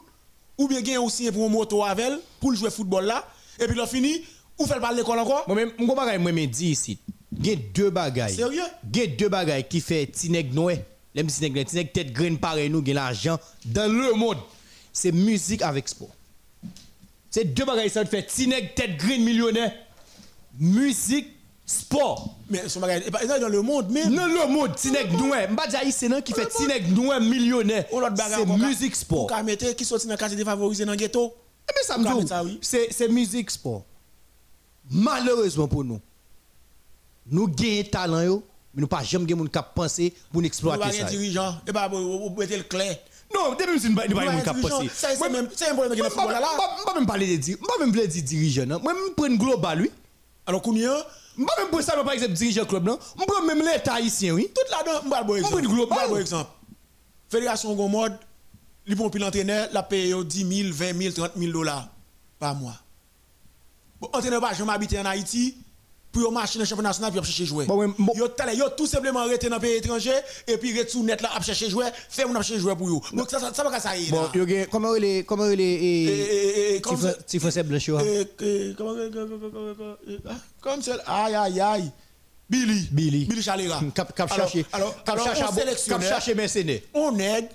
ou bien gagne aussi pour un moto avec pour jouer football là, et puis là fini, ou fait pas l'école encore. Moi même mon bagay moi me dit ici, il y a deux bagailles. Sérieux? Il y a deux bagailles qui fait Tineg Noé. Les Tineg Tineg tête graine pareil nous gagne l'argent dans le monde. C'est musique avec sport. C'est deux bagages ça fait Tineg tête green millionnaire. Musique, sport. Mais son bagage est dans le monde même. Dans le monde, Tineg Noué. M'ba dire c'est non qui fait Tineg Noué millionnaire. C'est musique sport. Pour mettre qui sorti dans quartier défavorisé dans le ghetto. Eh bien ça me dit c'est musique sport. Malheureusement pour nous. Nous gagnons talent mais nous pas jamais moun cap penser pour nous exploiter ça. Nous pas dirigeant, et pas vous mettez le clair. Non, depuis que je ne pas passer. C'est même c'est un problème de football là. Pas même parler de dire, pas même dire dirigeant. Moi même prendre global lui. Alors combien Moi même pour ça par exemple dirigeant club non? Moi même l'état haïtien oui. Tout là-dedans, moi bon exemple. global bon exemple. Fédération Gomode, li bon puis l'entraîneur la paye 10 000, 20 000, 30 000 dollars par mois. Bon, entraîneur pas jamais habité en Haïti, pour marcher dans le championnat national pour chercher jouer. Bon, bon. Yo yo tout simplement arrêté dans le pays étranger et puis retourner net là à chercher jouer, faire mon chercher jouer pour eux. Donc ça ça va ça y Bon, yo comment les comment les ti français blanchot. Comment comme ça aïe aïe aïe. Billy. Billy. Billy Chalera. [laughs] Cap cap chercher. Alors cap chercher cap chercher mercenaire. On aide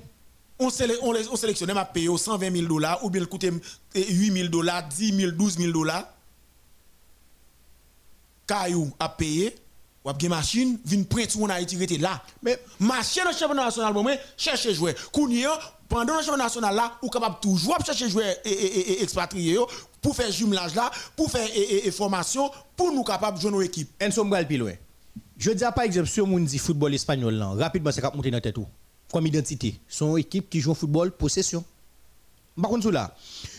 on, on, on sélectionne m'a payé 120 000 dollars ou bien le coûter 8 000 dollars, 10 000, 12 000 dollars Caillou a payé, ou a une machine, vient prendre tout en Haïti rete là. Mais- machine dans le championnat national bon moi chercher. Kounia pendant le championnat national là, ou capable toujours chercher joueur et, et, et, expatrié pour faire jumelage là, pour faire et, formation pour nous capable jouer nos équipes. Enso Mbral pi loin. Je dis par exemple, si on dit football espagnol, là, rapidement, c'est cap monter dans la tête tout. Comme identité. Son équipe qui joue au football, possession. Par contre, là,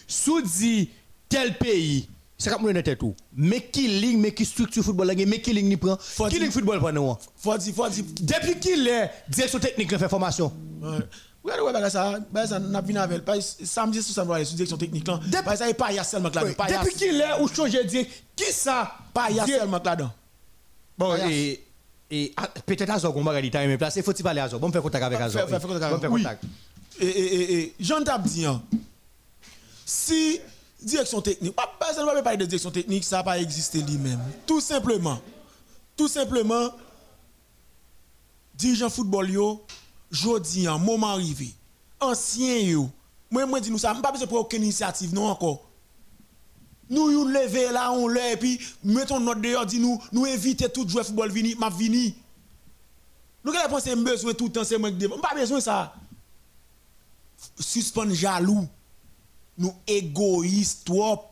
sous dit tel pays, c'est la tête tout. Mais qui ligne, mais qui structure football, mais qui ligne ni prend, qui ligne football prend nous. Faut dire faut dire Depuis qu'il est direction technique, fait formation? Ouais. Regardez, ouais, ça, ça, n'a avec, pas samedi, sous sur direction technique là. Bagay ça, pas y a seulement là, pas Depuis qu'il est, ou change de dire, qui ça? Pas y a seulement là-dedans. Bon, Pas et, et ah, peut-être Azor, qu'on va dire, mais place, faut-il parler. Bon, faire contact avec Bon, faire contact. Et, et, et, Jean t'a dit, hein, si direction technique, pas personne ne parler de direction technique, ça n'a pas existé lui-même. Tout simplement, tout simplement, dirigeant football yo, jodi en moment arrivé, ancien yo, moi moi dis nous ça, pas besoin de prendre aucune initiative non encore. Nous yon lever là, on lève et puis mettons notre dehors, dit nous nous inviter tout joueur football vini, m'a vini. Nous qu'elle pense besoin tout le temps c'est moi qui. Pas besoin ça. Suspendre jaloux. Nous égoïstes trop.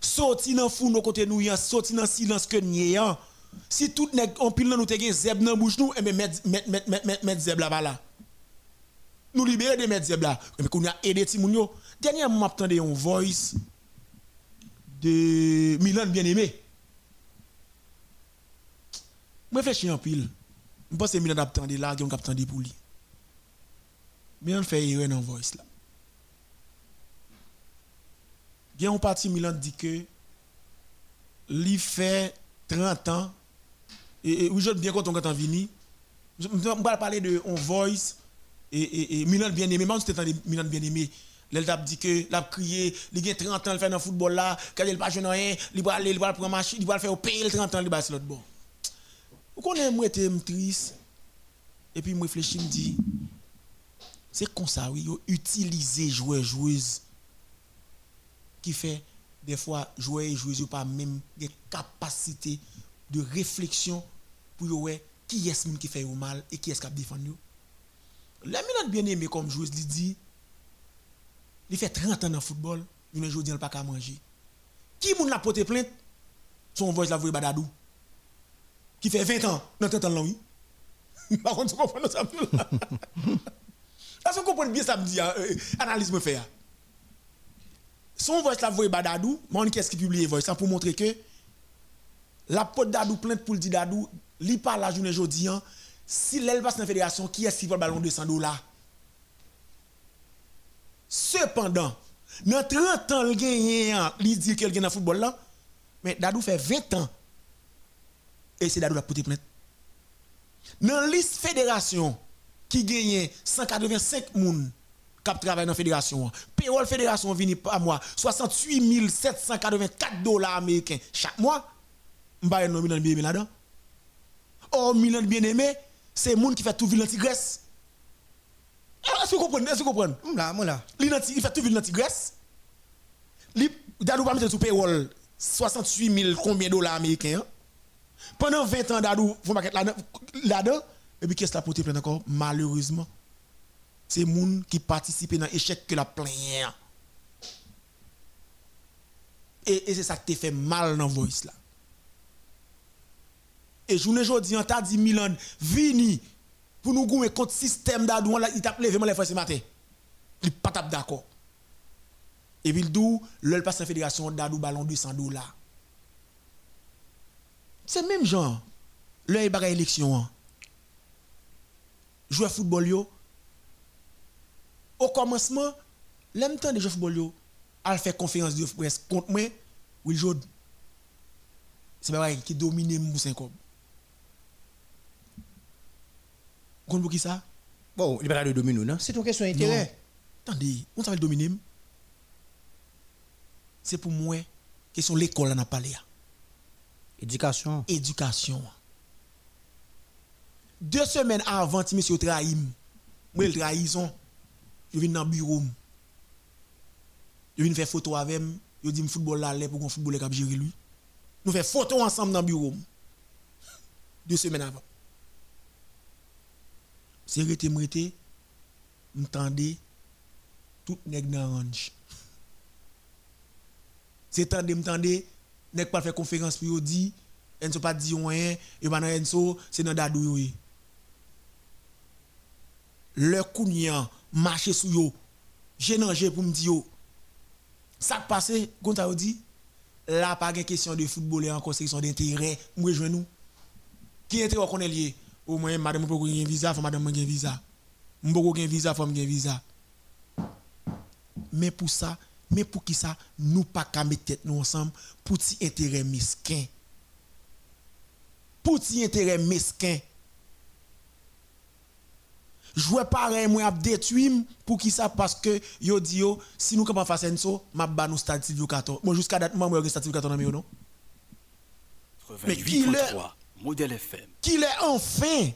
Sorti dans fou nos côté nous yan, sorti dans silence que nian. Si tout nèg on pile nous te gen zeb dans bouche nous, et ben mettre mettre mettre mettre mettre mettre zeb là là. Nous libérer de mettre zeb là. Mais qu'on a aidé ti moun yo. Dernièrement m'a entendu un voice de Milan bien-aimé. Moi réfléchis en pile. Je pense que Milan a attendu là, qui a attendu pour lui. Milan fait erreur dans voice là. Bien un parti Milan dit que lui fait 30 ans et, et oui, je bien content quand on vini. Je je vais parler de on voice et, Milan bien aimé, même c'était Milan bien aimé. L'elle a dit que l'a crié, il a 30 ans, il fait dans le football là, quand il pas jeune rien, il va aller, il va prendre machine, il va faire payer 30 ans, il va l'autre bord. Vous connaissez moi j'étais triste et puis je réfléchis me dit c'est comme ça oui, utiliser joueur joueuse qui fait des fois joueur et yo pas même des capacités de réflexion pour ouais qui est-ce qui fait mal et qui est-ce qui a défendre yo. La Milan bien aimé comme joueuse lui dit il fait 30 ans dans le football, il ne joue pas qu'à manger. Qui moun la porté plainte? Son voice la voix badadou. Qui fait 20 ans dans 30 ans là oui. [laughs] Par contre, tu comprends [laughs] vous comprenez bien ça me dit euh, analyse me fait Son voice la voix badadou, mon qu'est-ce qui publie voice ça pour montrer que la porte dadou plainte pour le dire dadou, li pas la journée jodi an, si l'elle passe dans la fédération qui est-ce qui va le ballon de 100 dollars? Cependant, dans 30 ans, il gagne, il dit qu'il gagne dans le football mais Dadou fait 20 ans. Et c'est Dadou la porté plainte. Dans liste fédération qui gagne 185 moun qui travaillent dans la fédération, payroll fédération vini par mois 68 784 dollars américains chaque mois. M'ba non Milan bien là-dedans. Oh Milan bien aimé, c'est moun qui fait tout ville Grèce. Est-ce que vous comprenez? Est-ce que vous comprenez? Là, moi là. Il fait tout ville. Li Dadou pas mettre sous payroll 68 000 combien de dollars américains. hein? Pendant 20 ans Dadou marquer là là-dedans et puis qu'est-ce que la porté plainte encore? Malheureusement c'est moun qui participe dans l'échec que la plaint. Et, et c'est ça qui te fait mal dans voice là. Et journée aujourd'hui, on t'a dit Milan, vini pour nous goumer contre système d'adou, il t'a levé les fois ce matin. Il pas d'accord. Et puis le dou, le passe la fédération d'adou ballon 200 dollars. C'est même genre, le y a élection. hein. Joueur football yo, au commencement, l'aime temps de football yo, al fait conférence de presse contre moi, Will Jod. C'est pas vrai qui domine mon 5 Vous pour qui ça? Bon, il va de dominer, non? C'est une question d'intérêt. Attendez, on s'appelle dominer. C'est pour moi, question l'école on a parlé. là. Éducation. Éducation. Deux semaines avant, monsieur trahim. Moi, il trahison. Je viens dans le bureau. Je viens faire photo avec lui. Je dis, football là, pour qu'on football a gérer lui. nous faisons photo ensemble dans le bureau. [laughs] Deux semaines avant. C'est arrêté, m'arrêté, m'entendez, tout nèg dans orange. [laughs] C'est tendez, m'entendez, nèg pas faire conférence pour dit, Enso pas dit rien, et maintenant Enso, c'est dans dadou yo. Le kounyan marché sur yo, j'ai nangé pour me dire. Ça comme ça dit, là pas de question de football en construction d'intérêt, moi rejoins nous. Qui intérêt qu'on est lié? Au moins madame peut gagner visa, faut madame gagner visa. M'boko gagner visa, faut gagner visa. Mais pour ça, mais pour qui ça, nous pas qu'à mettre tête nous ensemble pour petit intérêt mesquin. Pour petit intérêt mesquin. Jouer pareil, moi, a détruit pour qui ça parce que yo dit yo, si nous pas faire ça, m'a ba nous stade Silvio 14. Moi jusqu'à date, moi, moi, stade Silvio 14 non? Mais qui est modèle FM. Qui est enfin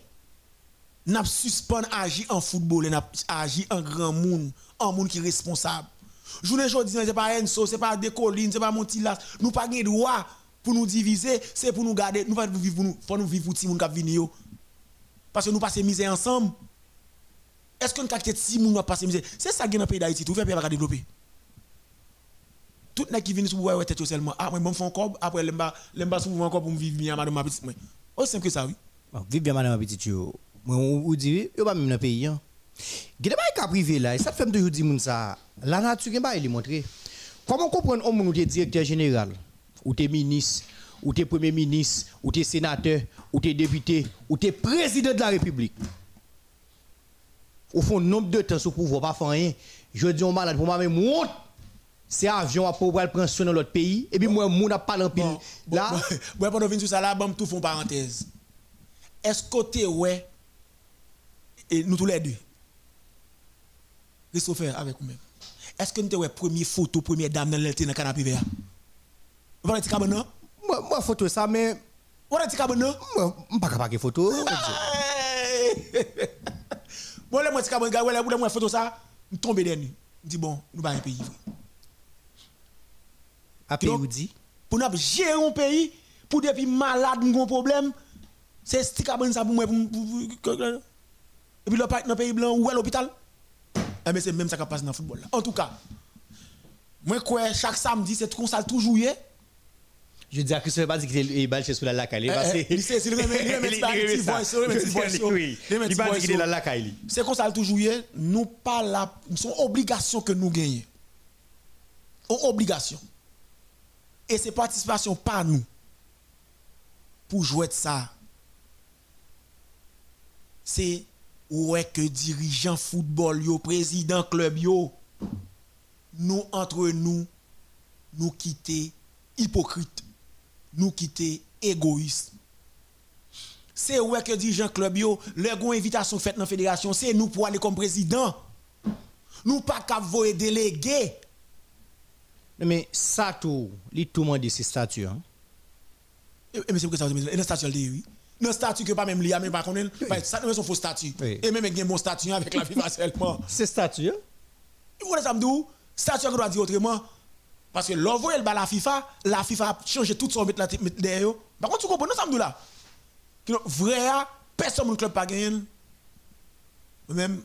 n'a suspend agir en football et n'a agi en grand monde, en monde qui est responsable. Journée aujourd'hui, c'est pas Enso, c'est pas Décoline, c'est pas Montilas. Nous pas de droit pour nous diviser, c'est pour nous garder, nous vivre pour nous, pour nous vivre pour tout le monde qui vient Parce que nous passons misère ensemble. Est-ce nous avons si nous pas passé misère? C'est ça qui est dans le pays d'Haïti, tout fait pays va développer. Tout les qui viennent sur ouais tête seulement. Ah moi bon font corps après lemba lemba souvent encore pour vivre bien madame ma petite moi. Aussi simple que ça oui. Bon, vivre bien madame ma petite yo. Moi on dit yo pas même dans le pays hein. Gade pas cas privé là, ça fait toujours dire moun ça. La nature ba il montrer. Comment comprendre homme ou directeur général ou t'es ministre ou t'es premier ministre ou t'es sénateur ou t'es député ou t'es président de la République? Au fond, nombre de temps sous pouvoir, pas faire rien. Je dis on malade pour moi même honte. C'est avion à pour prendre soin dans l'autre pays et puis moi mon n'a pas l'empile. Là, ouais [laughs] pendant venir sur ça là, bam tout font parenthèse. Est-ce que ouais et nous tous les deux Christopher avec vous même. Est-ce que nous ouais première photo première dame dans le canapé vert? Vous parlez de non Moi moi photo ça mais Vous parlez de non Moi pas capable photo. [laughs] Bon, les moi, si je ouais, moi, photo ça, je tombe dernier. Je dis, bon, nous pas un pays. À pays où dit Pour nous gérer un pays, pour des malades, nous avons un problème, c'est ce qui ça pour moi. Et puis, le pays blanc, ou à l'hôpital. Eh bien, c'est même ça qui passe dans le football. En tout cas, moi, quoi, chaque samedi, c'est comme ça, toujours. Je dis à Christophe pas qu'il est balle sur la lacaille. C'est le [laughs] [laughs] lacaille. C'est comme ça toujours nous pas là, son obligation que nous gagnons. Obligation. Et c'est participation par nous pour jouer de ça. C'est ouais que dirigeant football yo, président club yo, nous entre nous, nous quitter hypocrite nous quitter égoïste. C'est ouais que dirigeant club yo, leur invitation faite dans la fédération, c'est nous pour aller comme président. Nous pas qu'à voyer délégué. Mais ça tout, li tout monde ces statuts hein. Et mais c'est que ça dire le statut oui. Non statut que pas même lié mais pas connaît, ça c'est un faux statut. Et même avec un bon statut avec la FIFA seulement. [laughs] C'est statut. Vous voulez ça me dire statut que doit dire autrement parce que l'envoi elle la FIFA, la FIFA a changé tout son mettre derrière. Par contre, tu comprends, nous sommes là? Vrai, personne ne club pas gagné. Même,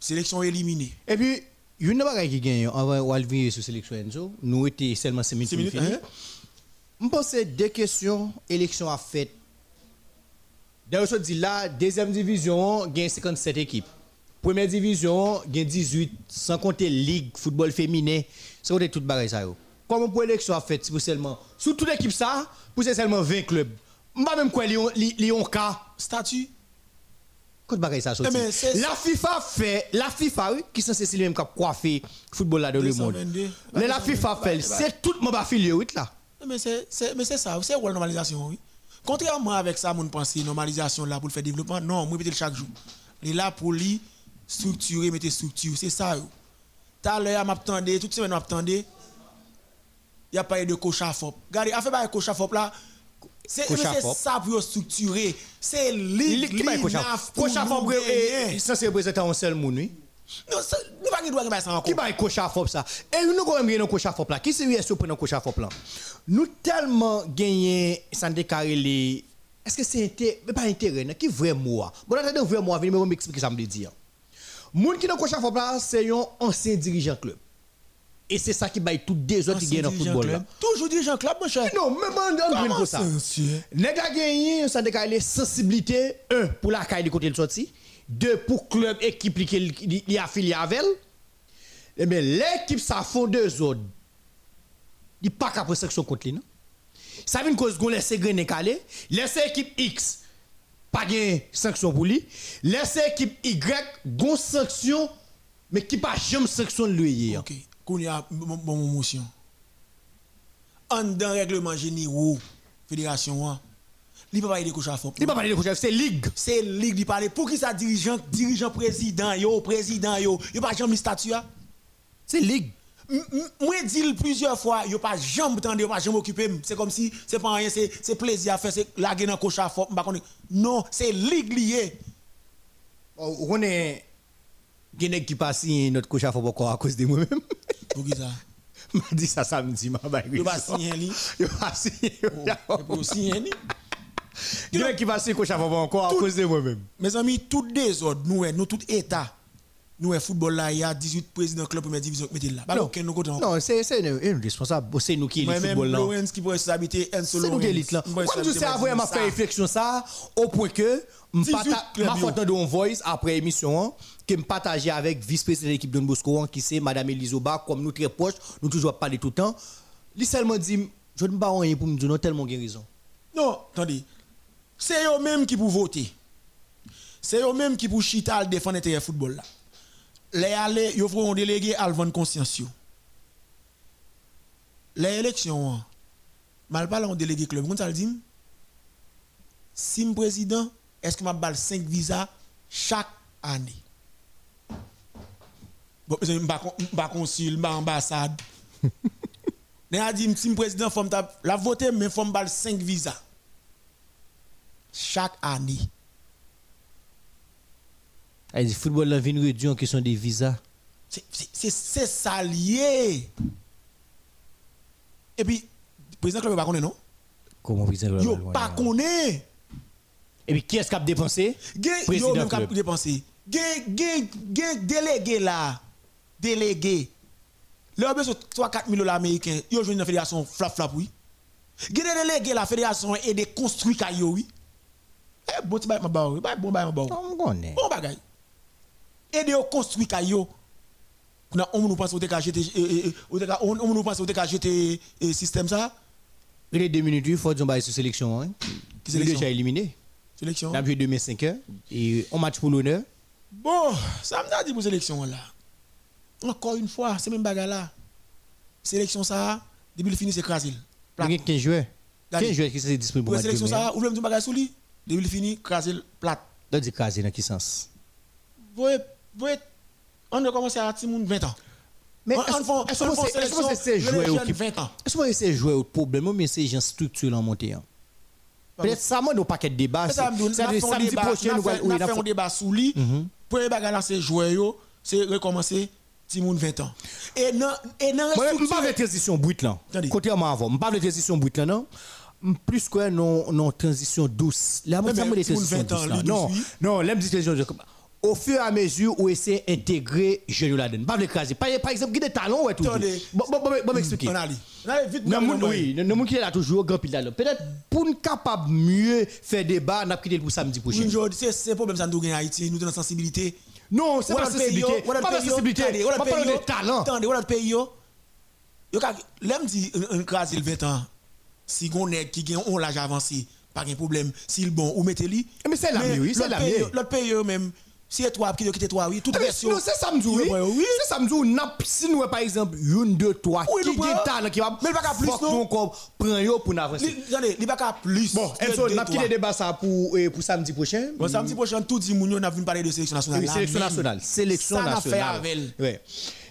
sélection éliminée. Et puis, il y a une chose qui gagne avant venir sur la sélection Enzo. Nous étions seulement 5 minutes. minutes hein? Je pense que deux questions, élection a fait. D'ailleurs, je dis là, deuxième division, a 57 équipes. Première division, a 18, sans compter Ligue, football féminin c'est tout bagay ça yo. Comment pour l'élection a fait pour seulement sous toute l'équipe ça pour seulement 20 clubs. Pas même quoi li ont cas statut Quand bagay ça sorti. Eh la FIFA fait la FIFA oui qui censé c'est même qui coiffer football là dans le monde. Mais la FIFA fait c'est tout mon oui là. Eh, mais c'est mais c'est ça, c'est la normalisation oui. Contrairement avec ça mon pensée normalisation là pour faire développement non, moi peut chaque jour. Il est là pour lui structurer mettre structure, c'est ça. Tout à l'heure, m'attendais, toute semaine, m'attendais. Il n'y a pas eu de cochafop. Regardez, a fait pas cochafop là. C'est ça pour structurer. C'est ligue, ligue, Cochafop, ça c'est représenter un seul monde, oui. Non, nous pas droit de ça encore. Qui va cochafop ça? Et nous avons bien un cochafop là. Qui c'est USO pour un cochafop là? Nous tellement gagné ça décarré les est-ce que c'est intérêt mais pas intérêt qui vrai moi? Bon attendez vrai moi venez m'expliquer ça me dire moun qui dans coach fort là c'est un ancien dirigeant club. Et c'est ça qui baille toutes des autres qui gagnent dans le football là. Toujours dirigeant club, mon cher. non même en en pour ça? Nèg a gagné ça décarré sensibilité un pour la caille de côté de sorti deux pour club équipe qui li affilié avec elle eh bien l'équipe ça font deux autres. Il pas qu'après section contre lui non? Ça vient cause qu'on laisse grainer calé laisse équipe X pas de sanction pour lui laisse équipe Y gon sanction mais qui pas jamais sanction de lui Ok. Qu'on y a bon motion. En dans règlement généraux fédération hein. Li pas parler de coach à fond. il pas parler de coach c'est ligue C'est ligue li parler pour qui ça dirigeant dirigeant président yo président yo? Yo pas jamais statut hein? c'est ligue Moi dit plusieurs fois, yo pas jamais tendre, pas jamais occupé. C'est comme si c'est pas rien, c'est plaisir à faire, c'est la dans coach à. Non, c'est ligue lié. on est Guinée qui passe notre coach à encore à cause de moi-même Pour qui ça? [laughs] M'a dit ça samedi m'a ba Yo pas signé li. yo pas signé Et puis signé li. Guinée qui passe coach à encore à cause de moi-même Mes amis, tout désordre, nous, nous tout état, nous, football là, il y a 18 présidents club première division qui mettent là. Bah, non aucun nous côté. non c'est c'est un un responsable c'est nous qui est le football là Lorenz qui pourrait responsabilité, Enzo C'est nous qui élite là. Comme tu sais, avant, m'a fait réflexion ça, au point que, 18 clubs, m'a fait un voice après l'émission, hein, que me partager avec vice-président de l'équipe Don Bosco, hein, qui c'est Madame Elisoba, comme nous très proches, nous toujours parler tout le temps. Lui seulement dit, je ne pas rien pour me dire, non, tellement guérison. Non, attendez. C'est eux même qui pour voter. C'est eux même qui pour chita le défendre l'intérêt football là. Les aller, ils feront un délégué à vendre conscience. Les élections, hein, mal parle en délégué club. Vous le dit? Si je président, est-ce que m'a balle 5 visas chaque année? Bon, je ne consul, pas ambassade. [laughs] Ne a dit si président faut m'ta- la voter mais faut m'balle 5 visas chaque année. Football là, vient réduire en question des visas. C'est- ça lié. Et puis président club pas connaît non? Comment vous Yo pas connaît. Et puis, qui est-ce qui a dépensé? Président même club. cap dépenser. Gen délégué là. Délégué. Là besoin 3 4 000 dollars américains. Yo joine dans fédération flap flap oui. Gen des délégués la fédération et des construits kayo oui. Eh bon ma oui. Bay bon bay ma ba. oui. On connaît. Bon. Et de construit kayo. Na on nous pense jeter eh, eh, au TK on on nous pense jeter eh, système ça. Il est deux minutes, il faut dire qu'on sur sélection. Hein. Qui Il est déjà éliminé. Sélection? On a joué 2005 heures. Et on match pour l'honneur. Bon, ça me dit pour sélection là. Encore une fois, c'est même bagarre là. Sélection ça, depuis le fini c'est crasé. Il y a 15 joueurs. Regardez. 15 joueurs qui sont disponibles Pour la sélection ça, ou même du bagage sous lui, depuis le fini crasé plate. Dans du cas, dans quel sens? Vous voyez, on a commencé à Timoun 20 ans. Mais est-ce que c'est- 20 ans. Est-ce que c'est jouer au problème bien c'est gens structurés en montée hein? Peut-être ça moi nos paquet de débat. C'est ça, me dit, C'est n'a fait un samedi prochain nous allons- fait un débat sous lui. Premier bagage c'est joueur yo, c'est recommencer Timoun 20 ans. Et non et non je ne parle pas de transition brute là. Contrairement à avant, je parle de transition brute là, non? Plus que non, non transition douce. Là, moi, ça mais me transition 20 ans, douce Non, non, l'aime transition douce. Au fur et à mesure où essaie d'intégrer jeune là-dedans. Pas de l'écraser. Par par exemple, qui des talons, ouais, tout. Attendez. Bon, bon, bon, bon, m'expliquer. On allait. On allait vite. Non, allons oui, non, moun qui est là toujours, grand pile là. Peut-être pour nous capable mieux faire débat, n'a quitté pour samedi prochain. Journée, c'est c'est problème ça nous gagne Haïti, nous avons une sensibilité. Non, c'est pas sensibilité. Pas la sensibilité. On Pas parler de talent. Attendez, voilà le pays yo. Yo ka l'aime dit un crase il 20 ans. Si gon nèg qui gen on l'âge avancé, pas de problème. S'il bon ou mettez li. Mais c'est la mieux, oui, c'est l'autre la pays mieux. L'autre pays même si toi qui quitte toi oui, toute version. Non, c'est ça me dit, oui. C'est ça me dit, n'a- si nous, par exemple, une, deux, trois, qui prenons. talent qui va Mais qu'à plus, non? prend yo pour avancer. Attendez, il qu'à plus. Bon, deux, n'a quitté débat ça pour, euh, pour samedi prochain. Bon, samedi prochain tout dit moun yo n'a venu parler de sélection nationale. Sélection nationale. Sélection Ça n'a fait nationale. avec.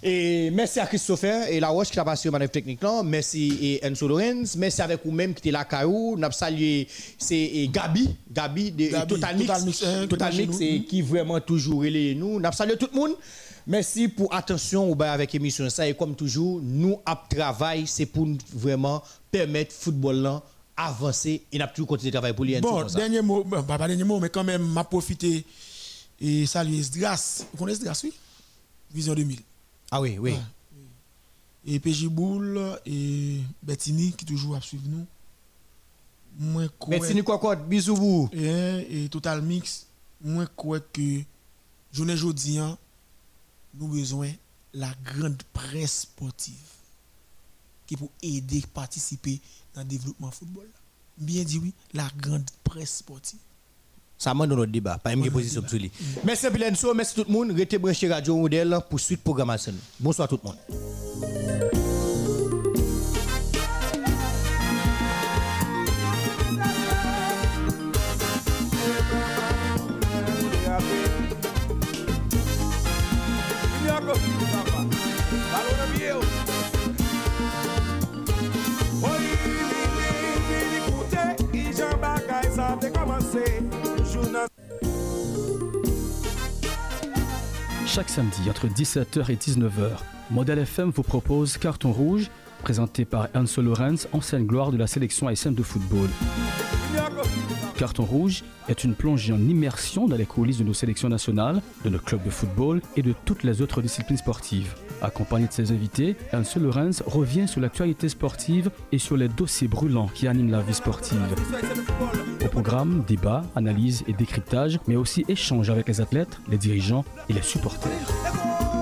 Et merci à Christopher et la Roche qui a passé au manœuvre technique là. Merci et Enzo Lorenz. Merci avec vous-même qui était là, Caillou. Nous salué c'est Gabi, Gabi de Gabi, Total Mix. Total Mix, hein, Total qui Mix, marche et nous. qui vraiment toujours relais nous. Nous salué tout le monde. Merci pour attention avec l'émission ça et comme toujours nous ap travail c'est pour vraiment permettre football là avancer et n'a toujours continuer de travailler pour lui. Bon, dernier mot, pas pas dernier mot, mais quand même, m'a profité et saluer Esdras. Vous connaissez Esdras, oui? Vision 2000. Ah oui, oui. Et PJ Boule et Bettini qui toujours à suivre nous. Moi, Nico Cocotte, bisous vous. et, et Total Mix, moi crois que journée jodi an, nous besoin la grande presse sportive qui pour aider participer dans le développement football. Bien dit oui, la grande presse sportive. Ça m'a dans notre débat, pas une position sur lui. Merci Bill Enso, merci tout le monde. Restez branché Radio Modèle pour suite programmation. Bonsoir tout le monde. Chaque samedi entre 17h et 19h, Modèle FM vous propose Carton Rouge, présenté par Anso Lorenz, ancienne gloire de la sélection haïtienne de football. Carton Rouge est une plongée en immersion dans les coulisses de nos sélections nationales, de nos clubs de football et de toutes les autres disciplines sportives. Accompagné de ses invités, Anso Lorenz revient sur l'actualité sportive et sur les dossiers brûlants qui animent la vie sportive. Au programme, débat, analyse et décryptage, mais aussi échange avec les athlètes, les dirigeants et les supporters.